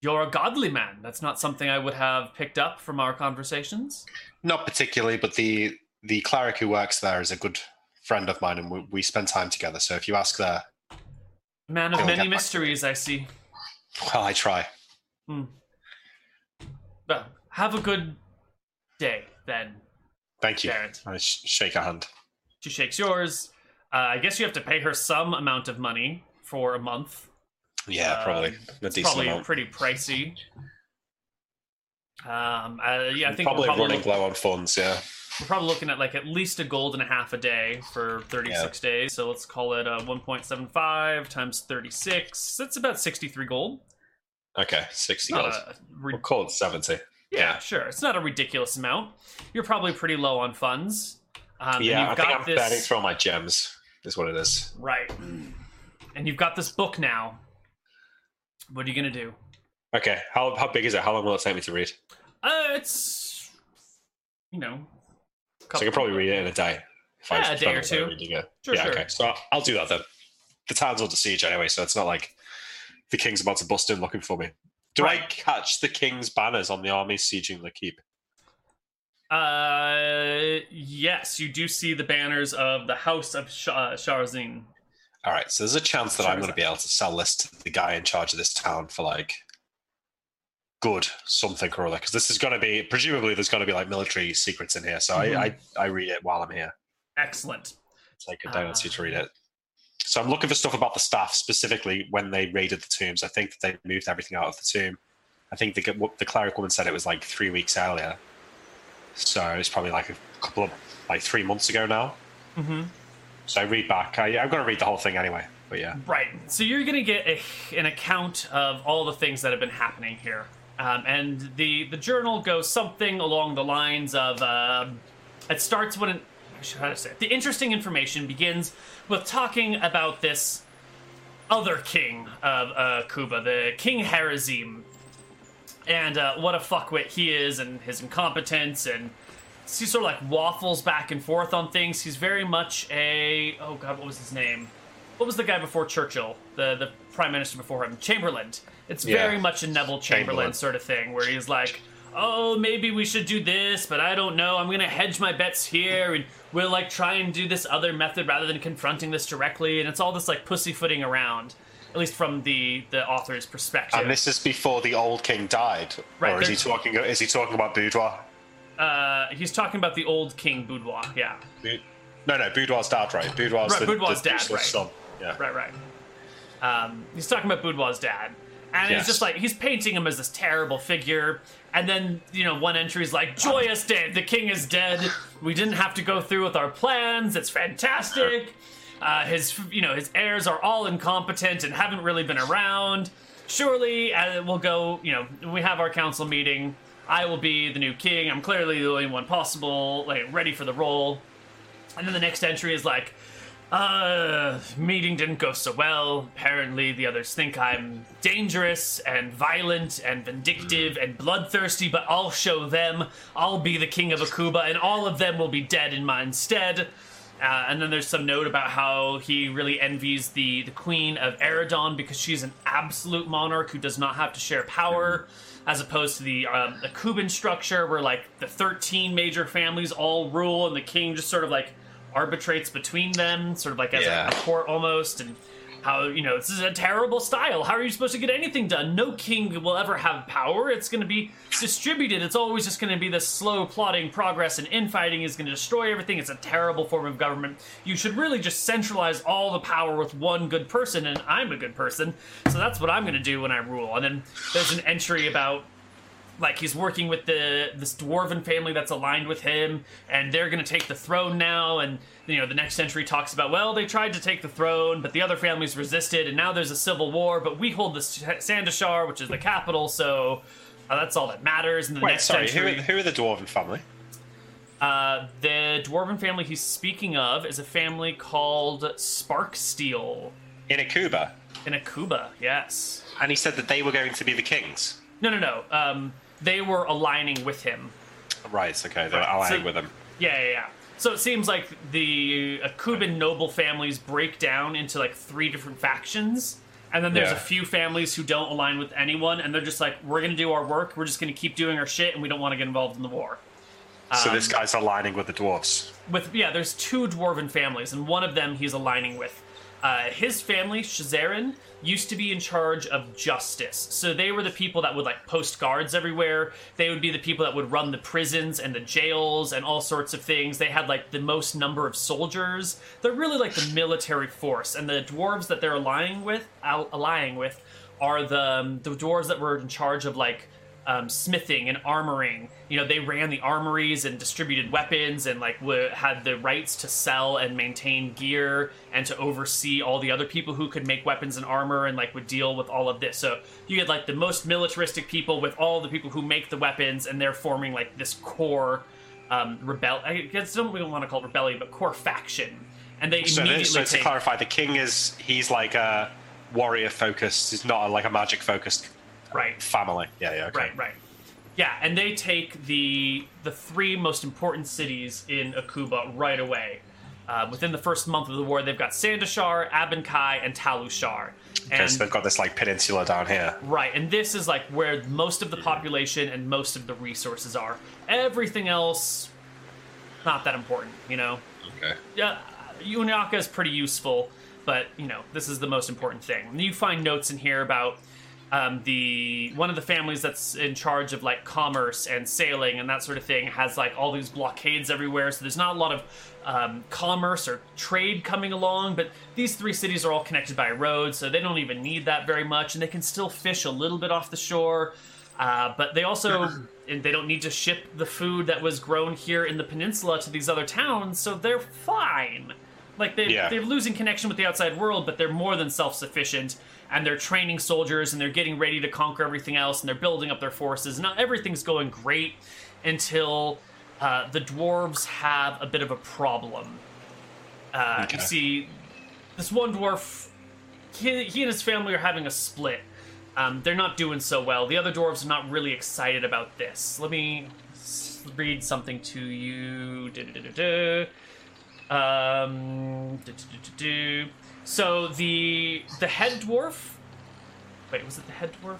You're a godly man. That's not something I would have picked up from our conversations. Not particularly, but the the cleric who works there is a good friend of mine, and we, we spend time together. So if you ask there, Man of many get back to mysteries, I see. well, I try. Well, have a good day then, Thank you. Gerent. I sh- shake her hand. She shakes yours. Uh, I guess you have to pay her some amount of money for a month. Yeah, probably Um, a It's probably amount. pretty pricey. Um, uh, yeah, I think probably, probably, running low on funds. Yeah. we're probably looking at like at least a gold and a half a day for 36 days. So let's call it uh, 1.75 times 36. That's about 63 gold. Okay, sixty gold. a ri- We'll call it seventy. yeah, yeah. sure. It's not a ridiculous amount. You're probably pretty low on funds. Um, yeah, I think I'm this burning through all my gems. Is what it is. right, and you've got this book now. What are you gonna do? Okay, how how big is it? How long will it take me to read? Uh, it's you know, So I can probably read it in a day. If Yeah, a day or two. Sure, yeah, sure. okay. So I'll, I'll do that then. The town's under siege anyway, so it's not like the king's about to bust in looking for me. Do I catch the king's banners on the army sieging the keep? Uh, yes, you do see the banners of the House of Sh- uh, Sharzin. All right, so there's a chance that Sure, I'm going to be able to sell this to the guy in charge of this town for like good something or other. Because this is going to be presumably there's going to be like military secrets in here, so Mhm. I, I I read it while I'm here. Excellent. Take a day or two Ah. to read it. So I'm looking for stuff about the staff, specifically when they raided the tombs. I think that they moved everything out of the tomb. I think the the cleric woman said it was like three weeks earlier. So it's probably like a couple of like three months ago now. Mm-hmm. So I read back. I, I'm going to read the whole thing anyway. But yeah, Right. So you're going to get a, an account of all the things that have been happening here. Um, and the, the journal goes something along the lines of um, it starts when it, how to say it? the interesting information begins with talking about this other king of uh, Cuba, the King Harazim, and uh, what a fuckwit he is, and his incompetence, and he sort of like waffles back and forth on things. He's very much a oh god, what was his name? What was the guy before Churchill? The the prime minister before him, Chamberlain. It's Yeah. very much a Neville Chamberlain, Chamberlain. sort of thing, where he's like, oh maybe we should do this, but I don't know. I'm gonna hedge my bets here, and we'll like try and do this other method rather than confronting this directly. And it's all this like pussyfooting around, at least from the the author's perspective. and this is before the old king died, Right, or is he talking? Is he talking about boudoir? Uh, he's talking about the old King Boudoir. Yeah. No, no, boudoir's dad, right? Boudoir's Right, the, Boudoir's the dad, right. son. Yeah. Right, right. Um, he's talking about Boudoir's dad. And Yes. it's just like, he's painting him as this terrible figure. And then, you know, one entry is like, Joyous day, the king is dead. We didn't have to go through with our plans. It's fantastic. Uh, his, you know, his heirs are all incompetent and haven't really been around. Surely, uh, we'll go, you know, we have our council meeting. I will be the new king. I'm clearly the only one possible, like, ready for the role. And then the next entry is like, uh, meeting didn't go so well. Apparently, the others think I'm dangerous and violent and vindictive and bloodthirsty, but I'll show them. I'll be the king of Akuba, and all of them will be dead in my stead. Uh, and then there's some note about how he really envies the, the queen of Eridon because she's an absolute monarch who does not have to share power, as opposed to the um, the Kuban structure where like the 13 major families all rule and the king just sort of like arbitrates between them, sort of like as Yeah. a, a court almost. And how you know this is a terrible style. How are you supposed to get anything done? No king will ever have power. It's going to be distributed. It's always just going to be this slow plotting progress, and infighting is going to destroy everything. It's a terrible form of government. You should really just centralize all the power with one good person, and I'm a good person, so that's what I'm going to do when I rule. And then there's an entry about like he's working with the this dwarven family that's aligned with him and they're going to take the throne now and you know the next century talks about well they tried to take the throne but the other families resisted and now there's a civil war but we hold the sandashar which is the capital so uh, that's all that matters in the Wait, next sorry. Who are, who are the dwarven family? uh, the dwarven family he's speaking of is a family called sparksteel In Akuba. in Akuba yes And he said that they were going to be the kings. no no no um, they were aligning with him Right. Okay. They're Right, allying so- with him. Yeah, yeah, yeah. So it seems like the uh, Kuban noble families break down into like three different factions. And then there's Yeah. a few families who don't align with anyone, and they're just like, we're to do our work, we're just to keep doing our shit, and we don't want to get involved in the war. So Um, this guy's aligning with the dwarves. With yeah, there's two dwarven families, and one of them he's aligning with. Uh, his family, Shazarin, used to be in charge of justice. So they were the people that would like post guards everywhere. They would be the people that would run the prisons and the jails and all sorts of things. They had like the most number of soldiers. They're really like the military force. And the dwarves that they're allying with, al- with, are the um, the dwarves that were in charge of like um, smithing and armoring. You know, they ran the armories and distributed weapons and like w- had the rights to sell and maintain gear and to oversee all the other people who could make weapons and armor and like would deal with all of this. So you had like the most militaristic people with all the people who make the weapons and they're forming like this core um, rebel. I guess don't we want to call it rebellion, but core faction. And they So, immediately this, so to take clarify, the king is he's like a warrior focused. He's not like a magic focused right. family. Yeah. Yeah. Okay. Right, right. Yeah, and they take the the three most important cities in Akuba right away. Uh, within the first month of the war, they've got Sandashar, Abankai, and Talushar. Okay, And so they've got this like peninsula down here. right, and this is like where most of the population and most of the resources are. Everything else, not that important, you know. Okay. Yeah, Unyaka is pretty useful, but you know this is the most important thing. You find notes in here about um, the one of the families that's in charge of like commerce and sailing and that sort of thing has like all these blockades everywhere. So there's not a lot of um, commerce or trade coming along. But these three cities are all connected by a road, so they don't even need that very much, and they can still fish a little bit off the shore. Uh, but they also and they don't need to ship the food that was grown here in the peninsula to these other towns, so they're fine. Like they Yeah. they're losing connection with the outside world, but they're more than self sufficient, and they're training soldiers, and they're getting ready to conquer everything else, and they're building up their forces. Now everything's going great until uh, the dwarves have a bit of a problem. Uh, Okay. You see, this one dwarf, he, he and his family are having a split. Um, they're not doing so well. The other dwarves are not really excited about this. Let me read something to you. Du-du-du-du-du. Um. So the the head dwarf. Wait, was it the head dwarf?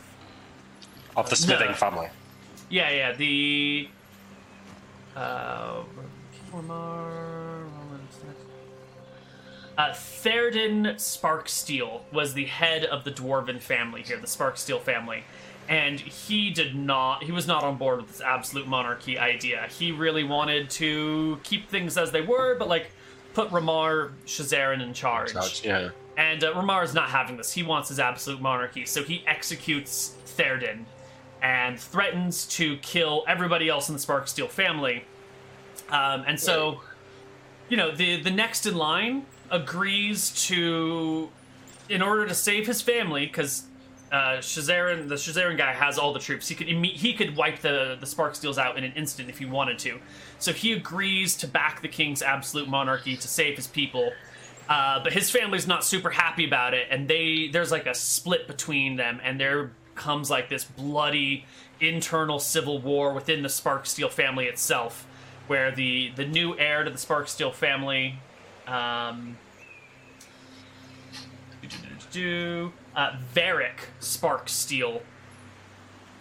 Of the smithing No. family. Yeah, yeah. The uh, uh, Therden Sparksteel was the head of the dwarven family here, the Sparksteel family, and he did not. He was not on board with this absolute monarchy idea. He really wanted to keep things as they were, but like put Ramar Shazarin in charge. Yeah. And uh, Ramar is not having this. He wants his absolute monarchy, so he executes Therden and threatens to kill everybody else in the Sparksteel family. Um, and so, you know, the the next in line agrees to, in order to save his family, because uh, Shazarin, the Shazarin guy, has all the troops. He could he could wipe the the Sparksteels out in an instant if he wanted to. So he agrees to back the king's absolute monarchy to save his people. Uh, but his family's not super happy about it, and they there's like a split between them, and there comes like this bloody internal civil war within the Sparksteel family itself, where the the new heir to the Sparksteel family, um, uh, Varric Sparksteel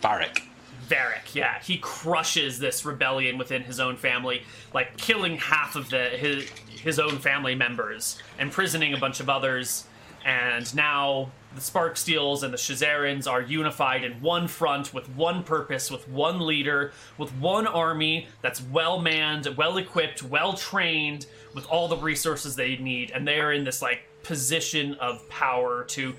Varric. Varric, yeah, he crushes this rebellion within his own family, like killing half of the his his own family members, imprisoning a bunch of others, and now the Sparksteels and the Shazarins are unified in one front with one purpose, with one leader, with one army that's well manned, well equipped, well trained, with all the resources they need, and they are in this like position of power to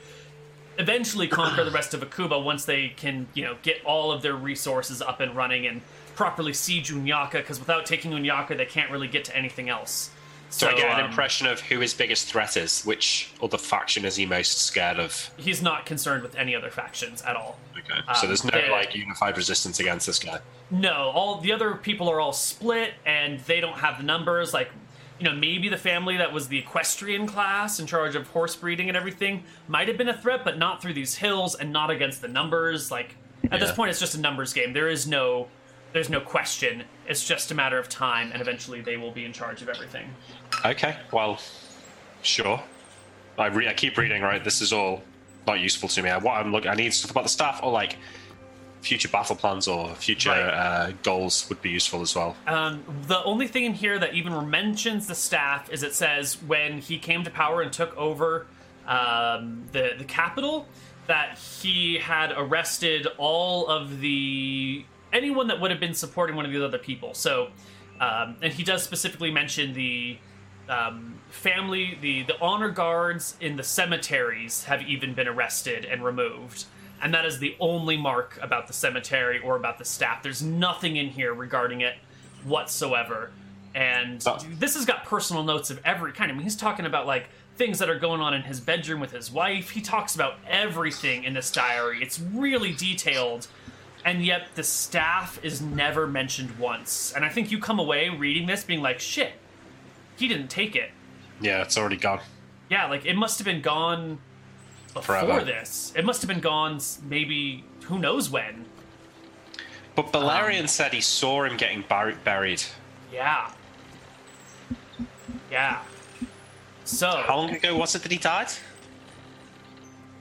eventually conquer the rest of Akuba once they can, you know, get all of their resources up and running and properly siege Unyaka, because without taking Unyaka, they can't really get to anything else. So, I get an um, impression of who his biggest threat is. Which other faction is he most scared of? He's not concerned with any other factions at all. Okay. so Um, there's no they- like unified resistance against this guy. No, all the other people are all split, and they don't have the numbers. Like, you know, maybe the family that was the equestrian class in charge of horse breeding and everything might have been a threat, but not through these hills and not against the numbers. Like, at this point, it's just a numbers game. There is no, there's no question. It's just a matter of time, and eventually they will be in charge of everything. Okay. Well, sure. I, re- I keep reading. Right. This is all not useful to me. I, what I'm looking. I need stuff about the staff or like future battle plans or future Right. uh, goals would be useful as well. Um, the only thing in here that even mentions the staff is it says when he came to power and took over um, the the capital that he had arrested all of the anyone that would have been supporting one of these other people. So, um, and he does specifically mention the um, family, the the honor guards in the cemeteries have even been arrested and removed. And that is the only mark about the cemetery or about the staff. There's nothing in here regarding it whatsoever. And Oh. this has got personal notes of every kind. I mean, he's talking about like things that are going on in his bedroom with his wife. He talks about everything in this diary. It's really detailed. And yet the staff is never mentioned once. And I think you come away reading this being like, shit, he didn't take it. Yeah, it's already gone. Yeah, like it must have been gone before Forever. this. It must have been gone maybe who knows when. But Balerion said he saw him getting bur- buried. Yeah. Yeah. So, How long ago was it that he died?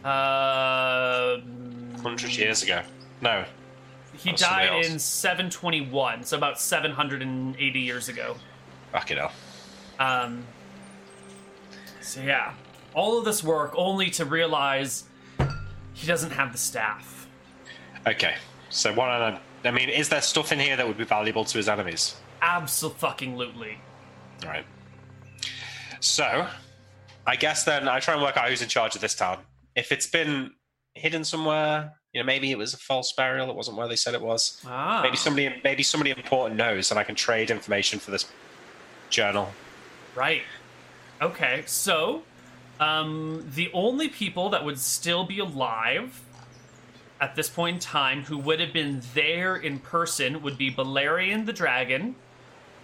uh, Hundred years ago. No. he died in 721, so about 780 years ago. Fucking hell. Um, so yeah, all of this work only to realize he doesn't have the staff. Okay. So what? I, I mean, is there stuff in here that would be valuable to his enemies? Absolutely. All right. So, I guess then I try and work out who's in charge of this town. If it's been hidden somewhere, you know, maybe it was a false burial. It wasn't where they said it was. Ah. Maybe somebody, maybe somebody important knows, and I can trade information for this journal. Right. Okay, so um, the only people that would still be alive at this point in time who would have been there in person would be Balerion the dragon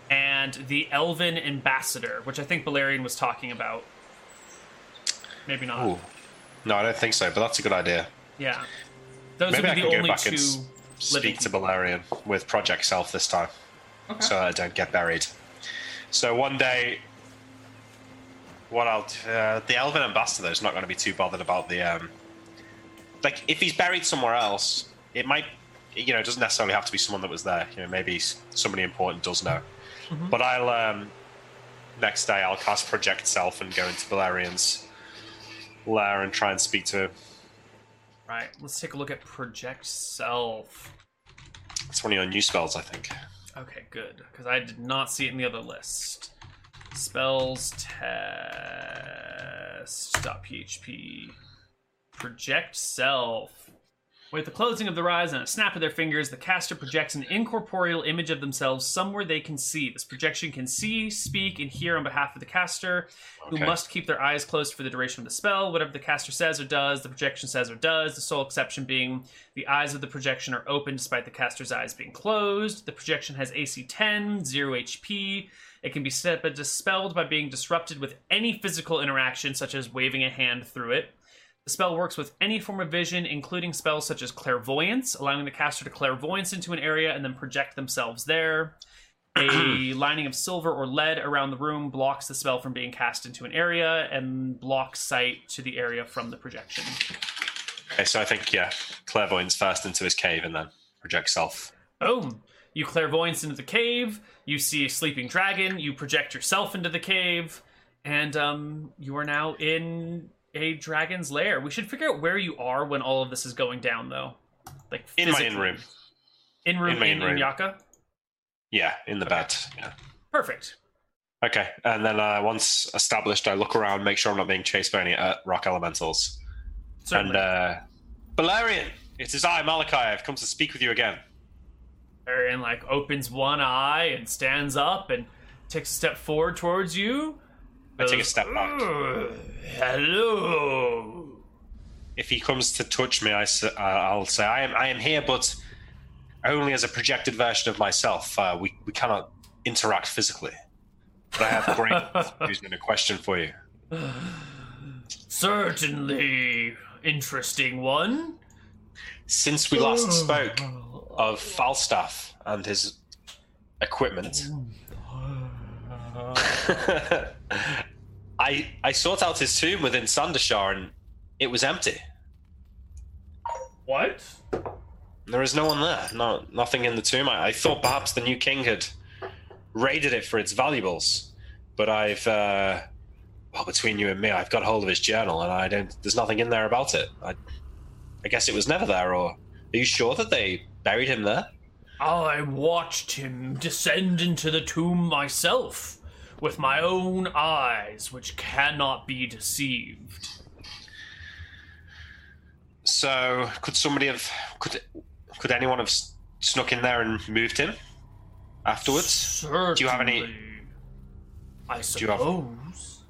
and the elven ambassador, which I think Balerion was talking about. Maybe not. Ooh. No, I don't think so. But that's a good idea. Yeah. Those Maybe would be can the go only back two and speak to Balerion with Project Self this time, Okay. so I don't get buried. So one day, what I'll uh, the Elven Ambassador is not going to be too bothered about the um, like if he's buried somewhere else, it might you know it doesn't necessarily have to be someone that was there. You know, maybe somebody important does know. But I'll um, next day I'll cast Project Self and go into Balerion's lair and try and speak to him. Right. Let's take a look at Project Self. It's one of your new spells, I think. Okay, good. Because I did not see it in the other list. Spells test.php. Project self. With the closing of their eyes and a snap of their fingers, the caster projects an incorporeal image of themselves somewhere they can see. This projection can see, speak, and hear on behalf of the caster, who must keep their eyes closed for the duration of the spell. Whatever the caster says or does, the projection says or does, the sole exception being the eyes of the projection are open despite the caster's eyes being closed. The projection has AC 10, 0 HP. It can be set but dispelled by being disrupted with any physical interaction, such as waving a hand through it. The spell works with any form of vision, including spells such as clairvoyance, allowing the caster to clairvoyance into an area and then project themselves there. A *clears throat* lining of silver or lead around the room blocks the spell from being cast into an area and blocks sight to the area from the projection. Okay, so I think yeah, clairvoyance first into his cave and then project self. Boom! You clairvoyance into the cave, you see a sleeping dragon, you project yourself into the cave, and um, you are now in a dragon's lair. We should figure out where you are when all of this is going down, though. Like In my in room. In room In my in, in room. Yaka. Yeah, in the bed. Yeah. Perfect. Okay, and then uh, once established, I look around, make sure I'm not being chased by any uh, rock elementals. Certainly. And uh, Balerion, it is I, Malakai. I've come to speak with you again. Arian like opens one eye and stands up and takes a step forward towards you. I take a step back. Hello. If he comes to touch me, I uh, I'll say I am I am here, but only as a projected version of myself. Uh, we we cannot interact physically. But I have great *laughs* news and a question for you. Certainly interesting one. Since we last spoke of Falstaff and his equipment, *laughs* I I sought out his tomb within Sandashar and it was empty. What? There is no one there. No, nothing in the tomb. I, I thought perhaps the new king had raided it for its valuables, but I've, uh, well, between you and me, I've got hold of his journal, and I don't. There's nothing in there about it. I, I guess it was never there. Or are you sure that they buried him there? I watched him descend into the tomb myself with my own eyes, which cannot be deceived. So, could somebody have could could anyone have snuck in there and moved him afterwards? Certainly. Do you have any- I you have- suppose.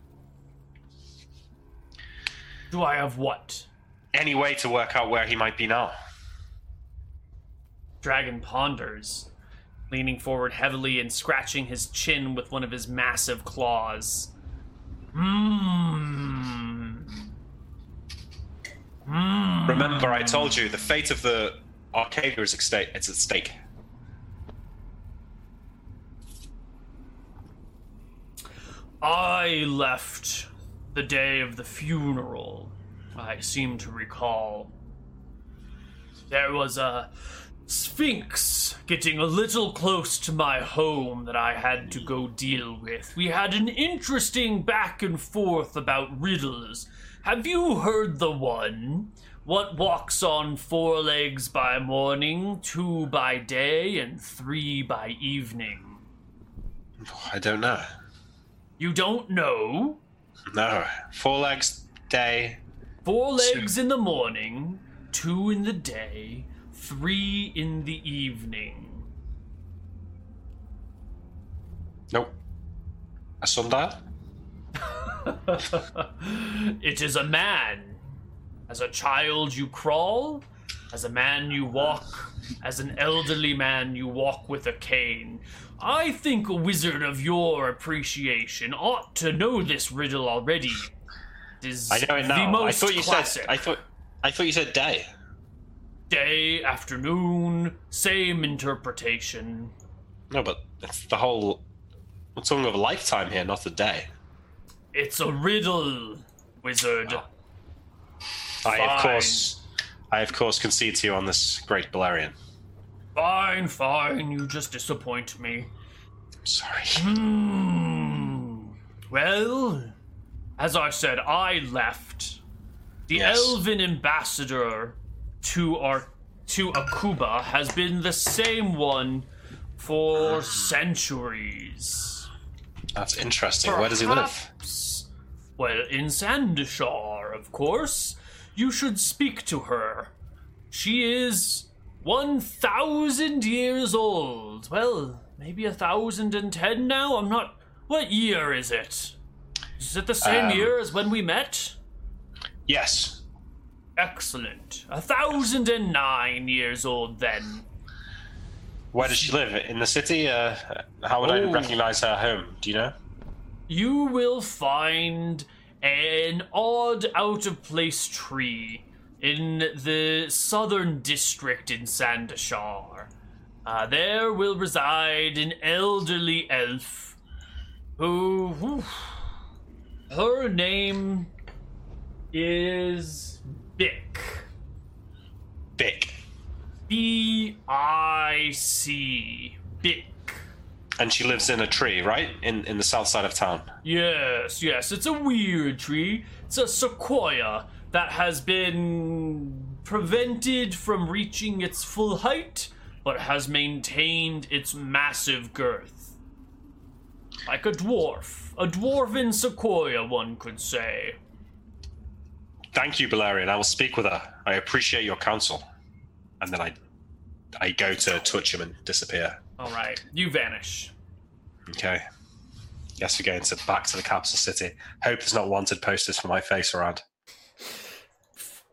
Do I have what? Any way to work out where he might be now? Dragon ponders, leaning forward heavily and scratching his chin with one of his massive claws. Hmm. Remember, I told you the fate of the Arcadia is at stake. It's at stake. I left the day of the funeral. I seem to recall. There was a sphinx getting a little close to my home that I had to go deal with. We had an interesting back and forth about riddles. Have you heard the one? What walks on four legs by morning, two by day, and three by evening? I don't know. You don't know? No. Four legs, day. Four legs in the morning, two in the day, three in the evening. Nope. A sundial? *laughs* it is a man. As a child, you crawl. As a man, you walk. As an elderly man, you walk with a cane. I think a wizard of your appreciation ought to know this riddle already. It is I know it the now. most I thought you classic. said. I thought. I thought you said day. Day, afternoon, same interpretation. No, but it's the whole. We're talking of a lifetime here, not a day. It's a riddle, wizard. I of course, I of course concede to you on this great Balerion. Fine, fine, you just disappoint me. I'm sorry. Hmm. Well, as I said, I left. The Yes. elven ambassador to our to Akuba has been the same one for centuries. That's interesting. Where does he live? Well, in Sandashar, of course. You should speak to her. She is 1,000 years old. Well, maybe a thousand and ten now? I'm not. What year is it? Is it the same Um, year as when we met? Yes. Excellent. A thousand and nine years old then. Where does she live? In the city? Uh, how would I Oh. recognize her home? Do you know? you will find an odd out of place tree in the southern district in Sandashar. Uh, there will reside an elderly elf who. whew, her name is Bic. Bic. B I C. Bic. And she lives in a tree, right? In in the south side of town. Yes, yes, it's a weird tree. It's a sequoia that has been prevented from reaching its full height, but has maintained its massive girth. Like a dwarf. A dwarven sequoia, one could say. Thank you, Balerion. I will speak with her. I appreciate your counsel. And then I I go to touch him and disappear. Alright, you vanish. Okay. Yes, we're going to back to the capital city. Hope there's not wanted posters for my face around.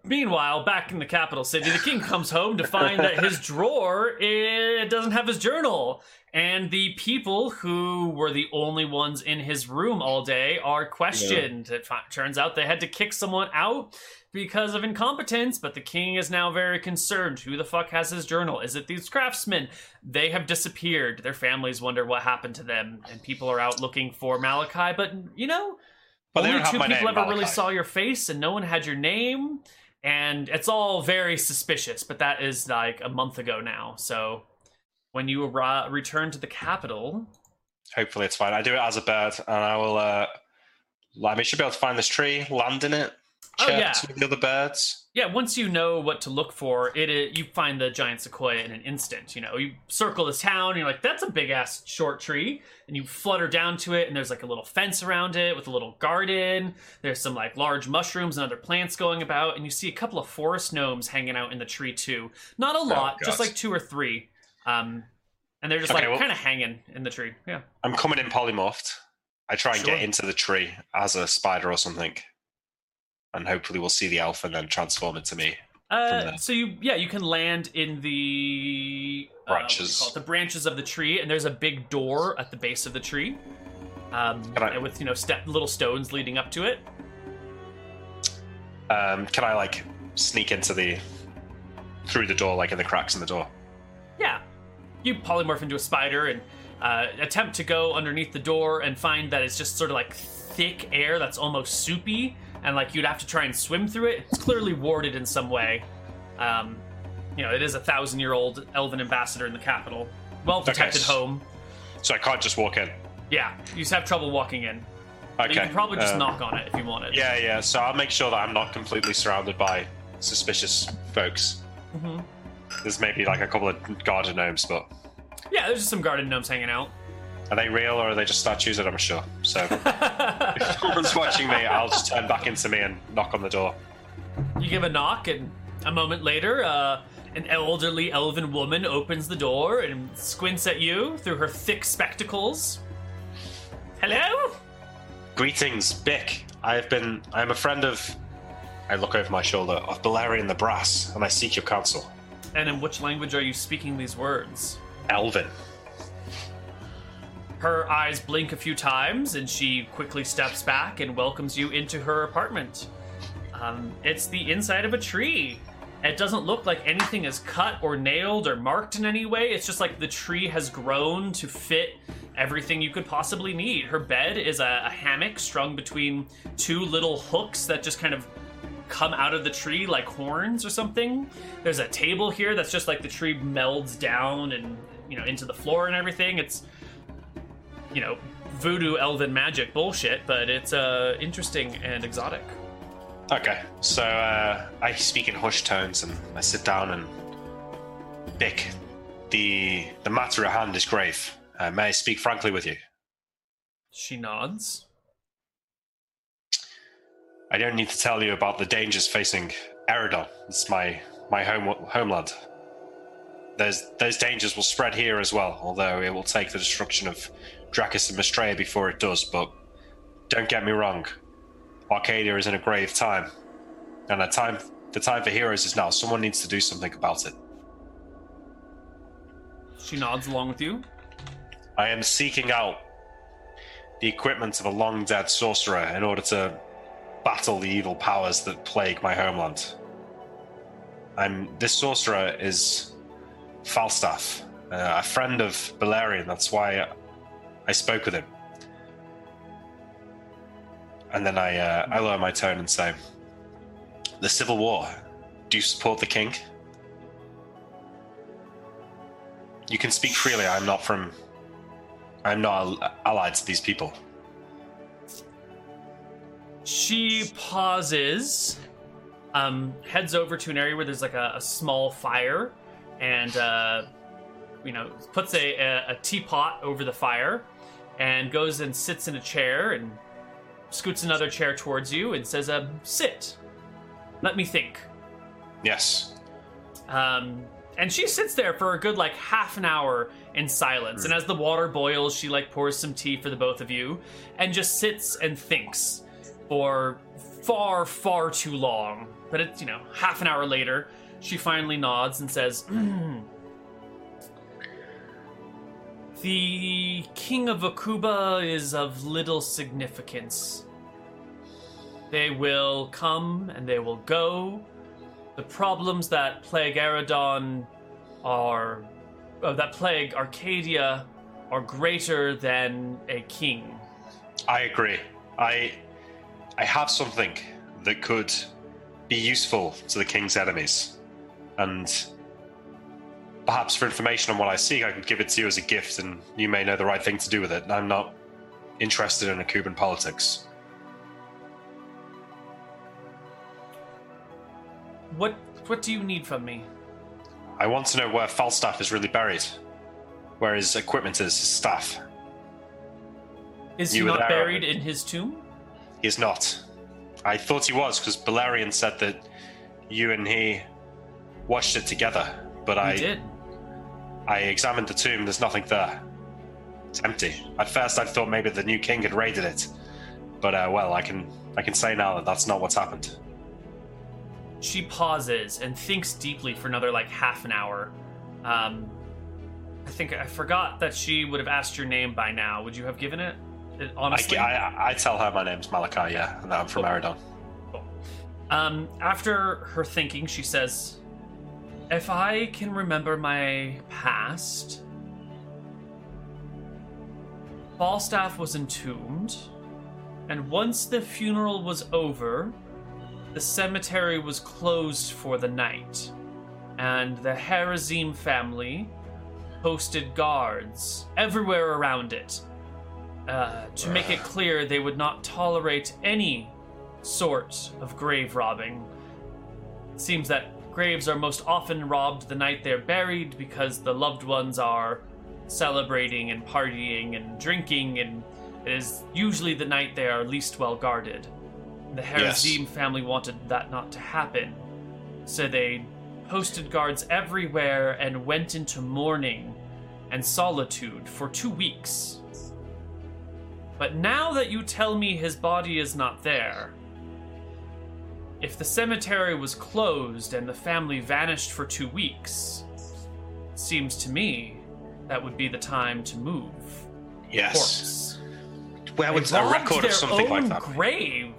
Meanwhile, back in the capital city, the king comes home to find that his *laughs* drawer it doesn't have his journal. And the people who were the only ones in his room all day are questioned. It fi- turns out they had to kick someone out because of incompetence, but the king is now very concerned. Who the fuck has his journal? Is it these craftsmen? They have disappeared. Their families wonder what happened to them, and people are out looking for Malakai. But you know, But only two people name, ever really saw your face, and no one had your name. And it's all very suspicious. But that is like a month ago now. So when you arri- return to the capital, Hopefully it's fine. I do it as a bird, and I will. Uh, I mean, should be able to find this tree, land in it, Oh, yeah. with the other birds. Yeah, once you know what to look for, it, it you find the giant sequoia in an instant. You know, you circle this town, and you're like, "That's a big ass short tree," and you flutter down to it, and there's like a little fence around it with a little garden. There's some like large mushrooms and other plants going about, and you see a couple of forest gnomes hanging out in the tree too. Not a lot, just like two or three. Um, and they're just Okay, like well- kind of hanging in the tree. Yeah. I'm coming in polymorphed. I try and Sure. get into the tree as a spider or something, and hopefully we'll see the elf and then transform into me. Uh, so you yeah you can land in the uh, what do you Branches. it? the branches of the tree, and there's a big door at the base of the tree, um, I- and with you know step little stones leading up to it. Um, can I like sneak into the through the door, like in the cracks in the door? Yeah, you polymorph into a spider and uh, attempt to go underneath the door and find that it's just sort of like thick air that's almost soupy, and like you'd have to try and swim through it. It's clearly warded in some way. Um, you know, it is a thousand-year-old elven ambassador in the capital, well-protected Okay. home. So I can't just walk in. Yeah, you just have trouble walking in. Okay. you can probably just um, knock on it if you wanted. Yeah, yeah. So I'll make sure that I'm not completely surrounded by suspicious folks. Mhm. There's maybe like a couple of garden gnomes, but Yeah, there's just some garden gnomes hanging out. are they real or are they just statues? I'm not sure. So *laughs* if someone's watching me, I'll just turn back into me and knock on the door. You give a knock, and a moment later, uh, an elderly elven woman opens the door and squints at you through her thick spectacles. Hello? Greetings, Bic. I have been. I am a friend of. I look over my shoulder of Balerion the Brass, and I seek your counsel. And in which language are you speaking these words? Elvin. Her eyes blink a few times, and she quickly steps back and welcomes you into her apartment. Um, it's the inside of a tree. It doesn't look like anything is cut or nailed or marked in any way. It's just like the tree has grown to fit everything you could possibly need. Her bed is a, a hammock strung between two little hooks that just kind of come out of the tree like horns or something. There's a table here that's just like the tree melds down and you know into the floor and everything. It's you know voodoo elven magic bullshit, but it's uh interesting and exotic. Okay, so uh, I speak in hushed tones, and I sit down and. Bic, the the matter at hand is grave. Uh, may I speak frankly with you? She nods. I don't need to tell you about the dangers facing Eridon. It's my my home homeland. Those those dangers will spread here as well, although it will take the destruction of Dracus and Mistrea before it does. But don't get me wrong, Arcadia is in a grave time, and the time the time for heroes is now. Someone needs to do something about it. She nods along with you. I am seeking out the equipment of a long dead sorcerer in order to battle the evil powers that plague my homeland. I'm this sorcerer is Falstaff, uh, a friend of Balerion. That's why I spoke with him. And then I uh, I lower my tone and say, "The civil war. Do you support the king?" You can speak freely. I'm not from I'm not allied to these people. She pauses, um, heads over to an area where there's like a, a small fire, and uh, you know puts a, a, a teapot over the fire, and goes and sits in a chair and scoots another chair towards you and says, um, "Sit. Let me think." Yes. Um, and she sits there for a good like half an hour in silence. And as the water boils, she like pours some tea for the both of you and just sits and thinks for far, far too long. But it's, you know, half an hour later, she finally nods and says, "Hmm. The king of Akuba is of little significance. They will come and they will go. The problems that plague Eridon are. Uh, that plague Arcadia are greater than a king. I agree. I I have something that could be useful to the king's enemies. And perhaps for information on what I seek, I could give it to you as a gift and you may know the right thing to do with it. I'm not interested in Akuban politics. What what do you need from me? I want to know where Falstaff is really buried. Where his equipment is, his staff. Is he You were not buried in his tomb? He is not. I thought he was because Balerion said that you and he watched it together, but I did. I examined the tomb. There's nothing there. It's empty. At first, I thought maybe the new king had raided it, but uh, well, I can I can say now that that's not what's happened. She pauses and thinks deeply for another like half an hour. Um, I think I forgot that she would have asked your name by now. Would you have given it? It- I, honestly, I, I tell her my name's Malakai, yeah, and that I'm from Oh. Eridon. Um, after her thinking, she says, If I can remember my past, Falstaff was entombed, and once the funeral was over, the cemetery was closed for the night, and the Harazim family posted guards everywhere around it uh, to make it clear they would not tolerate any sort of grave robbing. It seems that graves are most often robbed the night they're buried because the loved ones are celebrating and partying and drinking, and it is usually the night they are least well guarded. The Yes. Family wanted that not to happen, so they posted guards everywhere and went into mourning and solitude for two weeks. But now that you tell me his body is not there, if the cemetery was closed and the family vanished for two weeks, seems to me that would be the time to move. Yes. Corpse. Where would They a record of something like that? grave,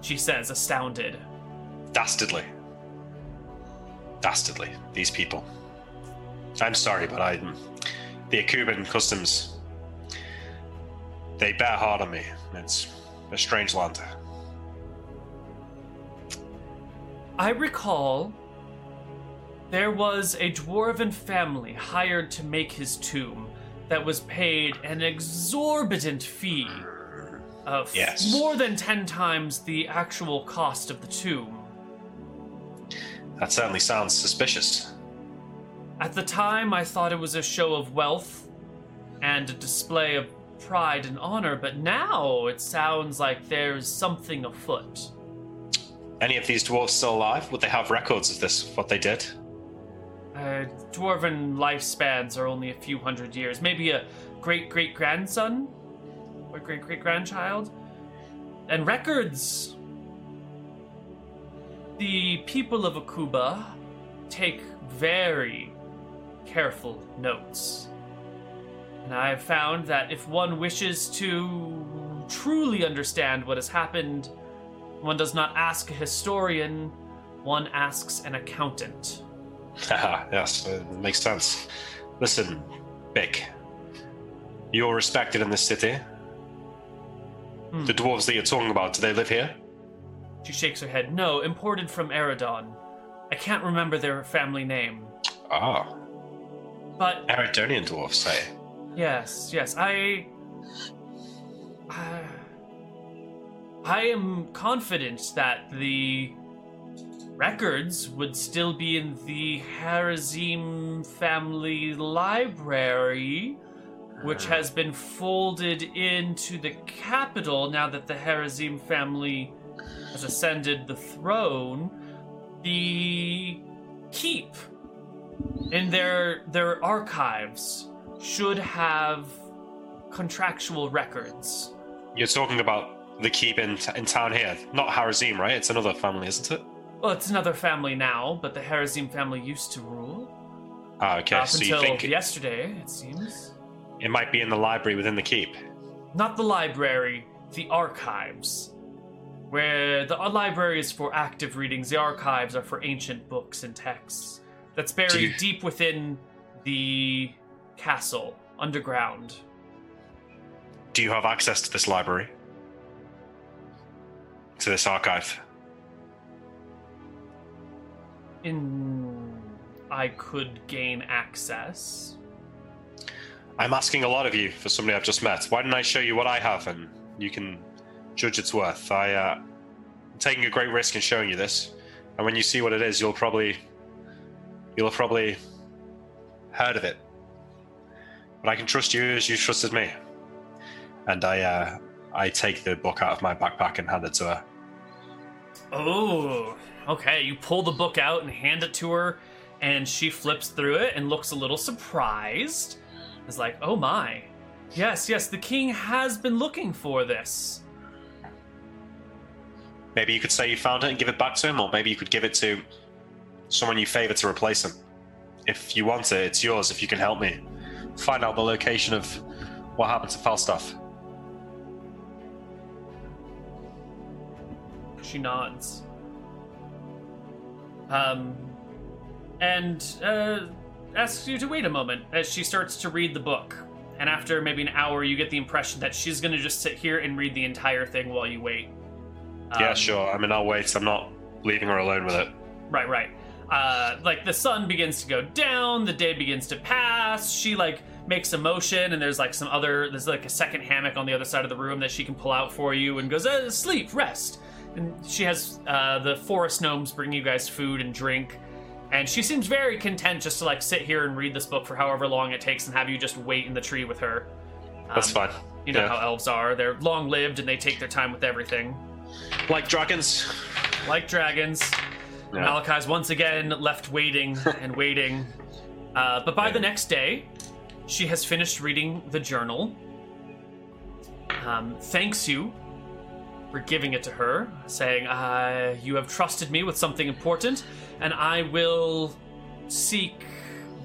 she says, astounded. Dastardly. Dastardly. These people. I'm sorry, but I. The Cuban customs. They bat hard on me. It's a strange land. I recall there was a dwarven family hired to make his tomb that was paid an exorbitant fee of Yes. more than 10 times the actual cost of the tomb. That certainly sounds suspicious. At the time, I thought it was a show of wealth and a display of pride and honor, but now it sounds like there's something afoot. Any of these dwarves still alive? Would they have records of this, what they did? Uh, dwarven lifespans are only a few hundred years. Maybe a great great grandson? Or great great grandchild? And records! The people of Akuba take very careful notes. And I have found that if one wishes to truly understand what has happened, one does not ask a historian, one asks an accountant. Haha, yes, it makes sense. Listen, Beck, You're respected in this city. Hmm. The dwarves that you're talking about, do they live here? She shakes her head. No, imported from Eridon. I can't remember their family name. Ah, But Eridonian dwarves, say. Yes, yes. I. I, I am confident that the records would still be in the Harazim family library, which ah. has been folded into the capital now that the Harazim family has ascended the throne. The keep in their their archives should have contractual records. You're talking about the keep in, in town here, not Harazim, right? It's another family, isn't it? Well, it's another family now, but the Harazim family used to rule. Ah, okay. Up so until you think yesterday, it seems. it might be in the library within the keep? Not the library, the archives. Where the library is for active readings, the archives are for ancient books and texts. That's buried you- deep within the castle, underground. Do you have access to this library? To this archive? In. I could gain access. I'm asking a lot of you for somebody I've just met. Why don't I show you what I have and you can judge its worth? I, uh, I'm taking a great risk in showing you this, and when you see what it is, you'll probably, you'll have probably heard of it. But I can trust you as you trusted me. And I, uh, I take the book out of my backpack and hand it to her. Oh, okay. You pull the book out and hand it to her, and she flips through it and looks a little surprised. Is like, oh my. Yes, yes, the king has been looking for this. Maybe you could say you found it and give it back to him, or maybe you could give it to someone you favor to replace him. If you want it, it's yours if you can help me. Find out the location of what happened to Falstaff. She nods. Um, and uh, asks you to wait a moment as she starts to read the book. And after maybe an hour, you get the impression that she's going to just sit here and read the entire thing while you wait. yeah, Um, sure. I mean, I'll wait. I'm not leaving her alone with it. Right, right. Uh, like the sun begins to go down, the day begins to pass. She like makes a motion, and there's like some other. There's like a second hammock on the other side of the room that she can pull out for you, and goes, uh, "Sleep, rest." And she has uh, the forest gnomes bring you guys food and drink, and she seems very content just to like sit here and read this book for however long it takes, and have you just wait in the tree with her. That's Um, fine. You know Yeah. how elves are; they're long lived and they take their time with everything, Like dragons. like dragons. Yeah. Malakai's once again left waiting and waiting. Uh, but by the next day, she has finished reading the journal. Um, thanks you for giving it to her, saying, uh, You have trusted me with something important, and I will seek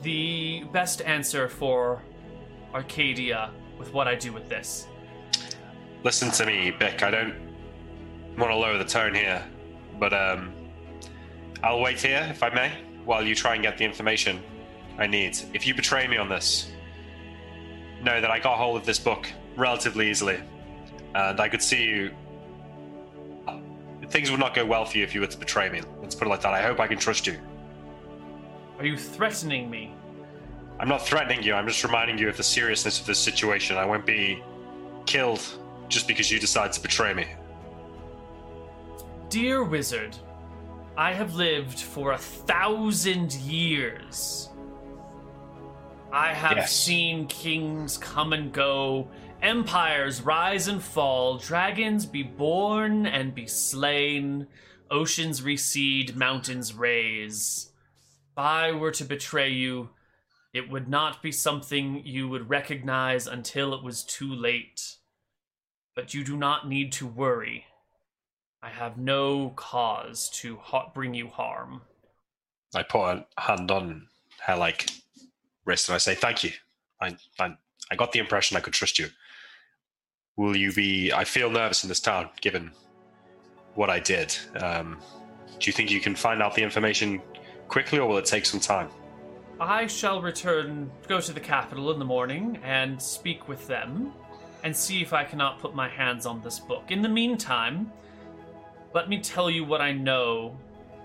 the best answer for Arcadia with what I do with this. Listen to me, Bic. I don't want to lower the tone here, but um, I'll wait here, if I may, while you try and get the information I need. If you betray me on this, know that I got hold of this book relatively easily, and I could see you. Things would not go well for you if you were to betray me. Let's put it like that. I hope I can trust you. Are you threatening me? I'm not threatening you. I'm just reminding you of the seriousness of this situation. I won't be killed just because you decide to betray me. Dear wizard, I have lived for a thousand years. I have Yes. seen kings come and go, empires rise and fall, dragons be born and be slain, oceans recede, mountains raise. If I were to betray you, it would not be something you would recognize until it was too late. But you do not need to worry. I have no cause to ha- bring you harm. I put a hand on her like wrist and I say, "Thank you. I, I, I got the impression I could trust you. Will you be? I feel nervous in this town, given what I did. Um, do you think you can find out the information quickly, or will it take some time? I shall return, go to the capital in the morning and speak with them and see if I cannot put my hands on this book. In the meantime, let me tell you what I know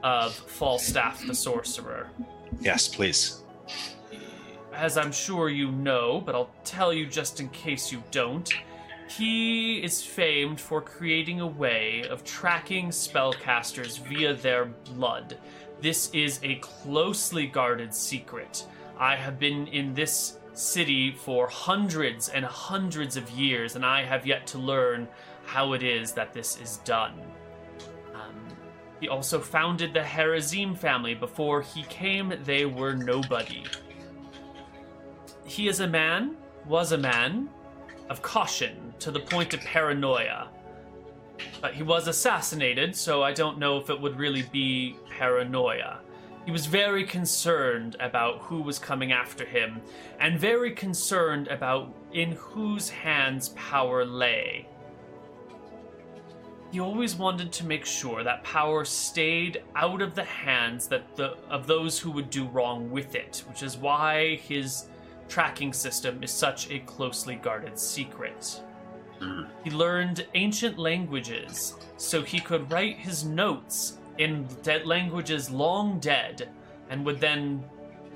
of Falstaff the sorcerer. Yes, please. as I'm sure you know, but I'll tell you just in case you don't, he is famed for creating a way of tracking spellcasters via their blood. This is a closely guarded secret. I have been in this city for hundreds and hundreds of years, and I have yet to learn how it is that this is done. He also founded the Harazim family. Before he came, they were nobody. He is a man, was a man, of caution to the point of paranoia. But he was assassinated, so I don't know if it would really be paranoia. He was very concerned about who was coming after him, and very concerned about in whose hands power lay. He always wanted to make sure that power stayed out of the hands that the, of those who would do wrong with it, which is why his tracking system is such a closely guarded secret. He learned ancient languages so he could write his notes in dead languages long dead and would then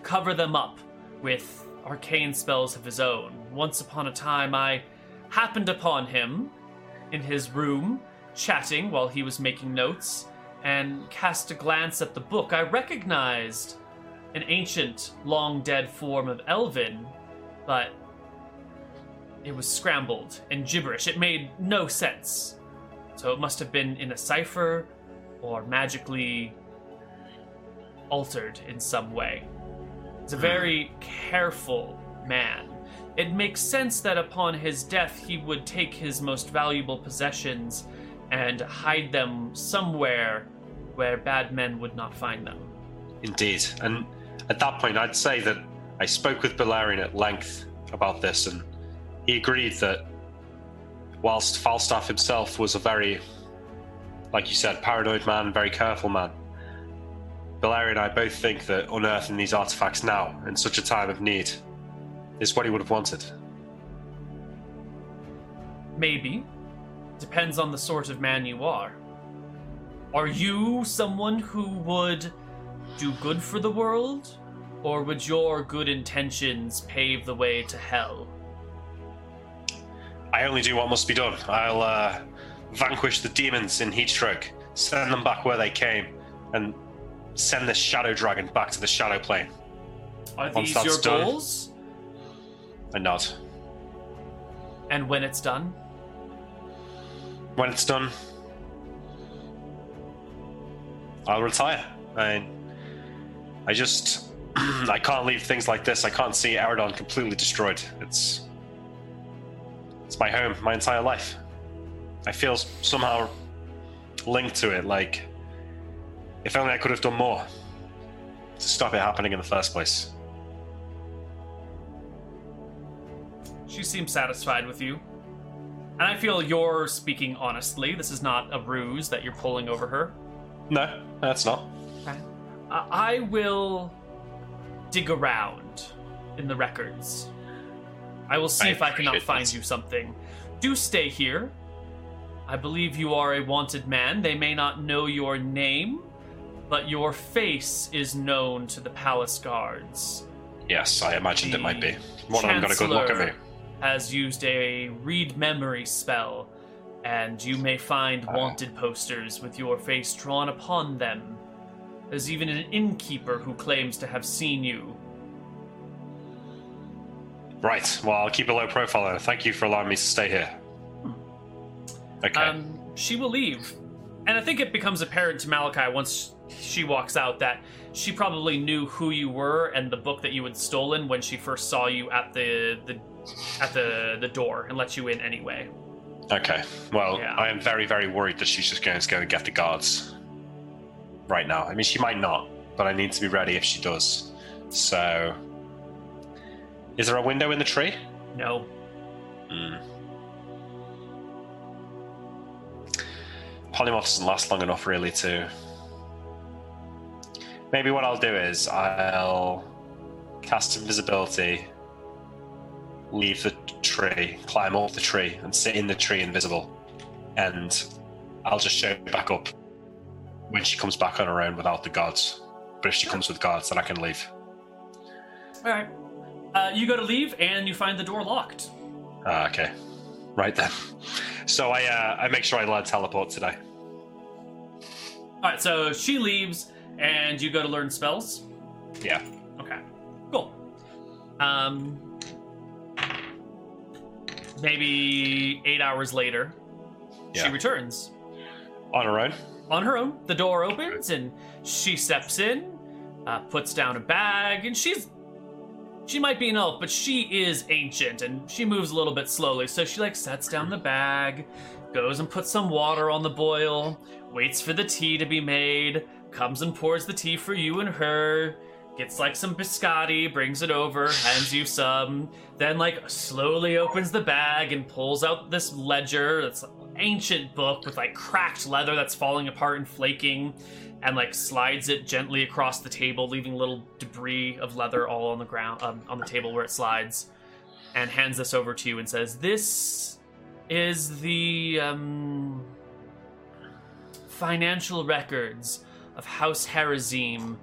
cover them up with arcane spells of his own. Once upon a time, I happened upon him in his room, chatting while he was making notes, and cast a glance at the book. I recognized an ancient, long dead form of Elven, but it was scrambled and gibberish. It made no sense. So it must have been in a cipher or magically altered in some way. He's a hmm. very careful man. It makes sense that upon his death he would take his most valuable possessions and hide them somewhere where bad men would not find them. Indeed. And at that point, I'd say that I spoke with Balerion at length about this, and he agreed that whilst Falstaff himself was a very, like you said, paranoid man, very careful man, Balerion and I both think that unearthing these artifacts now, in such a time of need, is what he would have wanted. Maybe. Depends on the sort of man you are. Are you someone who would do good for the world? Or would your good intentions pave the way to hell? I only do what must be done. I'll uh, vanquish the demons in Heatstroke, send them back where they came, and send the Shadow Dragon back to the Shadow Plane. Are Once these your done- goals? I nod. And when it's done? When it's done, I'll retire. I, I just, *clears throat* I can't leave things like this. I can't see Eridon completely destroyed. It's, it's my home, my entire life. I feel somehow linked to it. Like, if only I could have done more to stop it happening in the first place. She seems satisfied with you. And I feel you're speaking honestly. This is not a ruse that you're pulling over her. No, that's not. Okay. Uh, I will dig around in the records. I will see I if I cannot find you something. Do stay here. I believe you are a wanted man. They may not know your name, but your face is known to the palace guards. Yes, I imagined it might be. One of them got a good look at me. Has used a read memory spell, and you may find Ah. wanted posters with your face drawn upon them. There's even an innkeeper who claims to have seen you. Right. Well, I'll keep a low profile then. Thank you for allowing me to stay here. Okay. Um, she will leave. And I think it becomes apparent to Malakai once she walks out that she probably knew who you were and the book that you had stolen when she first saw you at the, the at the the door and let you in anyway. okay. Well, yeah. I am very, very worried that she's just going to go and get the guards right now. I mean, she might not, but I need to be ready if she does. So, is there a window in the tree? No. Hmm. Polymorph doesn't last long enough, really, to. Maybe what I'll do is I'll cast invisibility, leave the tree, climb up the tree, and sit in the tree invisible, and I'll just show back up when she comes back on her own without the guards. But if she comes with guards, then I can leave. All right. Uh, you go to leave, and you find the door locked. Ah, okay. Right then. So I uh, I make sure I learn teleport today. All right, so she leaves, and you go to learn spells. Yeah. Okay, cool. Um, maybe eight hours later, she returns On her own. on her own. The door opens, and she steps in, uh, puts down a bag, and she's she might be an elf, but she is ancient, and she moves a little bit slowly. So she like sets down the bag, goes and puts some water on the boil, waits for the tea to be made, comes and pours the tea for you and her. Gets like some biscotti, brings it over, hands you some, then like slowly opens the bag and pulls out this ledger. An ancient book with like cracked leather that's falling apart and flaking, and like slides it gently across the table, leaving little debris of leather all on the ground um, on the table where it slides, and hands this over to you and says, "This is the um, financial records of House Harazim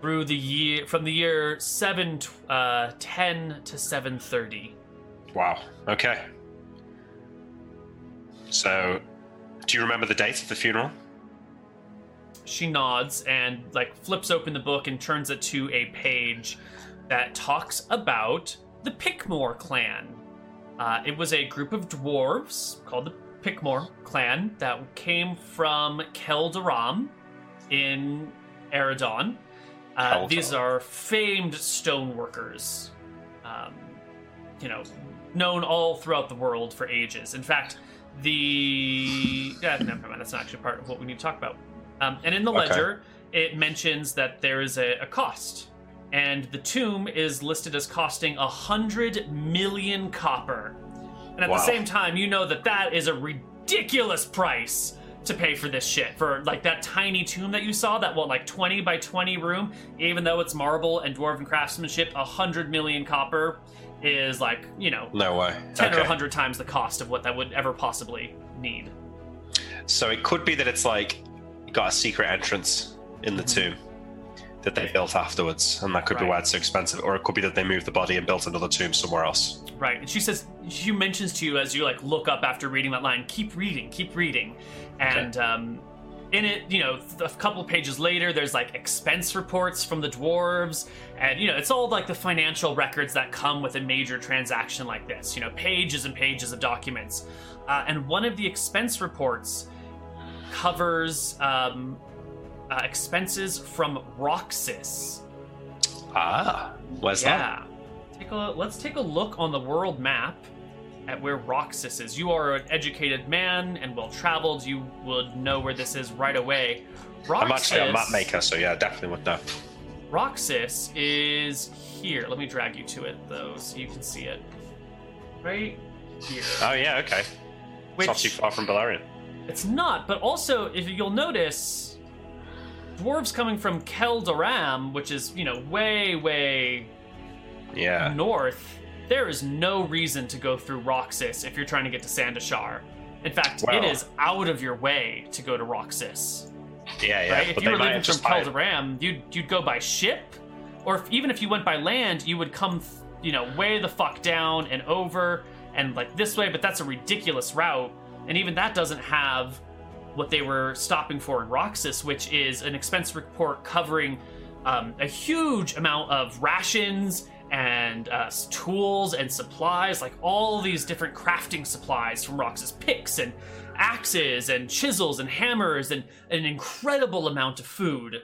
through the year from the year seven uh, ten to seven thirty. Wow. Okay. So, do you remember the date of the funeral? She nods and like flips open the book and turns it to a page that talks about the Pickmore clan. Uh, it was a group of dwarves called the Pickmore clan that came from Keldaram in Eridon. Uh, these are famed stoneworkers, um, you know, known all throughout the world for ages. In fact, the yeah, never mind. That's not actually part of what we need to talk about. Um, and in the Okay. ledger, it mentions that there is a, a cost, and the tomb is listed as costing a hundred million copper. And at Wow. the same time, you know that that is a ridiculous price to pay for this shit. For like that tiny tomb that you saw, that what like twenty by twenty room, even though it's marble and dwarven craftsmanship, a hundred million copper is like you know No way. ten or Okay. a hundred times the cost of what that would ever possibly need. So it could be that it's like got a secret entrance in the mm-hmm. tomb that they built afterwards, and that could be why it's so expensive. Or it could be that they moved the body and built another tomb somewhere else. Right. And she says she mentions to you as you like look up after reading that line, keep reading, keep reading. And um in it, you know, a couple pages later, there's like expense reports from the dwarves, and you know, it's all like the financial records that come with a major transaction like this. You know, pages and pages of documents. Uh, and one of the expense reports covers um, uh, expenses from Roxsis. Ah, where's that? Yeah. Take a let's take a look on the world map at where Roxsis is. You are an educated man and well traveled. You would know where this is right away. Roxsis, I'm actually a map maker, so yeah, definitely would know. Roxsis is here. Let me drag you to it though, so you can see it. Right here. Oh yeah, okay. Which It's not too far from Balerion. it's not, but also if you'll notice, dwarves coming from Keldaram, which is you know way way Yeah. north, there is no reason to go through Roxsis if you're trying to get to Sandashar. In fact, Wow. it is out of your way to go to Roxsis. Yeah, yeah. right? If you were leaving from Calderam, you'd you'd go by ship, or if, even if you went by land, you would come, you know, way the fuck down and over and like this way. But that's a ridiculous route, and even that doesn't have what they were stopping for in Roxsis, which is an expense report covering um, a huge amount of rations and uh, tools and supplies, like all these different crafting supplies from Roxsis, picks and axes and chisels and hammers and an incredible amount of food.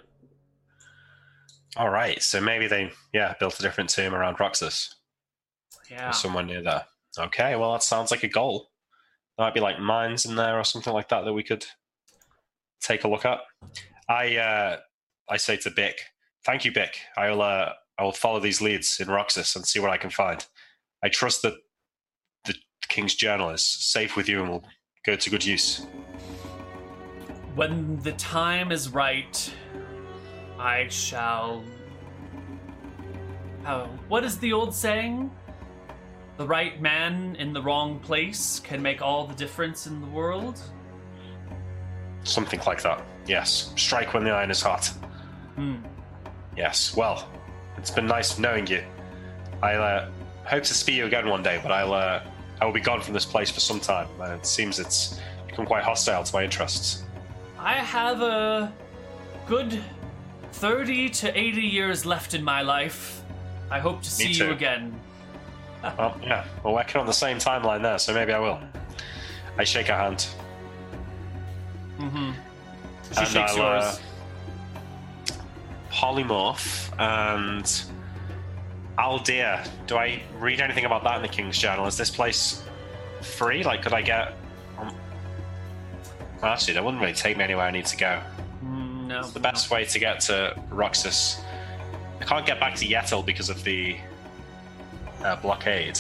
All right, so maybe they yeah built a different tomb around Roxsis Yeah. or somewhere near there. Okay, well that sounds like a goal. There might be like mines in there or something like that that we could take a look at. I uh, I say to Bic, thank you, Bic. I will uh, I will follow these leads in Roxsis and see what I can find. I trust that the King's Journal is safe with you and will go to good use. When the time is right, I shall. Oh, what is the old saying? The right man in the wrong place can make all the difference in the world? Something like that. Yes. Strike when the iron is hot. Hmm. Yes. Well, it's been nice knowing you. I uh, hope to see you again one day, but I'll uh, I will be gone from this place for some time. And it seems it's become quite hostile to my interests. I have a good 30 to 80 years left in my life. I hope to see you again. Well, yeah, we're working on the same timeline there, so maybe I will. I shake her hand. Mm-hmm. She And shakes I'll, uh. Polymorph and Aldir. Do I read anything about that in the King's Journal? Is this place free? Like, could I get? Um... Actually, that wouldn't really take me anywhere I need to go. Mm, no. The best way to get to Roxsis. I can't get back to Yetel because of the uh, blockade.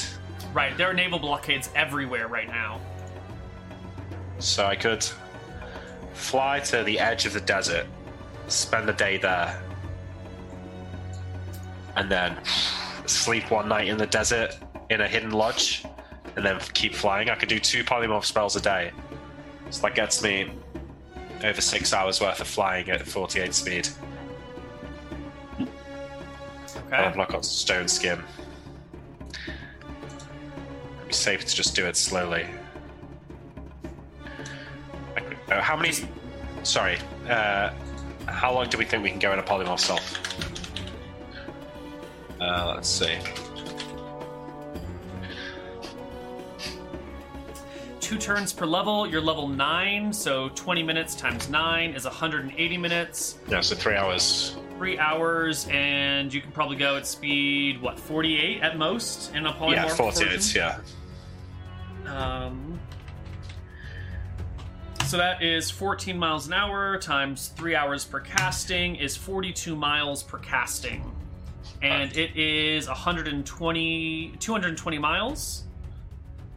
Right, there are naval blockades everywhere right now. So I could fly to the edge of the desert, spend the day there, and then sleep one night in the desert in a hidden lodge, and then keep flying. I could do two polymorph spells a day. So that gets me over six hours worth of flying at 48 speed. And Okay. I've not got stone skin. Be safe to just do it slowly. Uh, how many? Sorry. Uh, how long do we think we can go in a polymorph self? Uh, let's see. Two turns per level. You're level 9, so 20 minutes times 9 is 180 minutes. Yeah, so three hours. Three hours, and you can probably go at speed, what, 48 at most in a polymorph yeah, 48. version? Yeah. Um, so that is 14 miles an hour times 3 hours per casting is 42 miles per casting. And it is 120 220 miles.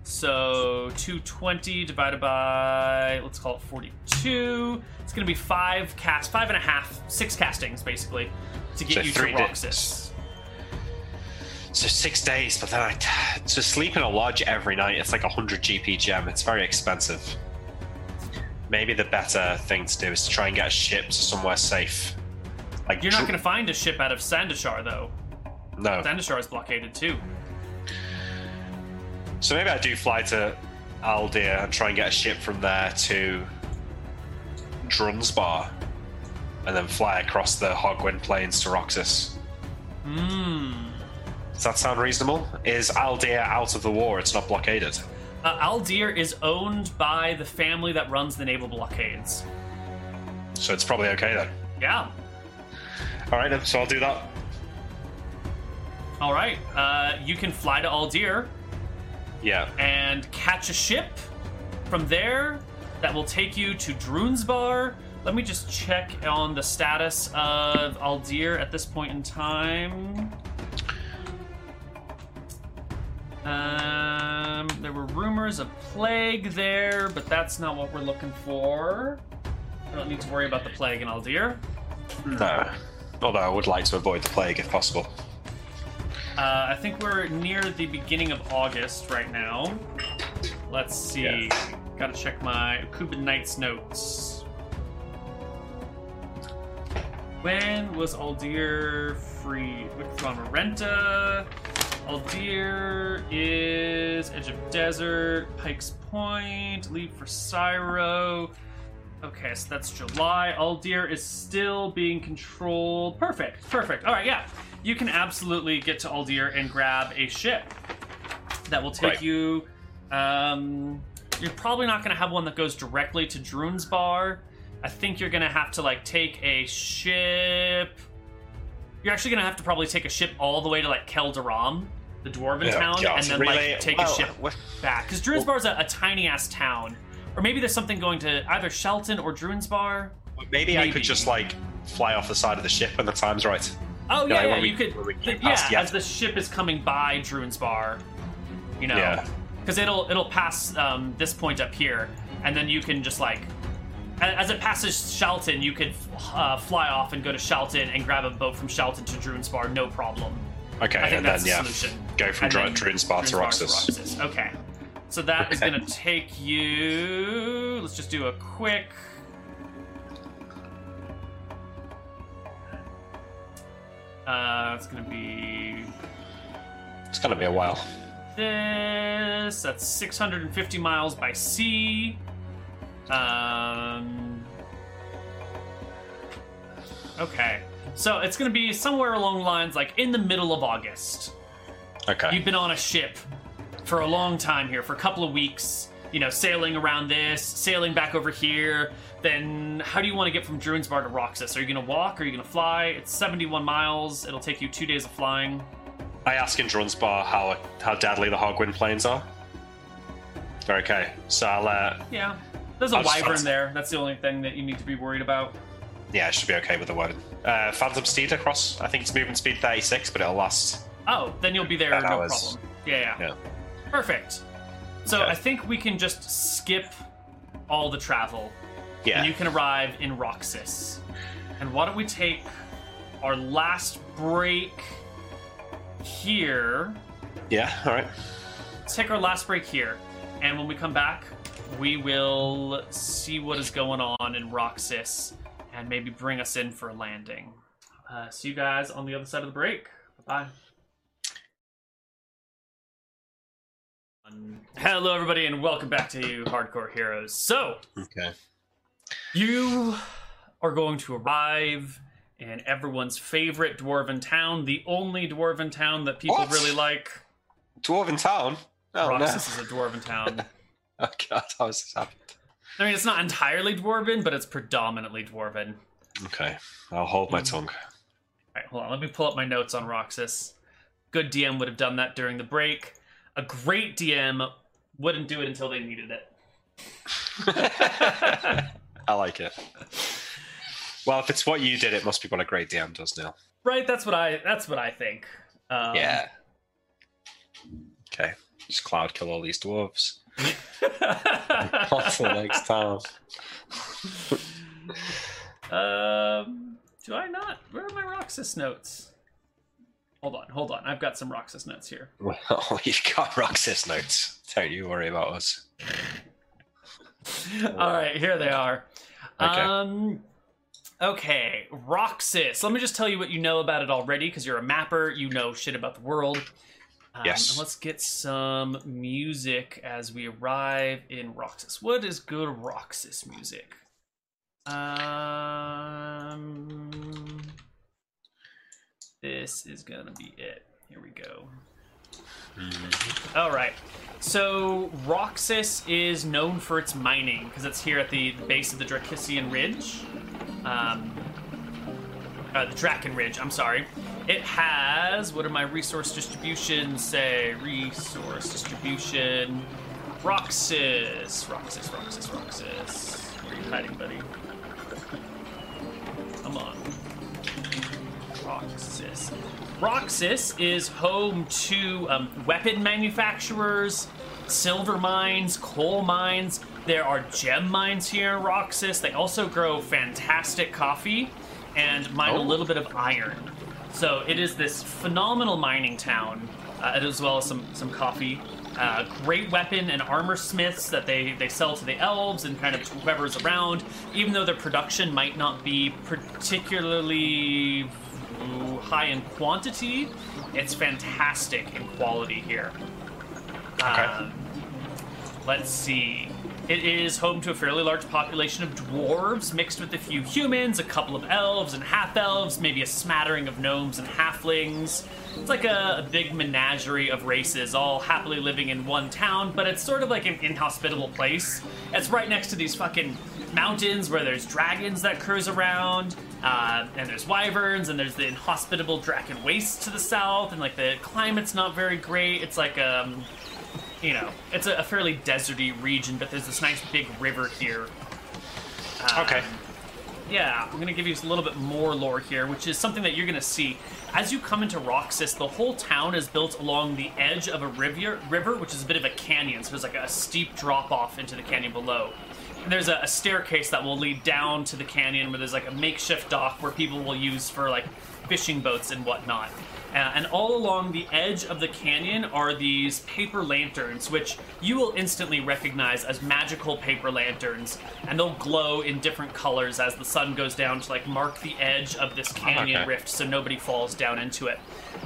So 220 divided by let's call it 42. It's gonna be five cast five and a half, six castings basically to get So you three to. Roxsis. So six days, but then I to sleep in a lodge every night. It's like a hundred GP gem. It's very expensive. Maybe the better thing to do is to try and get a ship to somewhere safe. Like You're not dr- gonna find a ship out of Sandashar though. no. Sandashar is blockaded too. So maybe I do fly to Aldir and try and get a ship from there to Drunsbar, and then fly across the Hogwind Plains to Roxsis. Hmm. Does that sound reasonable? Is Aldir out of the war? It's not blockaded. Uh, Aldir is owned by the family that runs the naval blockades. So it's probably okay then. Yeah. All right, then. So I'll do that. All right. Uh, you can fly to Aldir Yeah. and catch a ship from there that will take you to Drunsbar. Let me just check on the status of Aldir at this point in time. Um, there were rumors of plague there, but that's not what we're looking for. I don't need to worry about the plague in Aldir. No. Although I would like to avoid the plague if possible. Uh, I think we're near the beginning of August right now. Let's see. Yeah. Gotta check my Cuban Knights notes. When was Aldir free? From Renta. Aldir is Edge of Desert, Pike's Point, leave for Syro. Okay, so that's July. Aldir is still being controlled. Perfect, perfect. All right, yeah. You can absolutely get to Aldir and grab a ship that will take Right. you. Um, you're probably not going to have one that goes directly to Drunsbar. I think you're going to have to like take a ship. You're actually going to have to probably take a ship all the way to like Keldaram, the dwarven Yeah, town, God, and then really? like take Well, a ship what- back. Because Drunsbar's a, a tiny ass town. Or maybe there's something going to either Shelton or Drunsbar. Maybe, I could just like fly off the side of the ship when the time's right. Oh Yeah, yeah, yeah, when we- you could. when we th- get yeah, Yet. as the ship is coming by Drunsbar, you know, Yeah. because it'll it'll pass um, this point up here, and then you can just like, as it passes Shelton, you could uh, fly off and go to Shelton and grab a boat from Shelton to Drunsbar, no problem. Okay, I think and that's then yeah, solution. go from And Dr- Drunsbar to Roxsis. Okay, so that is Okay. going to take you. Let's just do a quick. Uh, it's going to be It's gonna be a while. This that's 650 miles by sea. Um. Okay, so it's gonna be somewhere along the lines like in the middle of August. Okay. You've been on a ship for a long time here, for a couple of weeks. You know, sailing around this, sailing back over here. Then, how do you want to get from Drunsbar to Roxsis? Are you going to walk? Are you going to fly? It's 71 miles. It'll take you two days of flying. I ask in Drunsbar how how deadly the Hogwind Plains are. Okay, so I'll uh, Yeah, there's a I'll wyvern there. That's the only thing that you need to be worried about. Yeah, I should be okay with the word. Uh, Phantom Steed across. I think it's movement speed 36, but it'll last. Oh, then you'll be there, no hours. problem. Yeah, yeah, Yeah. Perfect. So Okay. I think we can just skip all the travel, Yeah. and you can arrive in Roxsis. And why don't we take our last break here? Yeah. All right. Let's take our last break here, and when we come back, we will see what is going on in Roxsis, and maybe bring us in for a landing. Uh, see you guys on the other side of the break. Bye. Hello, everybody, and welcome back to you, Hardcore Heroes. So, Okay. you are going to arrive in everyone's favorite dwarven town, the only dwarven town that people What? really like. Dwarven town. Oh Roxsis is a dwarven town. *laughs* Oh god, how has this happened? I mean, it's not entirely dwarven, but it's predominantly dwarven. Okay, I'll hold my tongue. All right, hold on. Let me pull up my notes on Roxsis. Good DM would have done that during the break. A great DM wouldn't do it until they needed it. *laughs* I like it. Well, if it's what you did, it must be what a great DM does, now. Right? That's what I. That's what I think. Um, yeah. Okay. Just cloud kill all these dwarves. To the next um. Do I not? Where are my Roxsis notes? Hold on, hold on. I've got some Roxsis notes here. Well, *laughs* you've got Roxsis notes. Don't you worry about us. *laughs* All right, here they are. Okay. Um, okay, Roxsis. Let me just tell you what you know about it already, because you're a mapper. You know shit about the world. Um, Yes. and let's get some music as we arrive in Roxsis. What is good Roxsis music? Um, this is gonna be it. Here we go. All right. So Roxsis is known for its mining because it's here at the, the base of the Dracissian Ridge. Um, uh, the Draken Ridge. I'm sorry. It has what are my resource distributions say? Resource distribution. Roxsis. Roxsis. Roxsis. Roxsis. Where are you hiding, buddy? Come on. Roxsis. Roxsis is home to um, weapon manufacturers, silver mines, coal mines. There are gem mines here in Roxsis. They also grow fantastic coffee and mine a Oh. little bit of iron. So it is this phenomenal mining town, uh, as well as some some coffee. Uh, great weapon and armor smiths that they, they sell to the elves and kind of whoever's around. Even though their production might not be particularly high in quantity, it's fantastic in quality here. Okay. Um, let's see. It is home to a fairly large population of dwarves mixed with a few humans, a couple of elves and half elves, maybe a smattering of gnomes and halflings. It's like a, a big menagerie of races, all happily living in one town, but it's sort of like an inhospitable place. It's right next to these fucking mountains where there's dragons that cruise around, uh, and there's wyverns, and there's the inhospitable Draken Waste to the south, and like the climate's not very great. It's like um, you know, it's a, a fairly deserty region, but there's this nice big river here. Um, Okay. Yeah, I'm gonna give you a little bit more lore here, which is something that you're gonna see. As you come into Roxsis, the whole town is built along the edge of a river, river, which is a bit of a canyon. So there's like a steep drop off into the canyon below. And there's a, a staircase that will lead down to the canyon, where there's like a makeshift dock where people will use for like fishing boats and whatnot. Uh, and all along the edge of the canyon are these paper lanterns, which you will instantly recognize as magical paper lanterns, and they'll glow in different colors as the sun goes down to like mark the edge of this canyon okay. rift, so nobody falls down into it.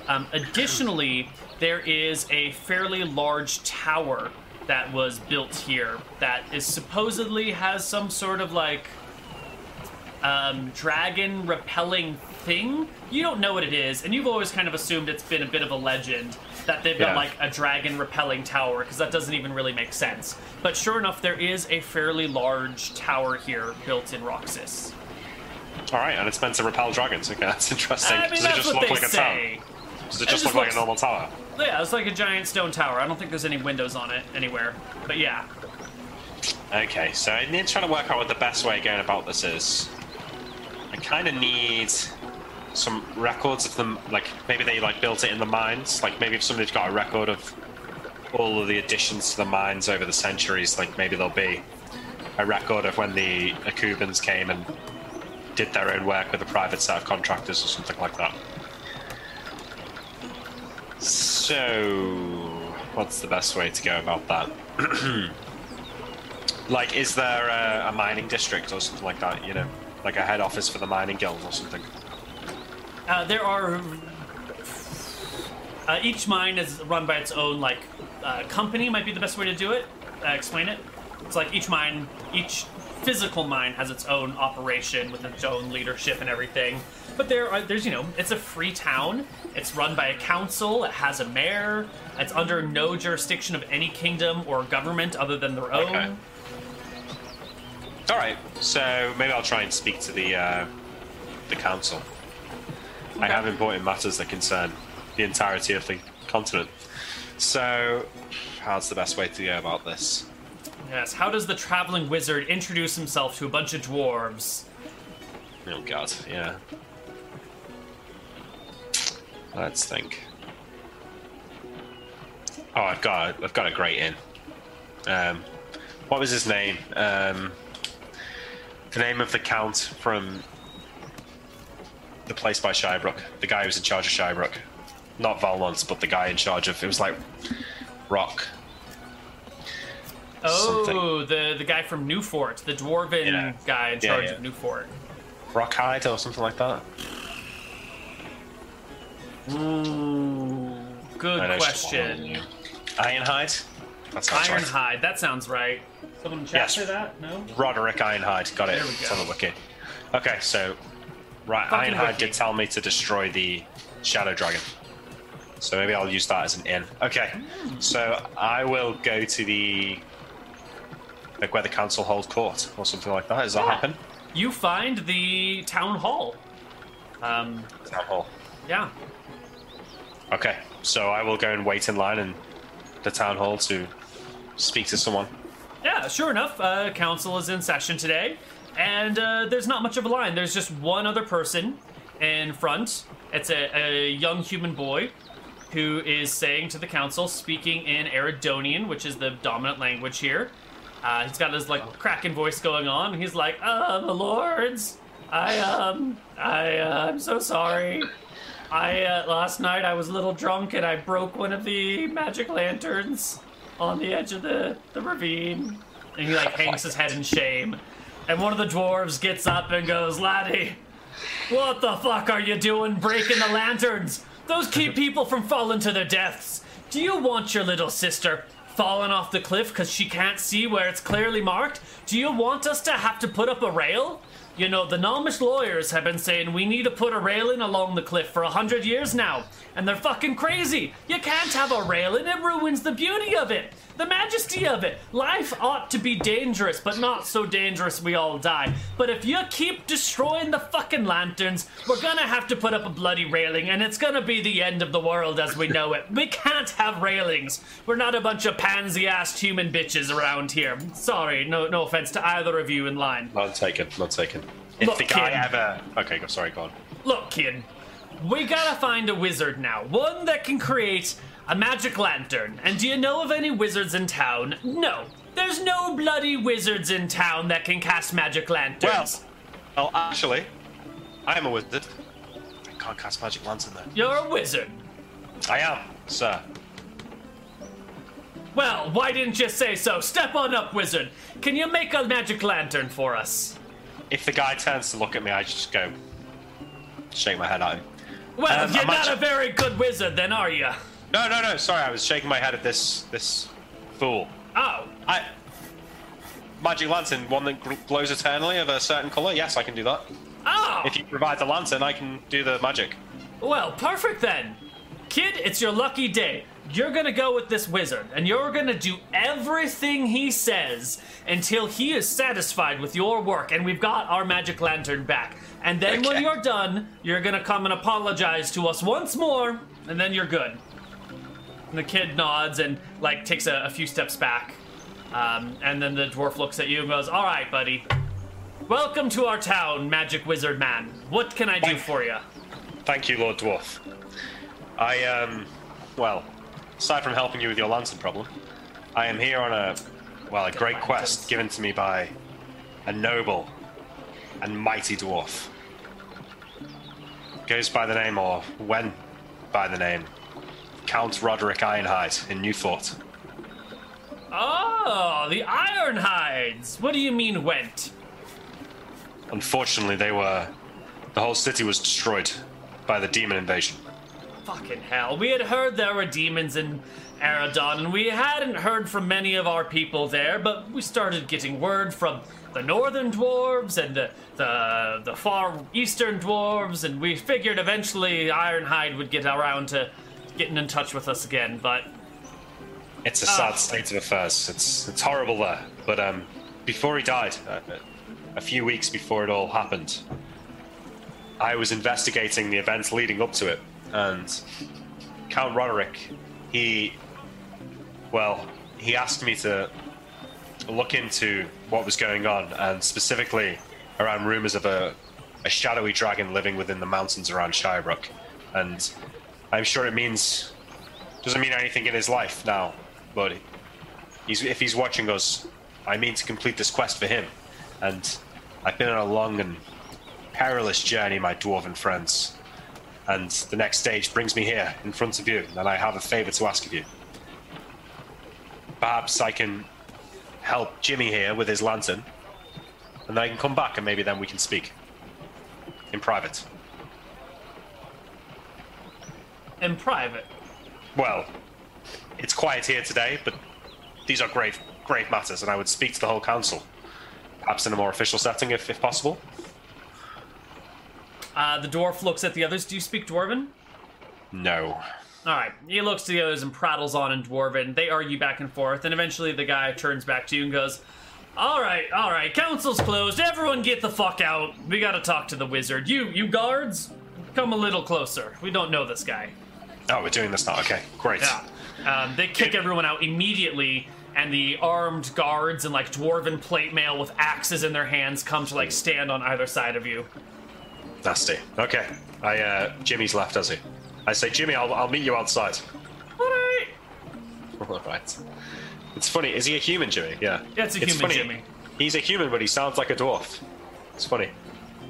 Um, additionally, there is a fairly large tower that was built here that is supposedly has some sort of like um, dragon repelling thing. You don't know what it is, and you've always kind of assumed it's been a bit of a legend that they've got Yeah. like a dragon repelling tower because that doesn't even really make sense. But sure enough, there is a fairly large tower here built in Roxsis. All right, and it's meant to repel dragons. Okay, that's interesting. I mean, Does it just what look they like a say. tower? Does it It just just look like a normal tower? Yeah, it's like a giant stone tower. I don't think there's any windows on it anywhere. But yeah. Okay, so I need to try to work out what the best way of going about this is. Kind of need some records of them, like maybe they like built it in the mines. Like maybe if somebody's got a record of all of the additions to the mines over the centuries, like maybe there'll be a record of when the Akubans came and did their own work with a private set of contractors or something like that. So, what's the best way to go about that? *clears throat* Like, is there a, a mining district or something like that? You know, like a head office for the mining guild or something? Uh, there are. Uh, each mine is run by its own like uh, company. Might be the best way to do it. Uh, explain it. It's like each mine, each physical mine has its own operation with its own leadership and everything. But there are there's you know it's a free town. It's run by a council. It has a mayor. It's under no jurisdiction of any kingdom or government other than their own. Okay. All right, so maybe I'll try and speak to the uh, the council. I have important matters that concern the entirety of the continent. So, how's the best way to go about this? Yes. How does the traveling wizard introduce himself to a bunch of dwarves? Oh God, yeah. Let's think. Oh, I've got, I've got a great in. Um, what was his name? Um, the name of the count from the place by Shybrook. The guy who was in charge of Shybrook. Not Valmont, but the guy in charge of. It was like Rock. Oh, the the guy from Newfort, the dwarven Yeah. guy in charge yeah. of Newfort. Rockhide or something like that. Ooh, good I question. Ironhide. That sounds right. Ironhide, that sounds right. Someone in chat Yes. say that? No. Roderick Ironhide. Got it. It's go. on the wiki. Okay, so right, Fucking Ironhide wiki. did tell me to destroy the Shadow Dragon. So maybe I'll use that as an in. Okay, so I will go to the like where the council hold court or something like that. Does that happen? You find the town hall. Um, Town hall. yeah. Okay, so I will go and wait in line in the town hall to speak to someone. Yeah, sure enough, uh, council is in session today, and uh, there's not much of a line. There's just one other person in front. It's a, a young human boy who is saying to the council, speaking in Eridonian, which is the dominant language here. Uh, he's got his like cracking voice going on. He's like, "Uh, my lords, I um, I uh, I'm so sorry. I uh, last night I was a little drunk and I broke one of the magic lanterns on the edge of the the ravine." And he like hangs his head in shame. And one of the dwarves gets up and goes, "Laddie, what the fuck are you doing breaking the lanterns? Those keep *laughs* people from falling to their deaths. Do you want your little sister falling off the cliff because she can't see where it's clearly marked? Do you want us to have to put up a rail? You know, the Gnomish lawyers have been saying we need to put a railing along the cliff for a hundred years now, and they're fucking crazy. You can't have a railing, it ruins the beauty of it, the majesty of it. Life ought to be dangerous, but not so dangerous we all die. But if you keep destroying the fucking lanterns, we're gonna have to put up a bloody railing, and it's gonna be the end of the world as we know it. We can't have railings. We're not a bunch of pansy-assed human bitches around here. Sorry, no, no offense to either of you in line. Not taken. Not taken. If Look, the guy kid. ever. Okay. Sorry, go on. Look, kid, we gotta find a wizard now. One that can create a magic lantern. And do you know of any wizards in town? No. There's no bloody wizards in town that can cast magic Well, lanterns. well, actually, I am a wizard. I can't cast magic lantern though. You're a wizard. I am, sir. Well, why didn't you say so? Step on up, wizard. Can you make a magic lantern for us? If the guy turns to look at me, I just go, shake my head at him. Well, Um, you're not a very good wizard, then, are you? No, no, no. Sorry, I was shaking my head at this this fool. Oh, I magic lantern, one that glows eternally of a certain color. Yes, I can do that. oh. If you provide the lantern, I can do the magic. Well, perfect then. Kid, it's your lucky day. You're gonna go with this wizard, and you're gonna do everything he says until he is satisfied with your work, and we've got our magic lantern back. And then when you're done, you're gonna come and apologize to us once more, and then you're good. And the kid nods and like takes a, a few steps back, um, and then the dwarf looks at you and goes, "All right, buddy. Welcome to our town, Magic Wizard Man. What can I do for you?" Thank you, Lord Dwarf. I um, well, aside from helping you with your lantern problem, I am here on a well, a great quest given to me by a noble and mighty dwarf. Goes by the name, or went by the name, Count Roderick Ironhide in Newfort. Oh, ah, the Ironhides. What do you mean went? Unfortunately, they were. The whole city was destroyed by the demon invasion. Fucking hell. We had heard there were demons in Eridon, and we hadn't heard from many of our people there, but we started getting word from the northern dwarves and the, the, the far eastern dwarves, and we figured eventually Ironhide would get around to getting in touch with us again, but It's a sad state of affairs. It's it's horrible there. But um, before he died, uh, a few weeks before it all happened, I was investigating the events leading up to it, and Count Roderick, he, well, he asked me to look into what was going on, and specifically around rumors of a, a shadowy dragon living within the mountains around Shirebrook, and I'm sure it means doesn't mean anything in his life now, but he's, if he's watching us, I mean to complete this quest for him. And I've been on a long and perilous journey, my dwarven friends. And the next stage brings me here, in front of you, and I have a favor to ask of you. Perhaps I can help Jimmy here with his lantern, and then I can come back, and maybe then we can speak in private. in private. Well, it's quiet here today, but these are grave, grave matters, and I would speak to the whole council. Perhaps in a more official setting, if, if possible. Uh, the dwarf looks at the others. Do you speak Dwarven? No. All right. He looks to the others and prattles on in Dwarven. They argue back and forth, and eventually the guy turns back to you and goes, "All right, all right. Council's closed. Everyone, get the fuck out. We gotta talk to the wizard. You, you guards, come a little closer. We don't know this guy." Oh, we're doing this now. Okay, great. Yeah. Um, they kick everyone out immediately, and the armed guards and like dwarven plate mail with axes in their hands come to like stand on either side of you. Nasty. Okay. I uh, Jimmy's left, has he? I say, Jimmy, I'll, I'll meet you outside. All right. All right. It's funny. Is he a human, Jimmy? Yeah. Yeah, it's a human funny. Jimmy. He's a human, but he sounds like a dwarf. It's funny.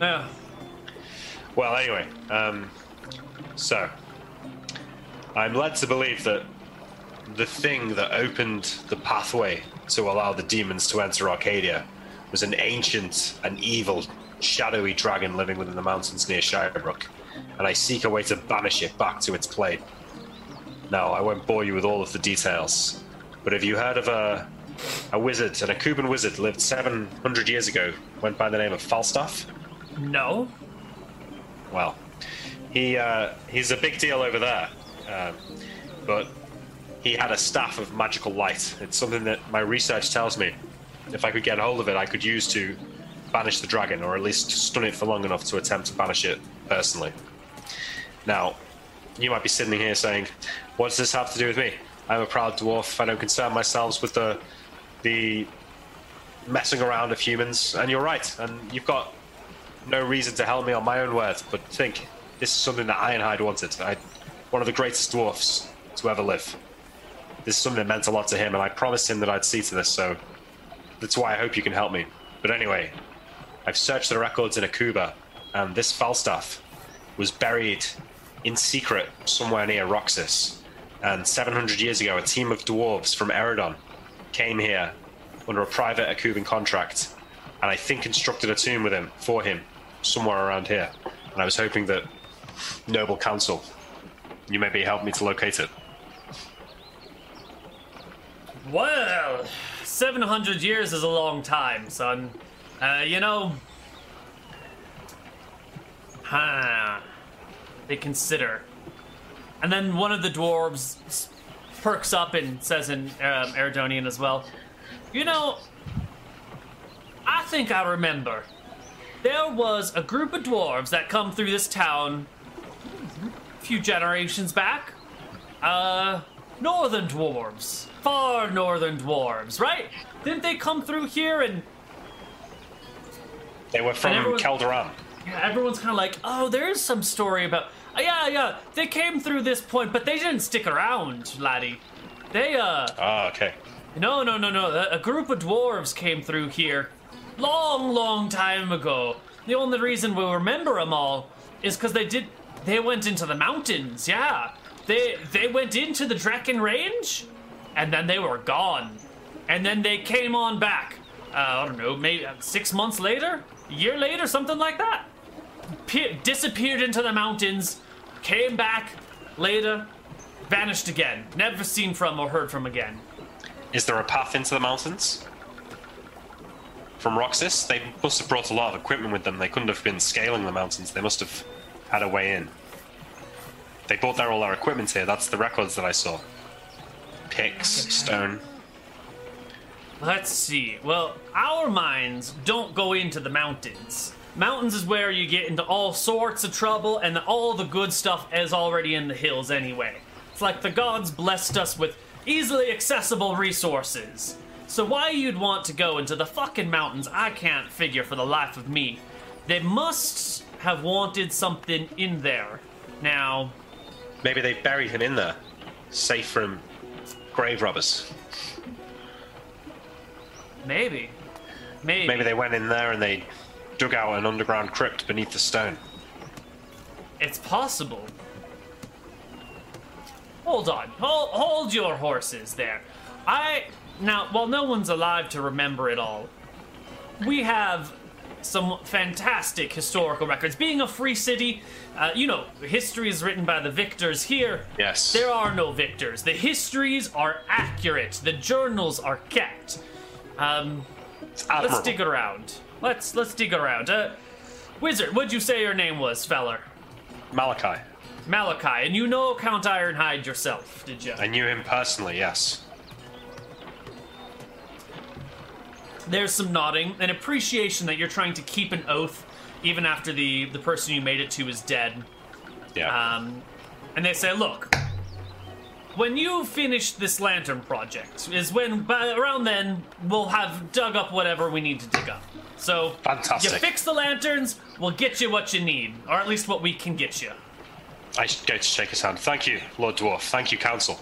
Yeah. Well, anyway, um, so I'm led to believe that the thing that opened the pathway to allow the demons to enter Arcadia was an ancient and evil, shadowy dragon living within the mountains near Shirebrook, and I seek a way to banish it back to its plane. Now, I won't bore you with all of the details, but have you heard of a a wizard, an Akuban wizard, lived 700 years ago, went by the name of Falstaff? No. Well, he uh, he's a big deal over there, um, but he had a staff of magical light. It's something that my research tells me, if I could get hold of it, I could use to banish the dragon, or at least stun it for long enough to attempt to banish it personally. Now, you might be sitting here saying, "What does this have to do with me? I'm a proud dwarf. I don't concern myself with the the messing around of humans." And you're right, and you've got no reason to help me on my own word, but think this is something that Ironhide wanted. I, one of the greatest dwarfs to ever live. This is something that meant a lot to him, and I promised him that I'd see to this, so that's why I hope you can help me. But anyway, I've searched the records in Akuba, and this Falstaff was buried in secret somewhere near Roxsis. And 700 years ago, a team of dwarves from Eridon came here under a private Akuban contract, and I think constructed a tomb with him for him somewhere around here. And I was hoping that noble council. You maybe help me to locate it. Well, 700 years is a long time, son. Uh, you know. Huh. They consider. And then one of the dwarves perks up and says in um, Eridonian as well, You know, I think I remember. There was a group of dwarves that come through this town a few generations back. Uh, northern dwarves. Far northern dwarves, right? Didn't they come through here and They were from everyone- Calderon. yeah, everyone's kind of like, oh, there's some story about. Uh, yeah, yeah, they came through this point, but they didn't stick around, laddie. They, uh, Ah, okay. no, no, no, no. A, a group of dwarves came through here long, long time ago. The only reason we remember them all is because they did. They went into the mountains. Yeah, they they went into the Draken Range, and then they were gone, and then they came on back. Uh, I don't know, maybe uh, six months later, year later, something like that. Pe- disappeared into the mountains, came back later, vanished again. Never seen from or heard from again. Is there a path into the mountains? From Roxsis? They must have brought a lot of equipment with them. They couldn't have been scaling the mountains. They must have had a way in. They brought their all their equipment here. That's the records that I saw. Picks, stone. Let's see. Well, our minds don't go into the mountains. Mountains is where you get into all sorts of trouble, and all the good stuff is already in the hills anyway. It's like the gods blessed us with easily accessible resources. So why you'd want to go into the fucking mountains, I can't figure for the life of me. They must have wanted something in there. Now, Maybe they buried him in there, safe from grave robbers. Maybe. Maybe. Maybe they went in there and they dug out an underground crypt beneath the stone. It's possible. Hold on. Hold, hold your horses there. I. Now, while no one's alive to remember it all, we have some fantastic historical records. Being a free city, uh, you know, history is written by the victors here. Yes. There are no victors. The histories are accurate. The journals are kept. Um, let's dig around. Let's let's dig around. Uh, Wizard, what'd you say your name was, feller? Malakai. Malakai, and you know Count Ironhide yourself, did you? I knew him personally, yes. There's some nodding, an appreciation that you're trying to keep an oath even after the the person you made it to is dead. Yeah. Um, and they say, look, when you finish this lantern project, is when by around then we'll have dug up whatever we need to dig up. So Fantastic. you fix the lanterns, we'll get you what you need, or at least what we can get you. I should go to shake his hand. Thank you, Lord Dwarf. Thank you, Council.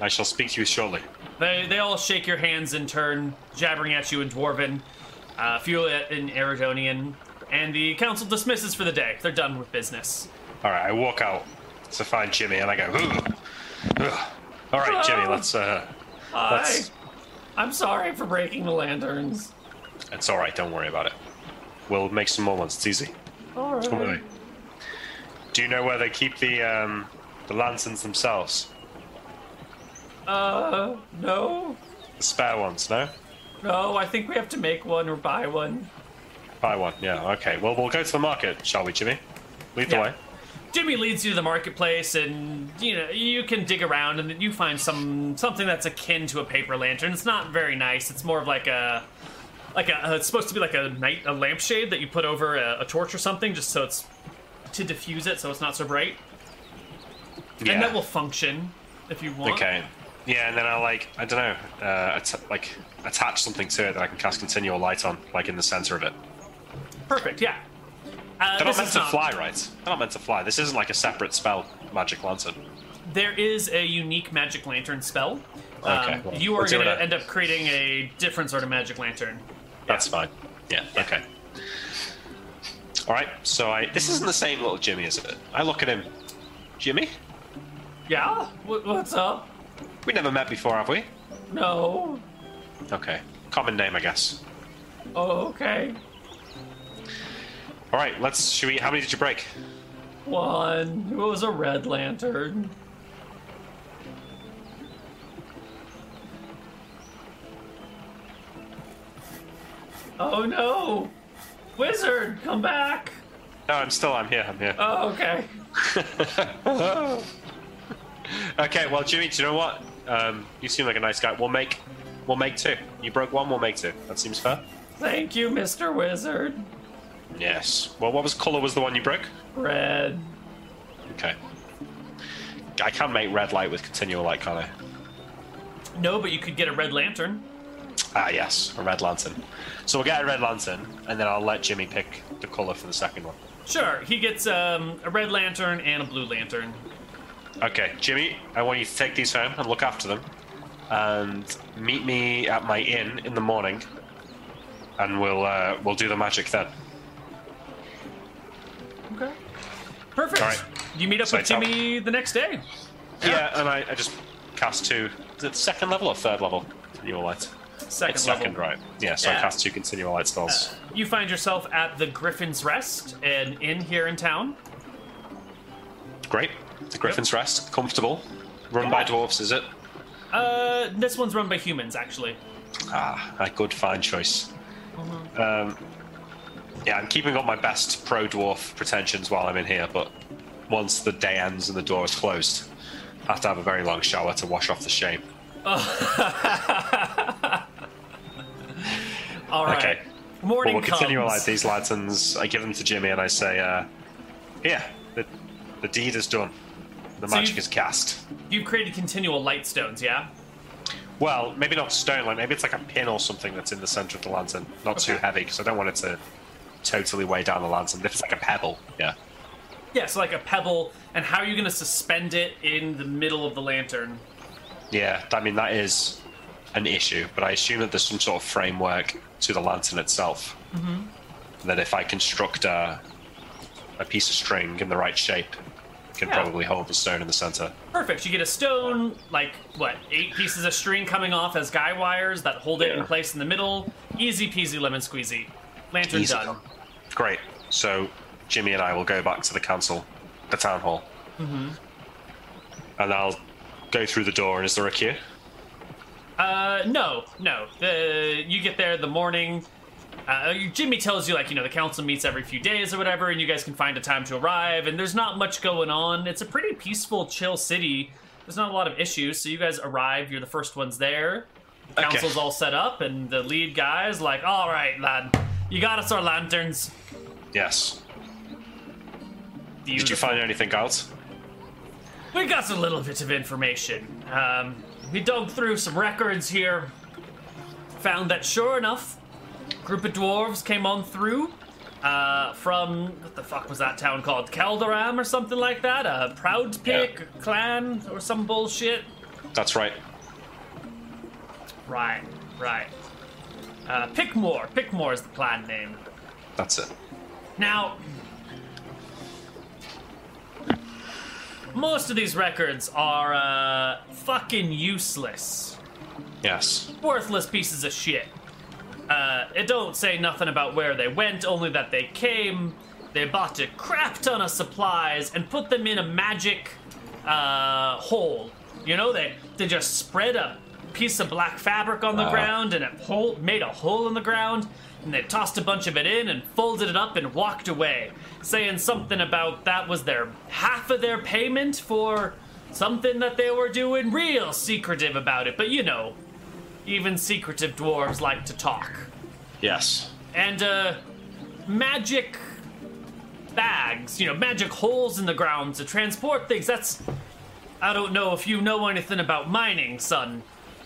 I shall speak to you shortly. They they all shake your hands in turn, jabbering at you in Dwarven, uh, a few in Eridonian, and the council dismisses for the day. They're done with business. All right, I walk out to find Jimmy, and I go. Ugh. Ugh. All right, Jimmy. Let's. Uh, let's. I'm sorry for breaking the lanterns. It's all right. Don't worry about it. We'll make some more ones. It's easy. All Come. Do you know where they keep the um, the lanterns themselves? Uh, no, The spare ones? No. no. I think we have to make one or buy one. Buy one. Yeah. Okay. Well, we'll go to the market, shall we, Jimmy? Lead the Yeah. way. Jimmy leads you to the marketplace, and you know you can dig around, and you find some something that's akin to a paper lantern. It's not very nice. It's more of like a like a. It's supposed to be like a night a lampshade that you put over a, a torch or something, just so it's to diffuse it, so it's not so bright. Yeah. And that will function if you want. Okay. Yeah, and then I like I don't know, uh, att- like attach something to it that I can cast continual light on, like in the center of it. Perfect. Yeah. Uh, They're not meant to not- fly, right? They're not meant to fly. This isn't like a separate spell, magic lantern. There is a unique magic lantern spell. Okay, Um, well, you are going to end up creating a different sort of magic lantern. That's fine. Yeah. Okay. All right. So I. This isn't the same little Jimmy, is it? I look at him. Jimmy? Yeah. What, what's up? We never met before, have we? No. Okay. Common name, I guess. Oh, okay. All right. Let's. Should we? How many did you break? One. It was a red lantern. Oh no! Wizard, come back! No, I'm still. I'm here. I'm here. Oh, okay. *laughs* Okay, well, Jimmy, do you know what? Um, you seem like a nice guy. We'll make, we'll make two. You broke one, we'll make two. That seems fair. Thank you, Mr. Wizard. Yes. Well, what was color was the one you broke? Red. Okay. I can make red light with continual light, can't I? No, but you could get a red lantern. Ah, yes, a red lantern. So we'll get a red lantern, and then I'll let Jimmy pick the color for the second one. Sure, he gets um, a red lantern and a blue lantern. Okay, Jimmy, I want you to take these home and look after them, and meet me at my inn in the morning, and we'll uh, we'll do the magic then. Okay. Perfect. All right. You meet up So with tell- the next day. Yeah, and I, I just cast two. Is it second level or third level? Continual light. Second it's level. second, right? Yeah, so I cast two continual light spells. You find yourself at the Griffin's Rest, an inn here in town. Great. The Griffin's Rest, comfortable. Run by Yeah. dwarfs, is it? Uh, this one's run by humans, actually. Ah, a good fine choice. Mm-hmm. Um, yeah, I'm keeping up my best pro dwarf pretensions while I'm in here, but once the day ends and the door is closed, I have to have a very long shower to wash off the shame. *laughs* All right. Okay. Morning Well, we'll continue comes. like these lanterns. I give them to Jimmy and I say, uh, "Here, the, the deed is done. The So magic is cast." You've created continual light stones, yeah? Well, maybe not stone. Like maybe it's like a pin or something that's in the center of the lantern. Not too heavy because I don't want it to totally weigh down the lantern. If it's like a pebble, yeah. Yeah, so like a pebble, and how are you going to suspend it in the middle of the lantern? Yeah, I mean that is an issue, but I assume that there's some sort of framework to the lantern itself. Mm-hmm. That if I construct a, a piece of string in the right shape, can Yeah. probably hold the stone in the center. Perfect. You get a stone, like, what, eight pieces of string coming off as guy wires that hold it in place in the middle. Easy peasy lemon squeezy. Lantern Easy. done. Great. So Jimmy and I will go back to the council, the town hall, Mm-hmm. and I'll go through the door. And is there a queue? Uh, no, no. The, you get there in the morning. Uh, Jimmy tells you, like, you know, the council meets every few days or whatever, and you guys can find a time to arrive, and there's not much going on. It's a pretty peaceful, chill city. There's not a lot of issues, so you guys arrive, you're the first ones there. The Okay. council's all set up, and the lead guy's like, all right, lad, you got us our lanterns. Yes. Did you find anything else? We got a little bit of information. Um, we dug through some records here. Found that sure enough, a group of dwarves came on through uh, from what the fuck was that town called? Calderam or something like that? A Proud Pick clan or some bullshit? That's right. Right, right. Uh, Pickmore. Pickmore is the clan name. That's it. Now, most of these records are uh, fucking useless. Yes. worthless pieces of shit. Uh, it don't say nothing about where they went, only that they came, they bought a crap ton of supplies, and put them in a magic uh, hole. You know, they they just spread a piece of black fabric on the Wow. ground and it hole, made a hole in the ground, and they tossed a bunch of it in and folded it up and walked away, saying something about that was their half of their payment for something that they were doing, real secretive about it. But you know, even secretive dwarves like to talk. Yes. And, uh, magic bags, you know, magic holes in the ground to transport things. That's. I don't know if you know anything about mining, son,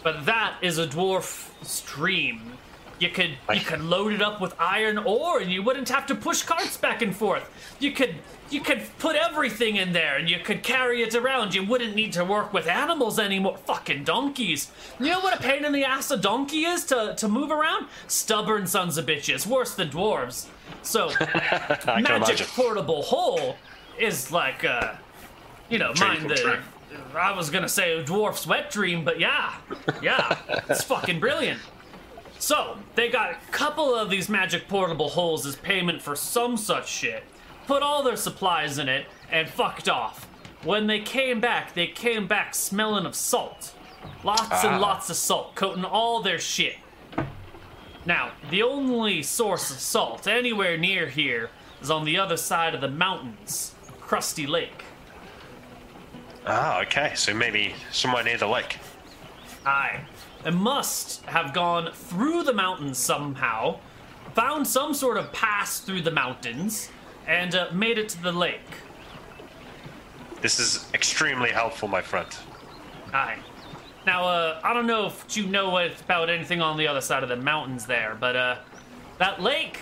but that is a dwarf stream. You could you could load it up with iron ore, and you wouldn't have to push carts back and forth. You could you could put everything in there, and you could carry it around. You wouldn't need to work with animals anymore. Fucking donkeys. You know what a pain in the ass a donkey is to to move around? Stubborn sons of bitches, worse than dwarves. So *laughs* magic portable hole is like uh you know Dream mind the true. I was gonna say a dwarf's wet dream, but yeah, yeah, it's *laughs* fucking brilliant. So they got a couple of these magic portable holes as payment for some such shit. put all their supplies in it, and fucked off. When they came back, they came back smelling of salt. Lots Ah. and lots of salt, coating all their shit. Now, the only source of salt anywhere near here is on the other side of the mountains, Crusty Lake. Ah, okay. So maybe somewhere near the lake. Aye. It must have gone through the mountains somehow, found some sort of pass through the mountains, and uh, made it to the lake. This is extremely helpful, my friend. Aye. Now, uh, I don't know if you know about anything on the other side of the mountains there, but uh, that lake,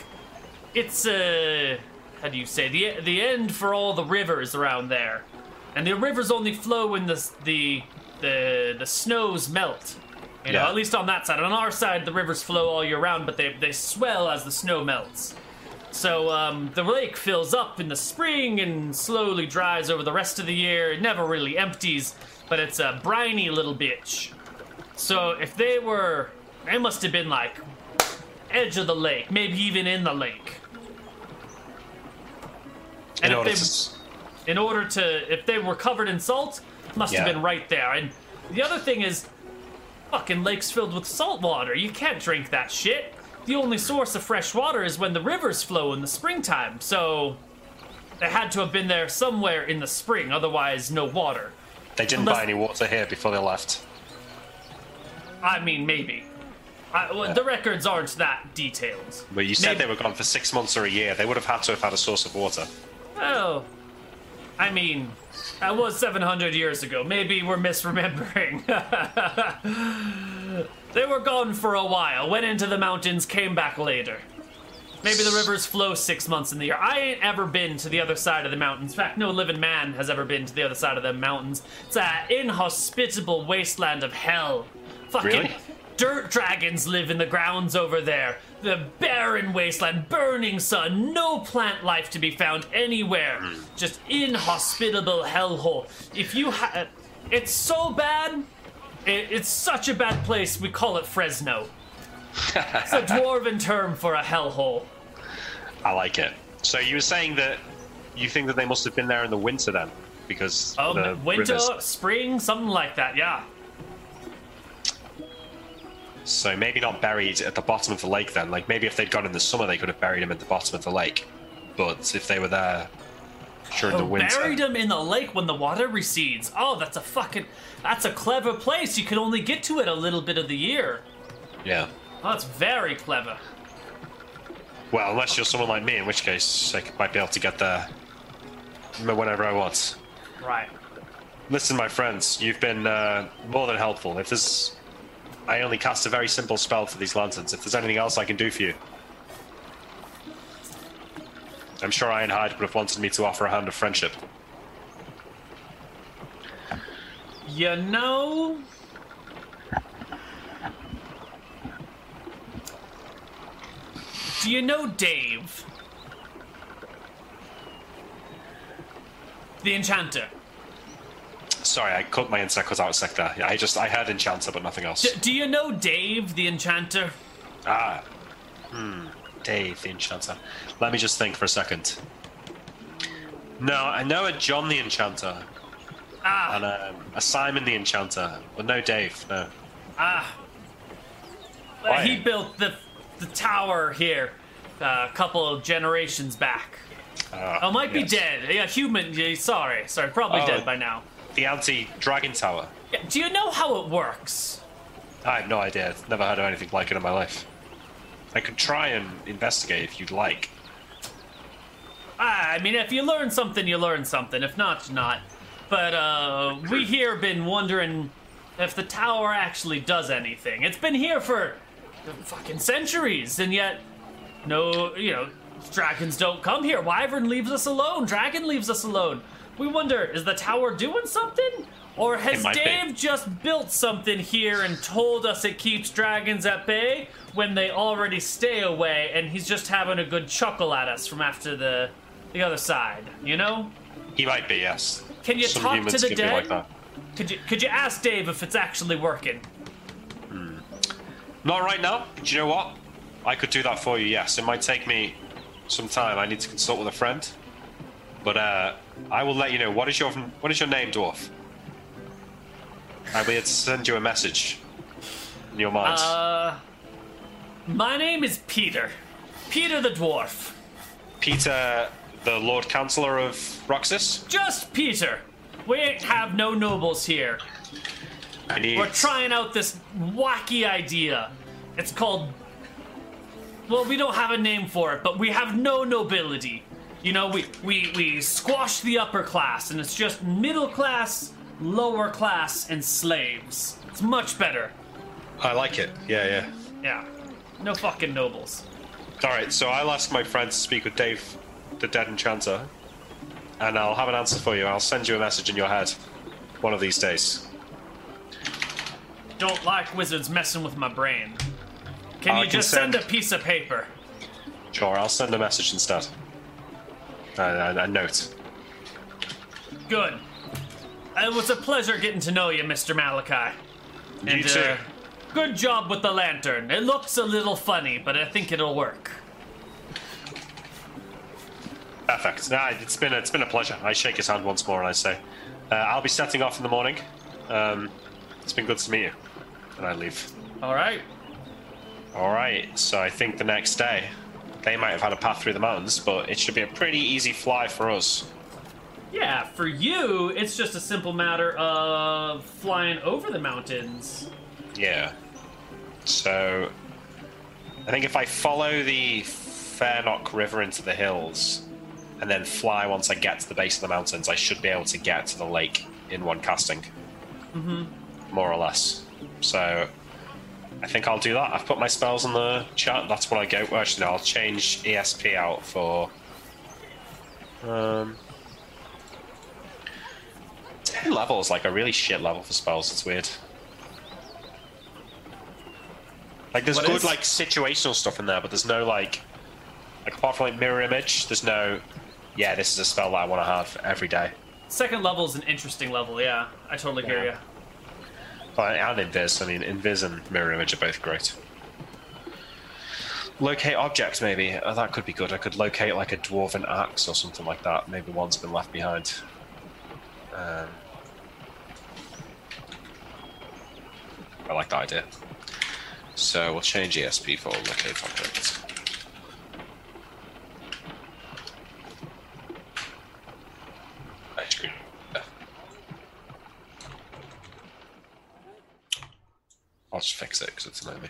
it's uh, how do you say the the end for all the rivers around there, and the rivers only flow when the the the the snows melt. You know, Yeah. at least on that side. On our side, the rivers flow all year round, but they they swell as the snow melts. So um, the lake fills up in the spring and slowly dries over the rest of the year. It never really empties, but it's a briny little bitch. So if they were, they must have been like edge of the lake, maybe even in the lake. And order if to they, in order to, if they were covered in salt, must have been right there. And the other thing is, fucking lake's filled with salt water. You can't drink that shit. The only source of fresh water is when the rivers flow in the springtime. So they had to have been there somewhere in the spring. Otherwise, no water. they didn't unless- buy any water here before they left. I mean, maybe. I, well, The records aren't that detailed. But you said Maybe- they were gone for six months or a year. They would have had to have had a source of water. Well, I mean, that was 700 years ago. Maybe we're misremembering. *laughs* they were gone for a while, went into the mountains, came back later. Maybe the rivers flow six months in the year. I ain't ever been to the other side of the mountains. In fact, no living man has ever been to the other side of the mountains. It's an inhospitable wasteland of hell. Fucking Really? Dirt dragons live in the grounds over there. The barren wasteland, burning sun, no plant life to be found anywhere. Just inhospitable hellhole. If you ha- it's so bad. It, it's such a bad place. We call it Fresno. It's a *laughs* dwarven term for a hellhole. I like it. So you were saying that you think that they must have been there in the winter then, because Um, the winter, rivers. spring, something like that. Yeah. So maybe not buried at the bottom of the lake then. Like maybe if they'd gone in the summer, they could have buried him at the bottom of the lake. But if they were there during the Oh, winter, buried him in the lake when the water recedes. Oh, that's a fucking. That's a clever place. You can only get to it a little bit of the year. yeah. Oh, that's very clever. Well, unless you're someone like me, in which case I might be able to get there whenever I want. Right. Listen, my friends, you've been uh, more than helpful. If there's, I only cast a very simple spell for these lanterns. If there's anything else I can do for you, I'm sure Ironhide would have wanted me to offer a hand of friendship. You know. Do you know Dave? The Enchanter. Sorry, I cut my insect out a sec there. Yeah, I just I heard enchanter, but nothing else. D- do you know Dave the Enchanter? ah, hmm, Dave the enchanter. Let me just think for a second. No, I know a John the enchanter Ah, and um, a Simon the enchanter, but no Dave. No. ah. Why? he built the the tower here uh, a couple of generations back. Uh, Oh, might be dead. Yeah, human. Yeah, sorry, sorry, probably Oh. dead by now. The anti-dragon tower. Do you know how it works? I have no idea. Never heard of anything like it in my life. I could try and investigate if you'd like. Ah, I mean, if you learn something, you learn something. If not, not. But uh, we here have been wondering if the tower actually does anything. It's been here for fucking centuries, and yet no, you know, dragons don't come here. Wyvern leaves us alone. Dragon leaves us alone. We wonder, is the tower doing something? Or has might be. Dave just built something here and told us it keeps dragons at bay when they already stay away and he's just having a good chuckle at us from after the the other side, you know? He might be, yes. Can you Some talk to the dead? like that. Could you could you ask Dave if it's actually working? Not right now. Do you know what? I could do that for you. Yes, it might take me some time. I need to consult with a friend. But uh, I will let you know. What is your what is your name, dwarf? I'll be able to send you a message in your mind. Uh, my name is Peter. Peter the Dwarf. Peter, the Lord Chancellor of Roxsis. Just Peter. We have no nobles here. I need. We're trying out this wacky idea. It's called. Well, we don't have a name for it, but we have no nobility. You know, we we we squash the upper class, and it's just middle class, lower class, and slaves. It's much better. I like it. Yeah, yeah. Yeah, no fucking nobles. All right, so I'll ask my friend to speak with Dave, the dead enchanter, and I'll have an answer for you. I'll send you a message in your head one of these days. Don't like wizards messing with my brain. Can I you can just send send- a piece of paper? Sure, I'll send a message instead. Uh, a, a note. Good. It was a pleasure getting to know you, Mr. Malakai. You too. uh, good job with the lantern. It looks a little funny, but I think it'll work. Perfect. Nah, it's been it's been a pleasure. I shake his hand once more and I say, uh, "I'll be setting off in the morning. Um, it's been good to meet you." And I leave. All right. All right. So I think the next day, they might have had a path through the mountains, but it should be a pretty easy fly for us. Yeah, for you, it's just a simple matter of flying over the mountains. Yeah. So I think if I follow the Fairnock River into the hills and then fly once I get to the base of the mountains, I should be able to get to the lake in one casting. Mm-hmm. More or less. So I think I'll do that. I've put my spells in the chat. That's what I go. Actually, no, I'll change ESP out for. Um, 10 level is like a really shit level for spells. It's weird. Like there's What good is? like situational stuff in there, but there's no like like apart from like mirror image, there's no yeah, this is a spell that I want to have every day. Second level is an interesting level, yeah. I totally hear Yeah. you. But and invis, I mean invis and mirror image are both great. Locate objects, maybe. Oh, that could be good. I could locate like a dwarven axe or something like that. Maybe one's been left behind. Um, I like that idea. So we'll change ESP for locate objects. Right, screen. Yeah. I'll just fix it because it's annoying me.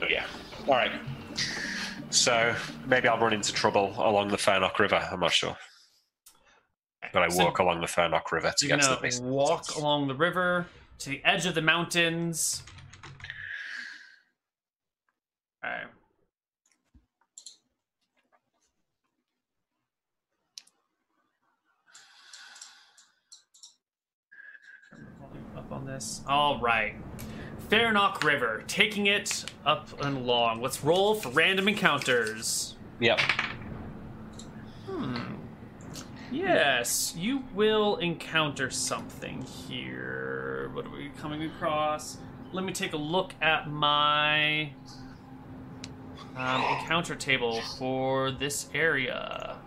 But yeah. All right. So maybe I'll run into trouble along the Fairnock River. I'm not sure. But I So walk along the Fairnock River to get to the base. walk along the river to the edge of the mountains. Alright. Up on this. All right. Fairnock River, taking it up and along. Let's roll for random encounters. Yep. Hmm. Yes, you will encounter something here. What are we coming across? Let me take a look at my um, encounter table for this area.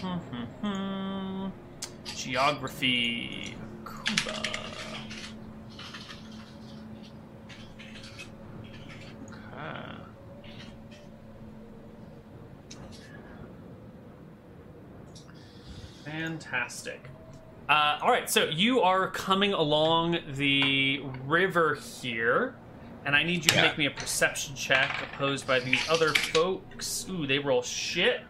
Hmm, hmm, hmm. Geography. Cuba. Okay. Fantastic. Uh, all right, so you are coming along the river here, and I need you to Yeah. make me a perception check opposed by these other folks. Ooh, they roll shit.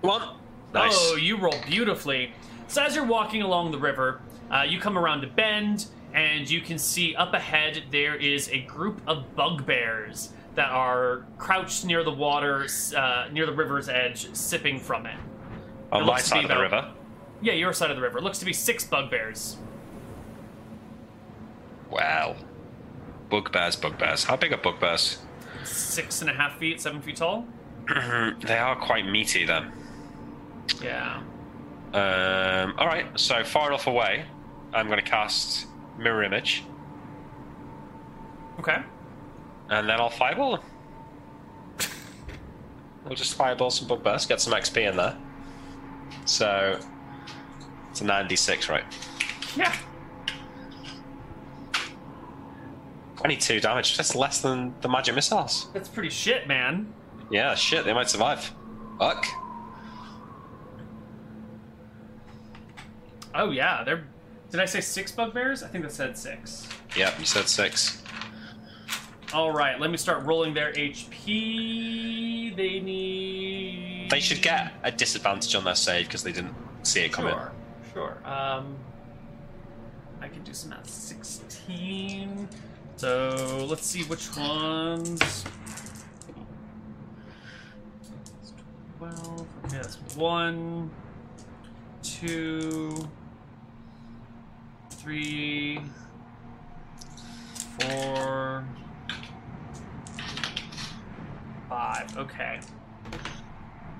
Come on. Nice. Oh, you roll beautifully. So as you're walking along the river, uh, you come around a bend, and you can see up ahead there is a group of bugbears that are crouched near the water, uh, near the river's edge, sipping from it. On it my side of the about- river. Yeah, your side of the river. It looks to be six bugbears. Wow. Bugbears, bugbears. How big are bugbears? Six and a half feet, seven feet tall. *clears throat* they are quite meaty then. Yeah. Um, all right, so far enough away, I'm going to cast mirror image. Okay. and then I'll fireball them. we'll just fireball some bugbears, get some XP in there. So it's a 96, right? Yeah. 22 damage. That's less than the magic missiles. That's pretty shit, man. Yeah, shit, they might survive. Fuck. Oh yeah, they're. Did I say six bugbears? I think that said six. Yep, you said six. All right, let me start rolling their HP. They need. They should get a disadvantage on their save because they didn't see it coming. Sure, sure. Um, I can do some math. Sixteen. So let's see which ones. Twelve. Okay, that's one, two, three, four, five. Okay.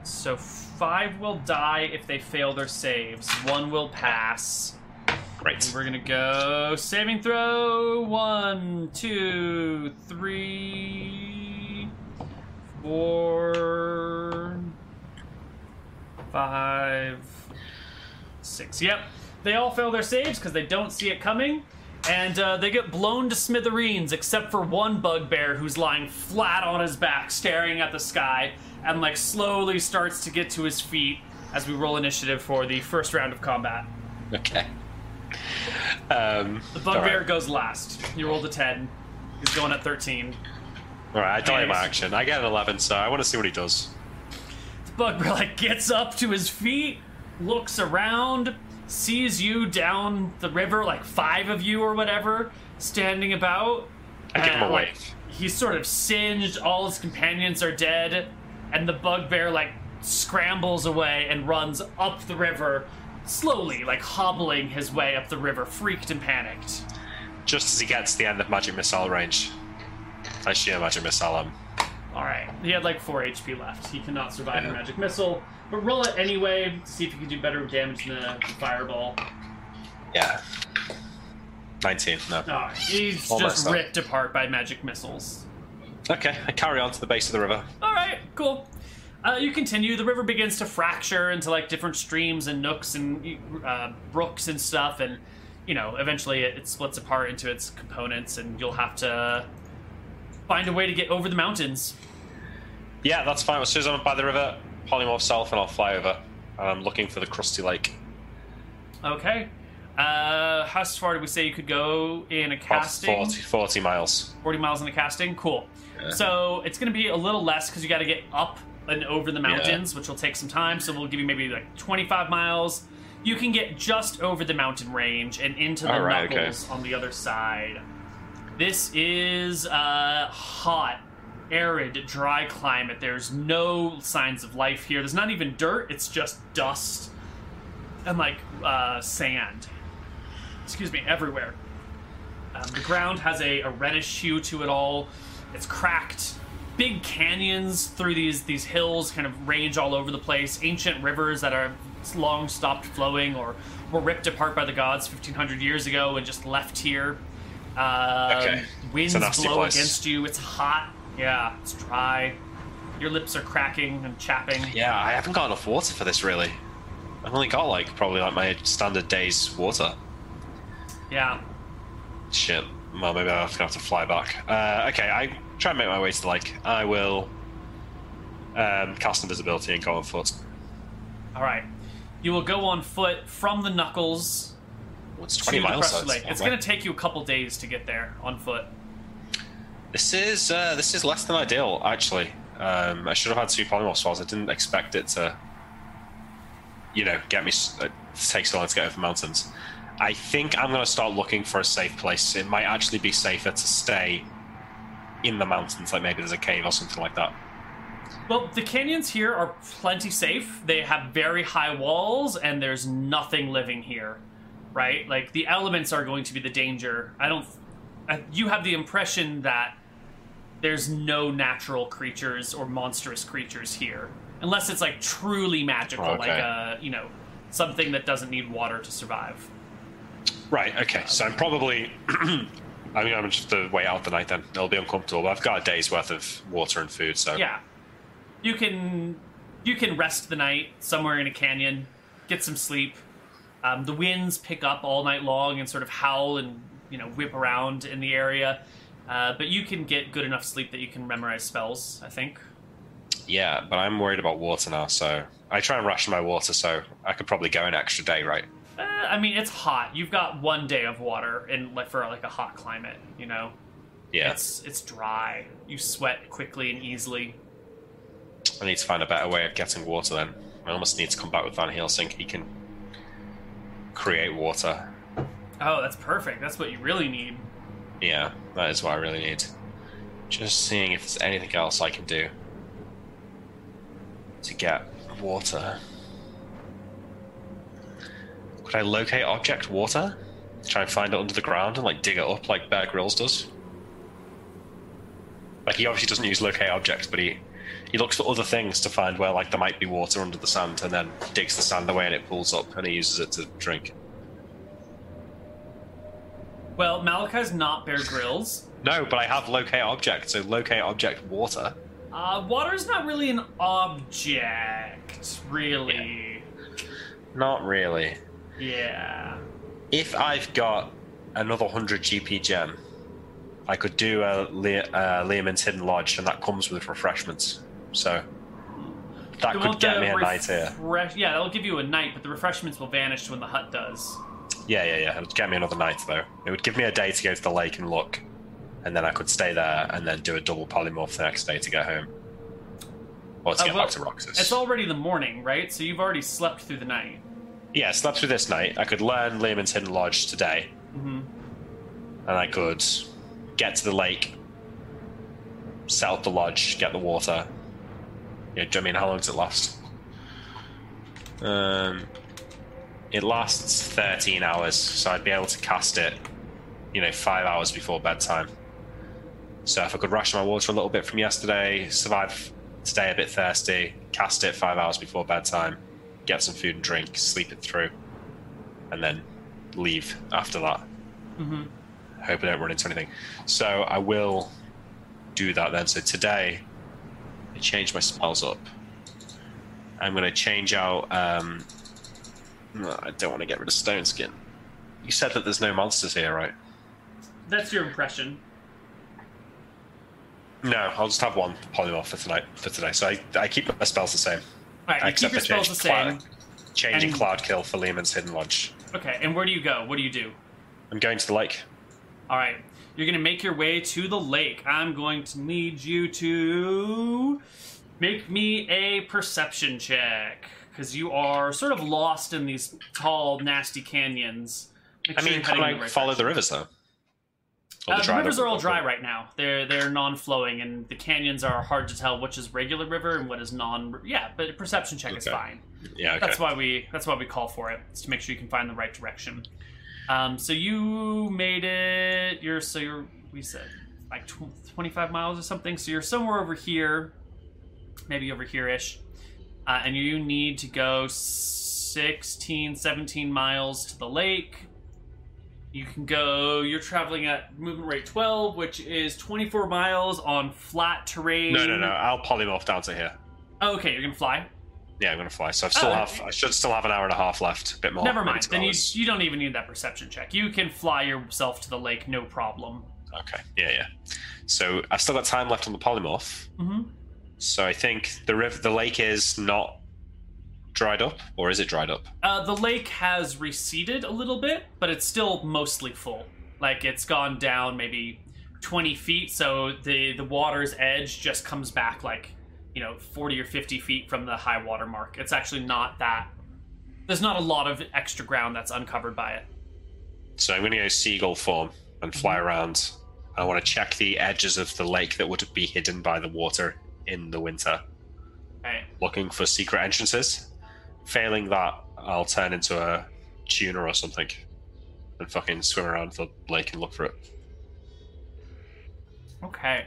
So five will die if they fail their saves. One will pass. Great. We're gonna go saving throw. One, two, three, four, five, six. Yep, they all fail their saves because they don't see it coming, and uh, they get blown to smithereens. Except for one bugbear who's lying flat on his back, staring at the sky, and like slowly starts to get to his feet as we roll initiative for the first round of combat. Okay. Um, The bugbear alright. goes last. You rolled a 10. He's going at 13. Alright, I my Nice. action. I get an 11, so I want to see what he does. The bugbear *laughs* like gets up to his feet, looks around, sees you down the river, like five of you or whatever, standing about. I give him and, a like, wave. He's sort of singed, all his companions are dead, and the bugbear like scrambles away and runs up the river, slowly, like hobbling his way up the river, freaked and panicked. Just as he gets to the end of magic missile range. I shear magic missile him. Um, Alright, he had like 4 HP left. He cannot survive Yeah. a magic missile. But roll it anyway, see if you can do better damage than the fireball. Yeah. 19, no. Oh, he's Almost just up. ripped apart by magic missiles. Okay, I carry on to the base of the river. Alright, cool. Uh, you continue. The river begins to fracture into like different streams and nooks and uh, brooks and stuff, and you know, eventually it, it splits apart into its components, and you'll have to find a way to get over the mountains. Yeah, that's fine. As soon as I'm by the river, polymorph self and I'll fly over. I'm looking for the crusty lake. Okay. Uh, how far did we say you could go in a casting? 40, 40 miles. 40 miles in a casting? Cool. So it's going to be a little less because you got to get up and over the mountains, which will take some time. So we'll give you maybe like 25 miles. You can get just over the mountain range and into the All right, okay. knuckles on the other side. This is uh, hot, arid, dry climate. There's no signs of life here. There's not even dirt. It's just dust and like uh, sand. Excuse me, everywhere. Um, the ground has a, a reddish hue to it all. It's cracked. Big canyons through these these hills kind of range all over the place. Ancient rivers that are long stopped flowing or were ripped apart by the gods 1500 years ago and just left here. Um, Okay. Winds a nasty blow place. against you. It's hot. Yeah, it's dry. Your lips are cracking and chapping. Yeah, I haven't got enough water for this really. I've only got like probably like my standard day's water. Yeah. Shit. Well, maybe I'll have to fly back. Uh, okay, I try and make my way to the lake. I will um, cast invisibility and go on foot. All right. You will go on foot from the knuckles It's 20 the miles. so. It's going to take you a couple days to get there on foot. This is uh, this is less than ideal, actually. Um, I should have had two polymorph spells. I didn't expect it to, you know, get me s- uh, to take so long to get over mountains. I think I'm going to start looking for a safe place. It might actually be safer to stay in the mountains, like maybe there's a cave or something like that. Well, the canyons here are plenty safe. They have very high walls, and there's nothing living here, right? Like the elements are going to be the danger. I don't. I, you have the impression that there's no natural creatures or monstrous creatures here, unless it's like truly magical, Okay. like a you know something that doesn't need water to survive. Right. Okay. So I'm probably *clears throat* I mean, I'm just to wait out the night then. It'll be uncomfortable, but I've got a day's worth of water and food, so. Yeah, you can you can rest the night somewhere in a canyon, get some sleep. Um, the winds pick up all night long and sort of howl and you know whip around in the area, uh, but you can get good enough sleep that you can memorize spells. I think. Yeah, but I'm worried about water now, so I try and ration my water, so I could probably go an extra day, right? Uh, I mean, it's hot. You've got one day of water in like for like a hot climate. You know, Yeah, it's it's dry. You sweat quickly and easily. I need to find a better way of getting water then. I almost need to come back with Van Helsing. He can create water. Oh, that's perfect. That's what you really need. Yeah, that is what I really need. Just seeing if there's anything else I can do to get water. Could I locate object water? Try and find it under the ground and like dig it up like Bear Grylls does? Like he obviously doesn't use locate objects, but he he looks for other things to find where like there might be water under the sand and then digs the sand away and it pulls up and he uses it to drink. Well, Malakai's not Bear Grylls. No, but I have locate object, so locate object water. Uh, water's not really an object, really. Not really. Yeah. If I've got another 100 GP gem, I could do a Le- uh, Hidden Lodge, and that comes with refreshments. So that could get me a night here. Yeah, that'll give you a night, but the refreshments will vanish when the hut does. Yeah, yeah, yeah. It'd get me another night, though. It would give me a day to go to the lake and look, and then I could stay there and then do a double polymorph the next day to get home. Or to Uh, get well, back to Roxsis. It's already the morning, right? So you've already slept through the night. Yeah, slept through this night. I could learn Leomund's Hidden Lodge today, hmm and I could get to the lake, set up the lodge, get the water. Do you know I mean how long does it last? Um, it lasts thirteen hours, so I'd be able to cast it, you know, five hours before bedtime. So if I could ration my water a little bit from yesterday, survive today a bit thirsty, cast it five hours before bedtime, get some food and drink, sleep it through, and then leave after that hmm hope I don't run into anything. So I will do that then. So today, I change my spells up. I'm going to change out. Um, no, I don't want to get rid of Stone Skin. You said that there's no monsters here, right? That's your impression. No, I'll just have one polymorph for tonight. For today, so I, I keep my spells the same. All right, you keep Except your spells the same. Cloud, changing And- Cloud Kill for Leomund's Hidden Lodge. Okay, and where do you go? What do you do? I'm going to the lake. All right, you're gonna make your way to the lake. I'm going to need you to make me a perception check because you are sort of lost in these tall, nasty canyons. Make I sure mean, can I right follow the rivers though? Uh, the dried rivers are all dry right now. They're they're non-flowing, and the canyons are hard to tell which is regular river and what is non. Yeah, but a perception check is fine. Yeah, okay. That's why we that's why we call for it. It's to make sure you can find the right direction. Um, so you made it. You're so you're we said like tw- 25 miles or something. So you're somewhere over here, maybe over here ish, uh, and you need to go 16, 17 miles to the lake. You can go. You're traveling at movement rate 12, which is 24 miles on flat terrain. No, no, no. I'll polymorph down to here. Oh, okay, you're gonna fly. Yeah, I'm gonna fly. So I still Oh, have. I should still have an hour and a half left. A bit more. Never mind. Then you, you don't even need that perception check. You can fly yourself to the lake, no problem. Okay. Yeah, yeah. So I've still got time left on the polymorph. Mm-hmm. So I think the river, the lake is not dried up, or is it dried up? Uh, the lake has receded a little bit, but it's still mostly full. Like it's gone down maybe 20 feet, so the the water's edge just comes back like you know 40 or 50 feet from the high water mark. It's actually not that. There's not a lot of extra ground that's uncovered by it. So I'm going to go seagull form and fly around. I want to check the edges of the lake that would be hidden by the water in the winter, Okay. looking for secret entrances. Failing that, I'll turn into a tuna or something and fucking swim around the lake and look for it. Okay.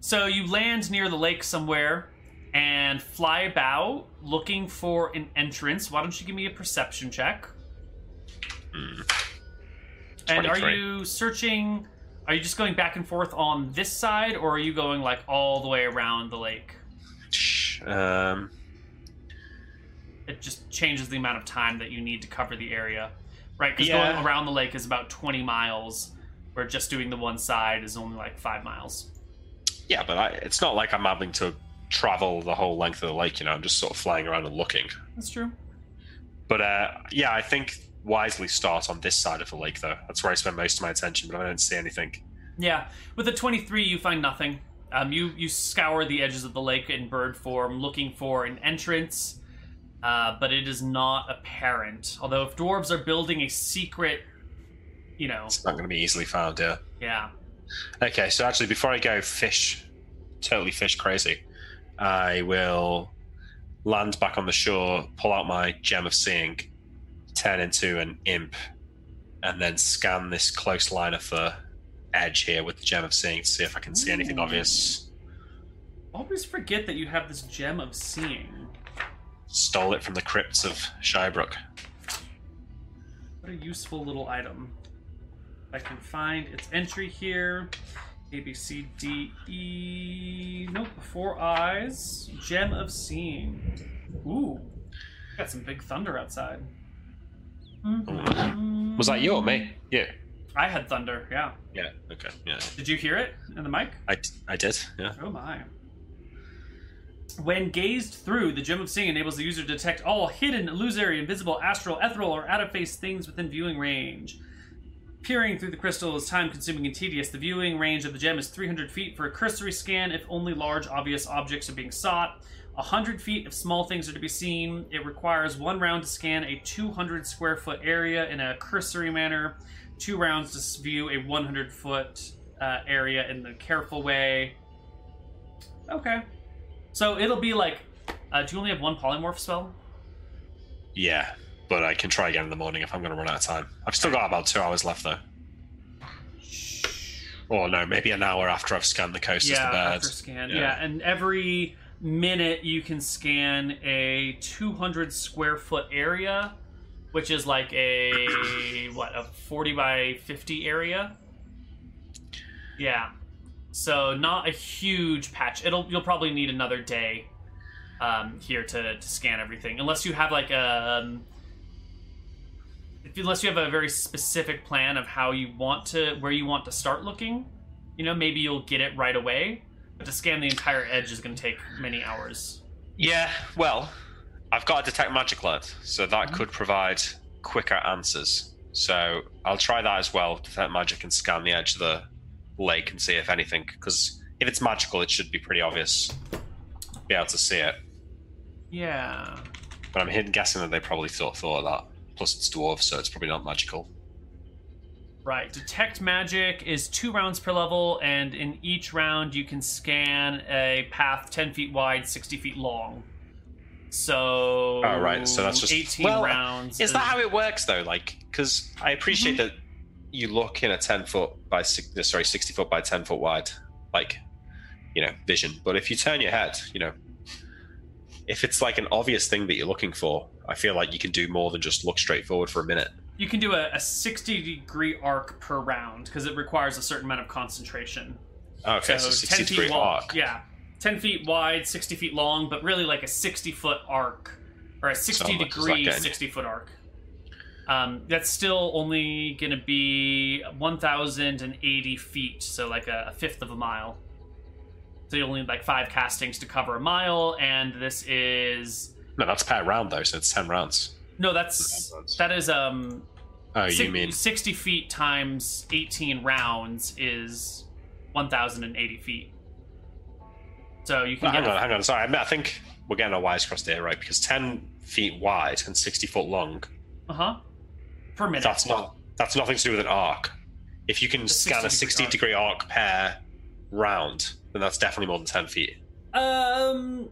So you land near the lake somewhere and fly about looking for an entrance. Why don't you give me a perception check? Hmm. And are you searching Are you just going back and forth on this side, or are you going like all the way around the lake? Um, It just changes the amount of time that you need to cover the area, right? Because Yeah. going around the lake is about 20 miles, where just doing the one side is only like five miles. yeah, but I, it's not like I'm having to travel the whole length of the lake. You know, I'm just sort of flying around and looking. That's true. But uh, yeah, I think wisely start on this side of the lake, though. That's where I spend most of my attention, but I don't see anything. Yeah, with the 23, you find nothing. Um, you you scour the edges of the lake in bird form, looking for an entrance, uh, but it is not apparent. Although if dwarves are building a secret, you know, It's not going to be easily found, yeah. yeah, Okay, so actually, before I go fish, totally fish crazy, I will land back on the shore, pull out my gem of seeing, turn into an imp, and then scan this close line of the edge here with the gem of seeing to see if I can see anything obvious. always forget that you have this gem of seeing. Stole it from the crypts of Shybrook. What a useful little item. I can find its entry here. A B C D E. Nope. Four eyes. Gem of seeing. Ooh. Got some big thunder outside. Mm-hmm. Was that you or me? Yeah. I had thunder. Yeah. Yeah. Okay. Yeah. Did you hear it in the mic? I, I did. Yeah. Oh my. When gazed through, the Gem of Seeing enables the user to detect all hidden, illusory, invisible, astral, ethereal, or out of phase things within viewing range. Peering through the crystal is time consuming and tedious. The viewing range of the gem is 300 feet for a cursory scan if only large, obvious objects are being sought. 100 feet if small things are to be seen. It requires one round to scan a 200 square foot area in a cursory manner, two rounds to view a 100 foot uh, area in the careful way. Okay. So it'll be like. Uh, do you only have one polymorph spell? Yeah. But I can try again in the morning if I'm going to run out of time. I've still got about two hours left, though. Or no, maybe an hour after I've scanned the coast yeah, the after scan. Yeah. Yeah. and every minute you can scan a 200 square foot area, which is like a what a 40 by 50 area. Yeah, so not a huge patch. It'll you'll probably need another day um, here to, to scan everything, unless you have like a. Um, unless you have a very specific plan of how you want to where you want to start looking you know maybe you'll get it right away but to scan the entire edge is going to take many hours Yeah, well, I've got a detect magic alert, so that mm-hmm. could provide quicker answers. So I'll try that as well. Detect magic and scan the edge of the lake and see if anything. Because if it's magical, it should be pretty obvious. Be able to see it. yeah But I'm guessing that they probably thought thought of that. Plus, it's dwarf, so it's probably not magical. right detect magic is two rounds per level and in each round you can scan a path 10 feet wide 60 feet long so Oh, right, so that's just- 18 well, rounds Is that how it works though? Like, because I appreciate mhm. that you look in a ten foot by sorry, sixty foot by ten foot wide, like, you know, vision. But if you turn your head, you know, if it's like an obvious thing that you're looking for, I feel like you can do more than just look straight forward for a minute. you can do a, a 60 degree arc per round because it requires a certain amount of concentration Okay, so, sixty degree wide. arc. Yeah, ten feet wide, sixty feet long, but really like a sixty foot arc or a sixty how much is that degree getting sixty foot arc. Um, that's still only going to be one thousand and eighty feet, so like a, a fifth of a mile. So you only need like five castings to cover a mile, and this is No, that's per round though, so it's ten rounds. no, that's Ten rounds. that is um Oh, si- you mean sixty feet times eighteen rounds is one thousand and eighty feet. So you can No, hang a on, hang on. Sorry, I mean, I think we're getting our wires crossed here, right? Because ten feet wide and sixty foot long Uh huh. Per minute. That's not. That's nothing to do with an arc. If you can A scan a 60 sixty degree degree arc per round, then that's definitely more than ten feet. Um,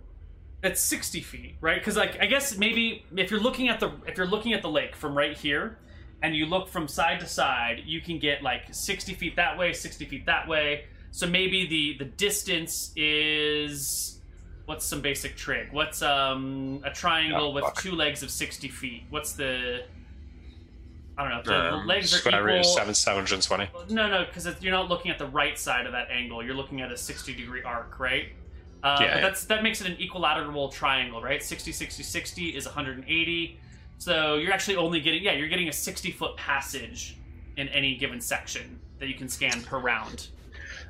it's sixty feet, right? Because like I guess maybe if you're looking at the if you're looking at the lake from right here, and you look from side to side, you can get like sixty feet that way, sixty feet that way. So maybe the the distance is what's some basic trig? What's um a triangle Oh, with two legs of sixty feet? What's the I don't know. If the Um, legs are square root equal. is seven seven hundred twenty. No, no, because you're not looking at the right side of that angle. You're looking at a 60 degree arc, right? Uh, Yeah, but that's that makes it an equilateral triangle, right? 60, 60, 60 is 180. So you're actually only getting yeah, you're getting a 60 foot passage in any given section that you can scan per round.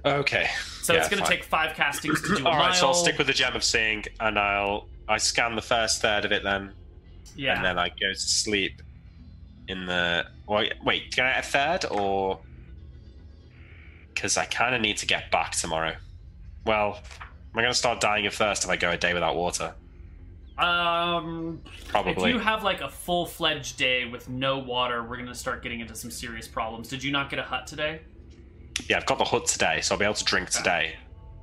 Okay. So Yeah, it's going to take five castings to do *clears throat* All right, so I'll stick with the gem of seeing, and I'll I scan the first third of it then, yeah. and then I go to sleep in the. Wait, wait, can I get a third or? Because I kind of need to get back tomorrow. Well, am I going to start dying of thirst if I go a day without water? Um, Probably. if you have like a full fledged day with no water, we're going to start getting into some serious problems. Did you not get a hut today? Yeah, I've got the hut today, so I'll be able to drink today.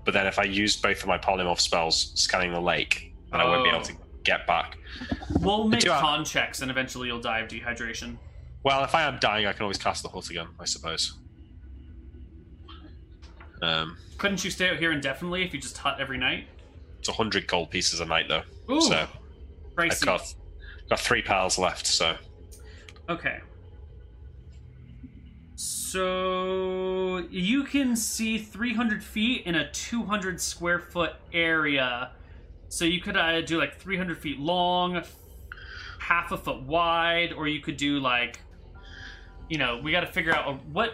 But then if I use both of my polymorph spells scanning the lake, then I won't be Oh. able to get back. We'll make con checks, and eventually you'll die of dehydration. Well, if I am dying, I can always cast the hut again, I suppose. Um, Couldn't you stay out here indefinitely if you just hut every night? it's 100 gold pieces a night, though. Ooh, So I've got, got three pals left, so. Okay. So you can see 300 feet in a 200 square foot area. So you could uh, do like 300 feet long, half a foot wide, or you could do like, you know, we got to figure out what.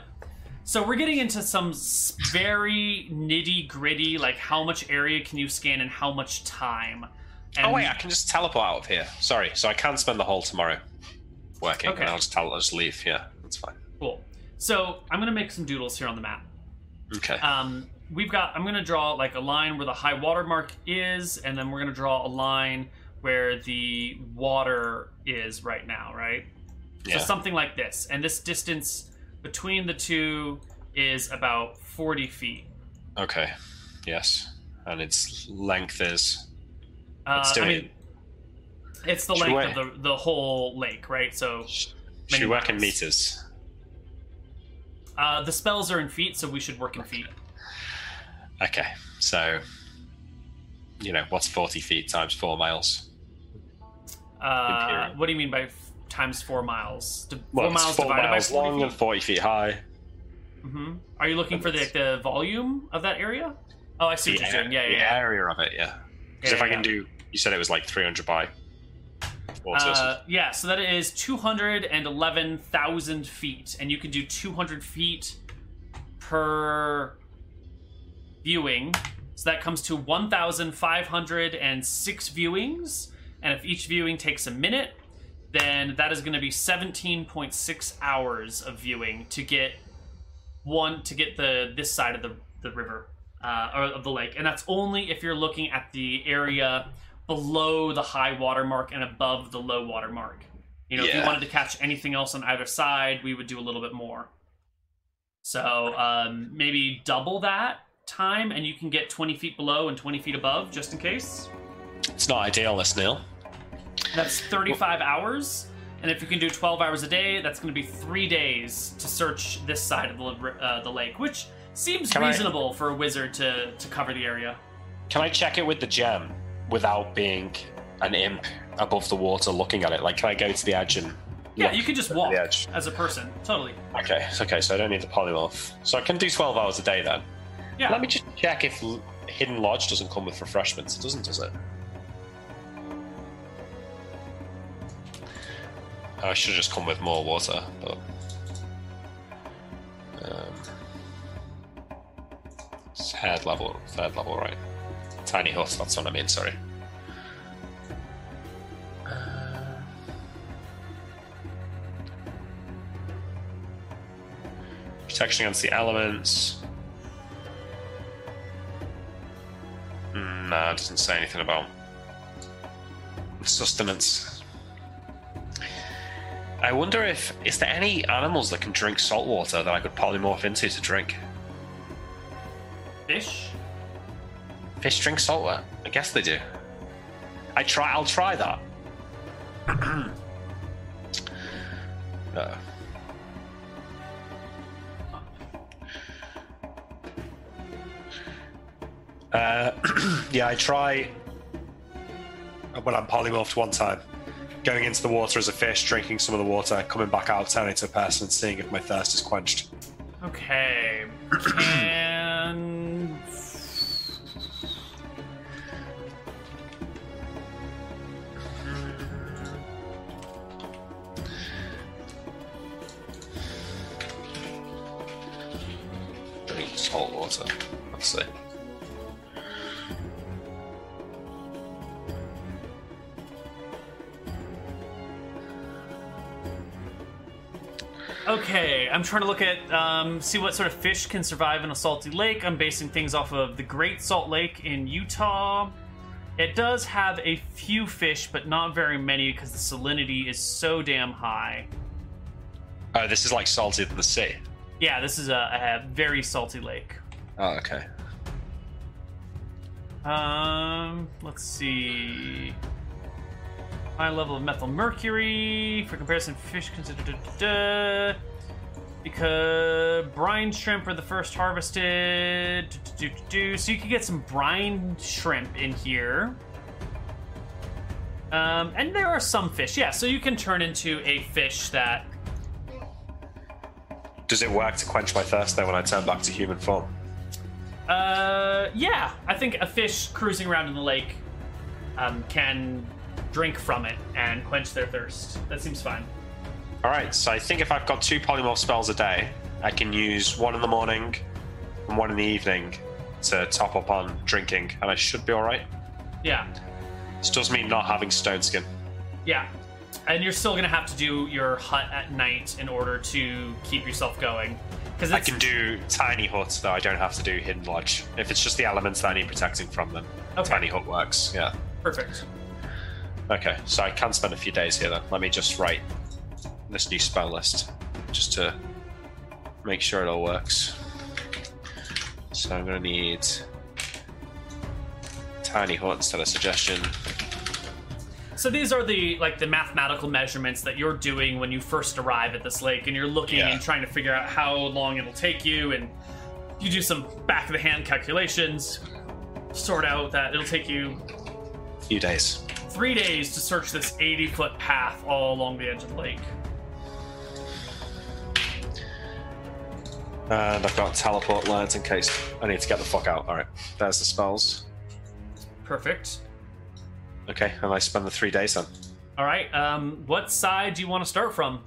So we're getting into some very nitty gritty, like how much area can you scan and how much time. And oh, wait, I can just teleport out of here. Sorry, so I can spend the whole tomorrow working, Okay. and I'll just, tele- I'll just leave. Yeah, that's fine. cool. So I'm gonna make some doodles here on the map. Okay. um, we've got i'm going to draw like a line where the high water mark is and then we're going to draw a line where the water is right now right yeah. so something like this and this distance between the two is about 40 feet Okay. Yes. And its length is. uh, Let's do I it. mean, it's the Should we length of the, the whole lake right so Should Many we work in meters? uh, the spells are in feet so we should work in feet Okay. So, you know, what's 40 feet times four miles? uh, what do you mean by f- times four miles D- Well, four miles four divided miles by 40 long feet? and 40 feet high. hmm Are you looking for the, the volume of that area? Oh, I see what you're doing. Yeah, the yeah. yeah. area of it, yeah. Because if Yeah, I can yeah. do, you said it was like 300 by. Four, so it's- Uh, yeah, so that is 211,000 feet, and you can do 200 feet per viewing. So that comes to 1,506 viewings, and if each viewing takes a minute, then that is going to be 17.6 hours of viewing to get one to get the this side of the the river uh, or of the lake, and that's only if you're looking at the area below the high water mark and above the low water mark. You know, if you wanted to catch anything else on either side, we would do a little bit more. So um, maybe double that time, and you can get 20 feet below and 20 feet above, just in case. it's not ideal, this Neil. That's 35 hours. And if you can do 12 hours a day, that's going to be three days to search this side of the, uh, the lake, which seems Can I- reasonable for a wizard to, to cover the area. Can I check it with the gem without being an imp above the water looking at it? Like, can I go to the edge and. Yeah, look you can just walk The edge? as a person. Totally. Okay, okay, so I don't need the polymorph. So I can do 12 hours a day then. Yeah. Let me just check if Hidden Lodge doesn't come with refreshments. It doesn't, does it? Oh, I should have just come with more water, but. Um, third level, third level, right? Tiny hut, that's what I mean, sorry. Uh, Protection against the elements. Nah, it doesn't say anything about sustenance. I wonder if is there any animals that can drink salt water that I could polymorph into to drink? Fish. Fish drink salt water? I guess they do. I try. I'll try that. *clears throat* Uh, uh, *clears throat* yeah, I try when I'm polymorphed one time. going into the water as a fish, drinking some of the water, coming back out, turning to a person, and seeing if my thirst is quenched. Okay. Can. Drink salt water. Let's see. Okay, I'm trying to look at um, see what sort of fish can survive in a salty lake. I'm basing things off of the Great Salt Lake in Utah. It does have a few fish, but not very many because the salinity is so damn high. Oh, this is like salty than the sea. Yeah, this is a, a very salty lake. Oh, okay. Um, let's see. High level of methyl mercury. For comparison, fish considered. Because brine shrimp are the first harvested. Do, do, do. So you could get some brine shrimp in here. Um, and there are some fish, yeah. So you can turn into a fish that. Does it work to quench my thirst though when I turn back to human form? Uh, yeah. I think a fish cruising around in the lake um, can drink from it and quench their thirst. That seems fine. All right, so I think if I've got two polymorph spells a day, I can use one in the morning and one in the evening to top up on drinking, and I should be all right. Yeah. This does mean not having stone skin. Yeah. And you're still gonna have to do your hut at night in order to keep yourself going. Because I can do tiny huts though. I don't have to do hidden lodge. If it's just the elements that I need protecting from, them, Okay. tiny hut works. Yeah. perfect. Okay, so I can spend a few days here then. Let me just write this new spell list just to make sure it all works. So I'm gonna need tiny hut instead of suggestion. So these are the like the mathematical measurements that you're doing when you first arrive at this lake, and you're looking Yeah. and trying to figure out how long it'll take you, and you do some back of the hand calculations, sort out that it'll take you a few days. Three days to search this 80 foot path all along the edge of the lake. And I've got teleport lines in case I need to get the fuck out. Alright, there's the spells. Perfect. Okay, and I spend the three days then. All right. Um, what side do you want to start from?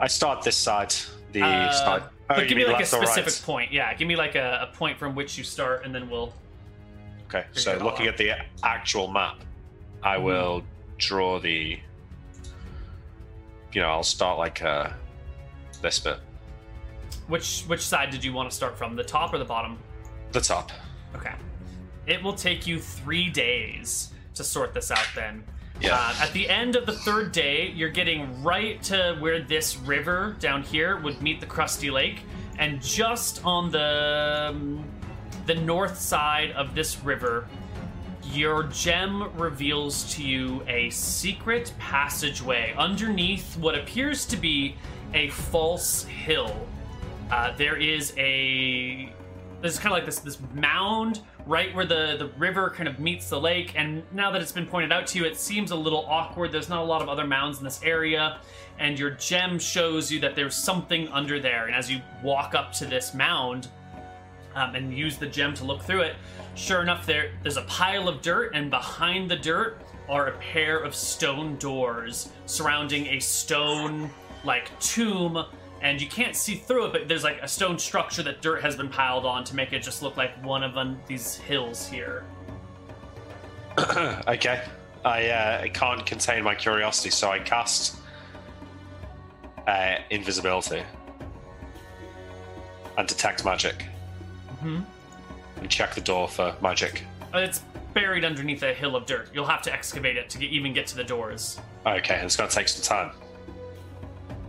I start this side. The Uh, side. Oh, but give me like a specific right? point. Yeah, give me like a, a point from which you start, and then we'll. Okay, so Figure it all looking at the actual map, I Mhm. will draw the. You know, I'll start like uh, this bit, Which which side did you want to start from? The top or the bottom? the top. Okay. It will take you three days to sort this out. Then. Yeah. Uh, at the end of the third day, you're getting right to where this river down here would meet the Crusty Lake, and just on the um, the north side of this river, your gem reveals to you a secret passageway underneath what appears to be a false hill. Uh, there is a there's kind of like this this mound right where the the river kind of meets the lake and now that it's been pointed out to you it seems a little awkward there's not a lot of other mounds in this area and your gem shows you that there's something under there and as you walk up to this mound um, and use the gem to look through it sure enough there there's a pile of dirt and behind the dirt are a pair of stone doors surrounding a stone like tomb and you can't see through it but there's like a stone structure that dirt has been piled on to make it just look like one of these hills here *coughs* okay. I uh, I can't contain my curiosity, so I cast uh, invisibility and detect magic, Mhm. And check the door for magic. Uh, it's buried underneath a hill of dirt you'll have to excavate it to get, even get to the doors Okay, it's gonna take some time.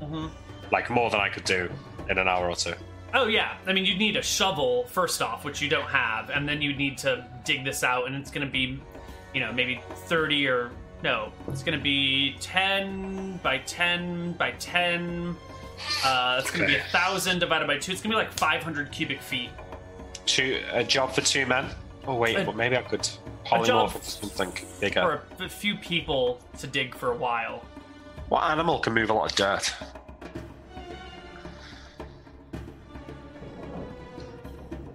Mhm. Like more than I could do in an hour or two. Oh yeah, I mean you'd need a shovel first off, which you don't have, and then you'd need to dig this out, and it's going to be, you know, maybe thirty or no, it's going to be ten by ten by ten. Uh, it's going to be a thousand divided by two. It's going to be like five hundred cubic feet. Two a job for two men. Oh wait, A- but maybe I could polymorph into something bigger. For a, a few people to dig for a while. What animal can move a lot of dirt?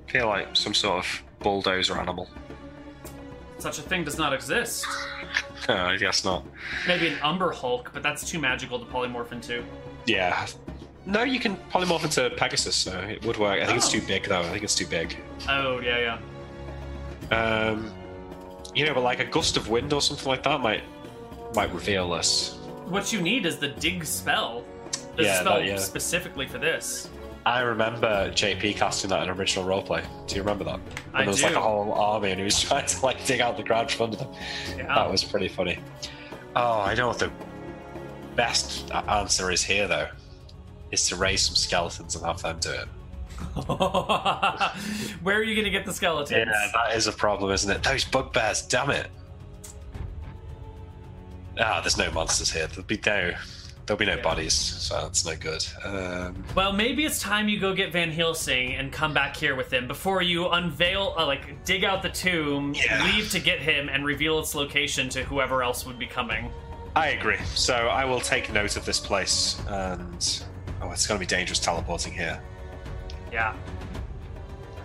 feel like some sort of bulldozer animal. Such a thing does not exist. No, *laughs* I guess not. Maybe an Umber Hulk, but that's too magical to polymorph into. Yeah. No, you can polymorph into Pegasus, so it would work. I think it's Oh. too big, though. I think it's too big. Oh, yeah, yeah. Um, you know, but like a gust of wind or something like that might might reveal this. What you need is the dig spell. There's Yeah, a spell that- yeah. specifically for this. I remember JP casting that in original roleplay. Do you remember that? I there was like do. a whole army and he was *laughs* trying to like dig out the ground from under them. Yeah. That was pretty funny. Oh, I know what the best answer is here though. Is to raise some skeletons and have them do it. *laughs* Where are you going to get the skeletons? Yeah, that is a problem, isn't it? Those bugbears, damn it. Ah, there's no monsters here. There'll be no there'll be no Yeah. bodies, so that's no good. Um, Well, maybe it's time you go get Van Helsing and come back here with him before you unveil, uh, like, dig out the tomb, Yeah. leave to get him, and reveal its location to whoever else would be coming. I agree. So I will take note of this place and oh, it's going to be dangerous teleporting here Yeah,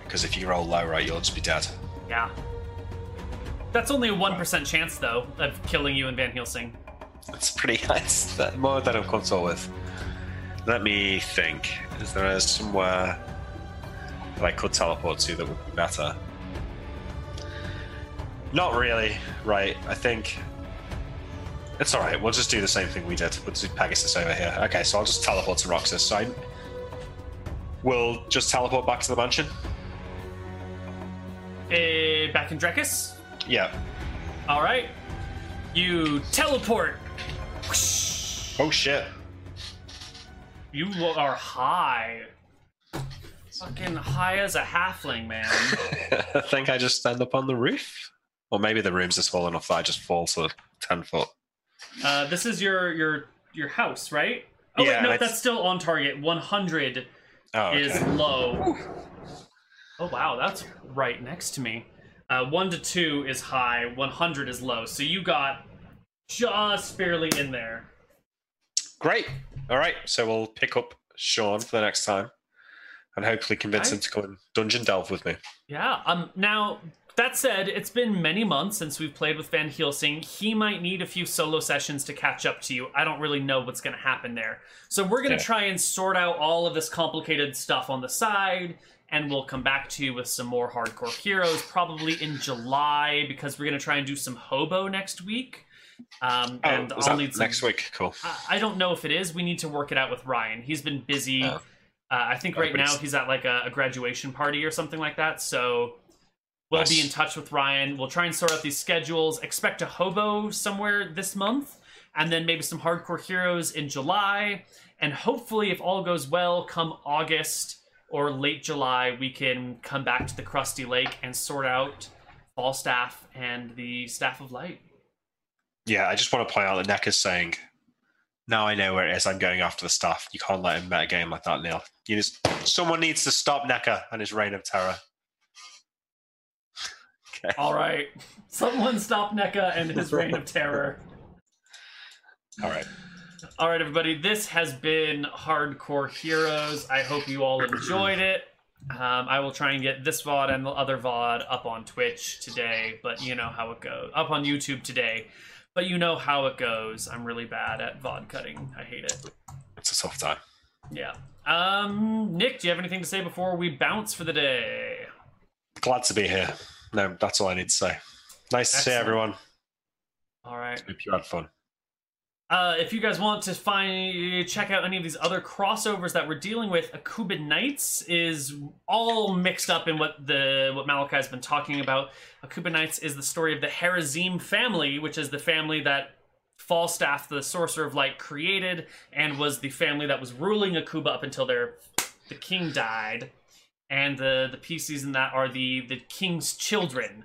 because if you roll low, right, you'll just be dead. yeah. That's only a 1% chance, though, of killing you and Van Helsing. That's pretty *laughs* nice. More than I'm comfortable with. Let me think. Is there somewhere that I could teleport to that would be better? Not really. Right. I think it's all right. We'll just do the same thing we did. We'll do Pegasus over here. Okay, so I'll just teleport to Roxsis. So I will just teleport back to the mansion. Uh, back in Drekis? Yeah. All right. You teleport. Oh shit. You are high. Fucking high as a halfling, man. I *laughs* *laughs* think I just stand up on the roof. Or maybe the room's just fallen off that I just fall to ten foot. Uh, this is your your your house, right? Oh Yeah, wait, no, that's still on target. 100 Oh, okay. is low. Oh wow, that's right next to me. Uh, one to two is high. 100 is low. So you got just barely in there. Great. All right. So we'll pick up Sean for the next time, and hopefully convince Okay. him to come and dungeon delve with me. Yeah. Um. Now that said, it's been many months since we've played with Van Helsing. He might need a few solo sessions to catch up to you. I don't really know what's going to happen there. So we're going to Yeah. try and sort out all of this complicated stuff on the side, and we'll come back to you with some more hardcore heroes probably in July because we're going to try and do some hobo next week. Um, Oh, and is I'll that need some next week. Cool. I- I don't know if it is. We need to work it out with Ryan. He's been busy. Oh. Uh, I think Oh, right now he's at like a, a graduation party or something like that. So we'll be in touch with Ryan. We'll try and sort out these schedules. Expect a hobo somewhere this month, and then maybe some hardcore heroes in July. And hopefully, if all goes well, come August or late July, we can come back to the Crusty Lake and sort out Falstaff and the Staff of Light. Yeah, I just want to point out that Neck is saying, "Now I know where it is. I'm going after the staff. You can't let him meta game like that, Neil. You just someone needs to stop Necker and his reign of terror." Okay. All right, *laughs* someone stop NECA and his reign of terror. *laughs* All right. All right, everybody, this has been Hardcore Heroes. I hope you all enjoyed it. Um, I will try and get this VOD and the other VOD up on Twitch today, but you know how it goes. Up on YouTube today, but you know how it goes. I'm really bad at VOD cutting. I hate it. It's a tough time. Yeah. Um, Nick, do you have anything to say before we bounce for the day? Glad to be here. No, that's all I need to say. Nice to see everyone. All right. Hope you had fun. Uh, if you guys want to find check out any of these other crossovers that we're dealing with, Akuba Knights is all mixed up in what the what Malakai's been talking about. Akuba Knights is the story of the Harazim family, which is the family that Falstaff, the Sorcerer of Light, created, and was the family that was ruling Akuba up until their the king died. And the the pieces in that are the the king's children.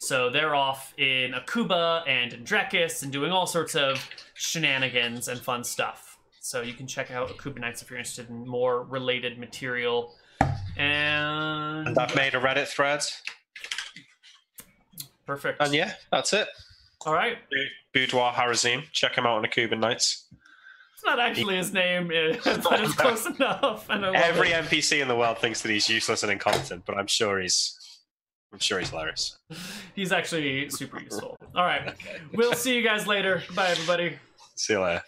So they're off in Akuba and in Drekis and doing all sorts of shenanigans and fun stuff. So you can check out Akuba Nights if you're interested in more related material. And, And I've made a Reddit thread. perfect. And yeah, that's it. All right. Boudoir Harazim. Check him out on Cuban Nights. It's not actually his name, *laughs* but it's close enough. And Every it. NPC in the world thinks that he's useless and incompetent, but I'm sure he's. I'm sure he's hilarious. He's actually super useful. *laughs* All right. We'll see you guys later. Bye, everybody. See you later.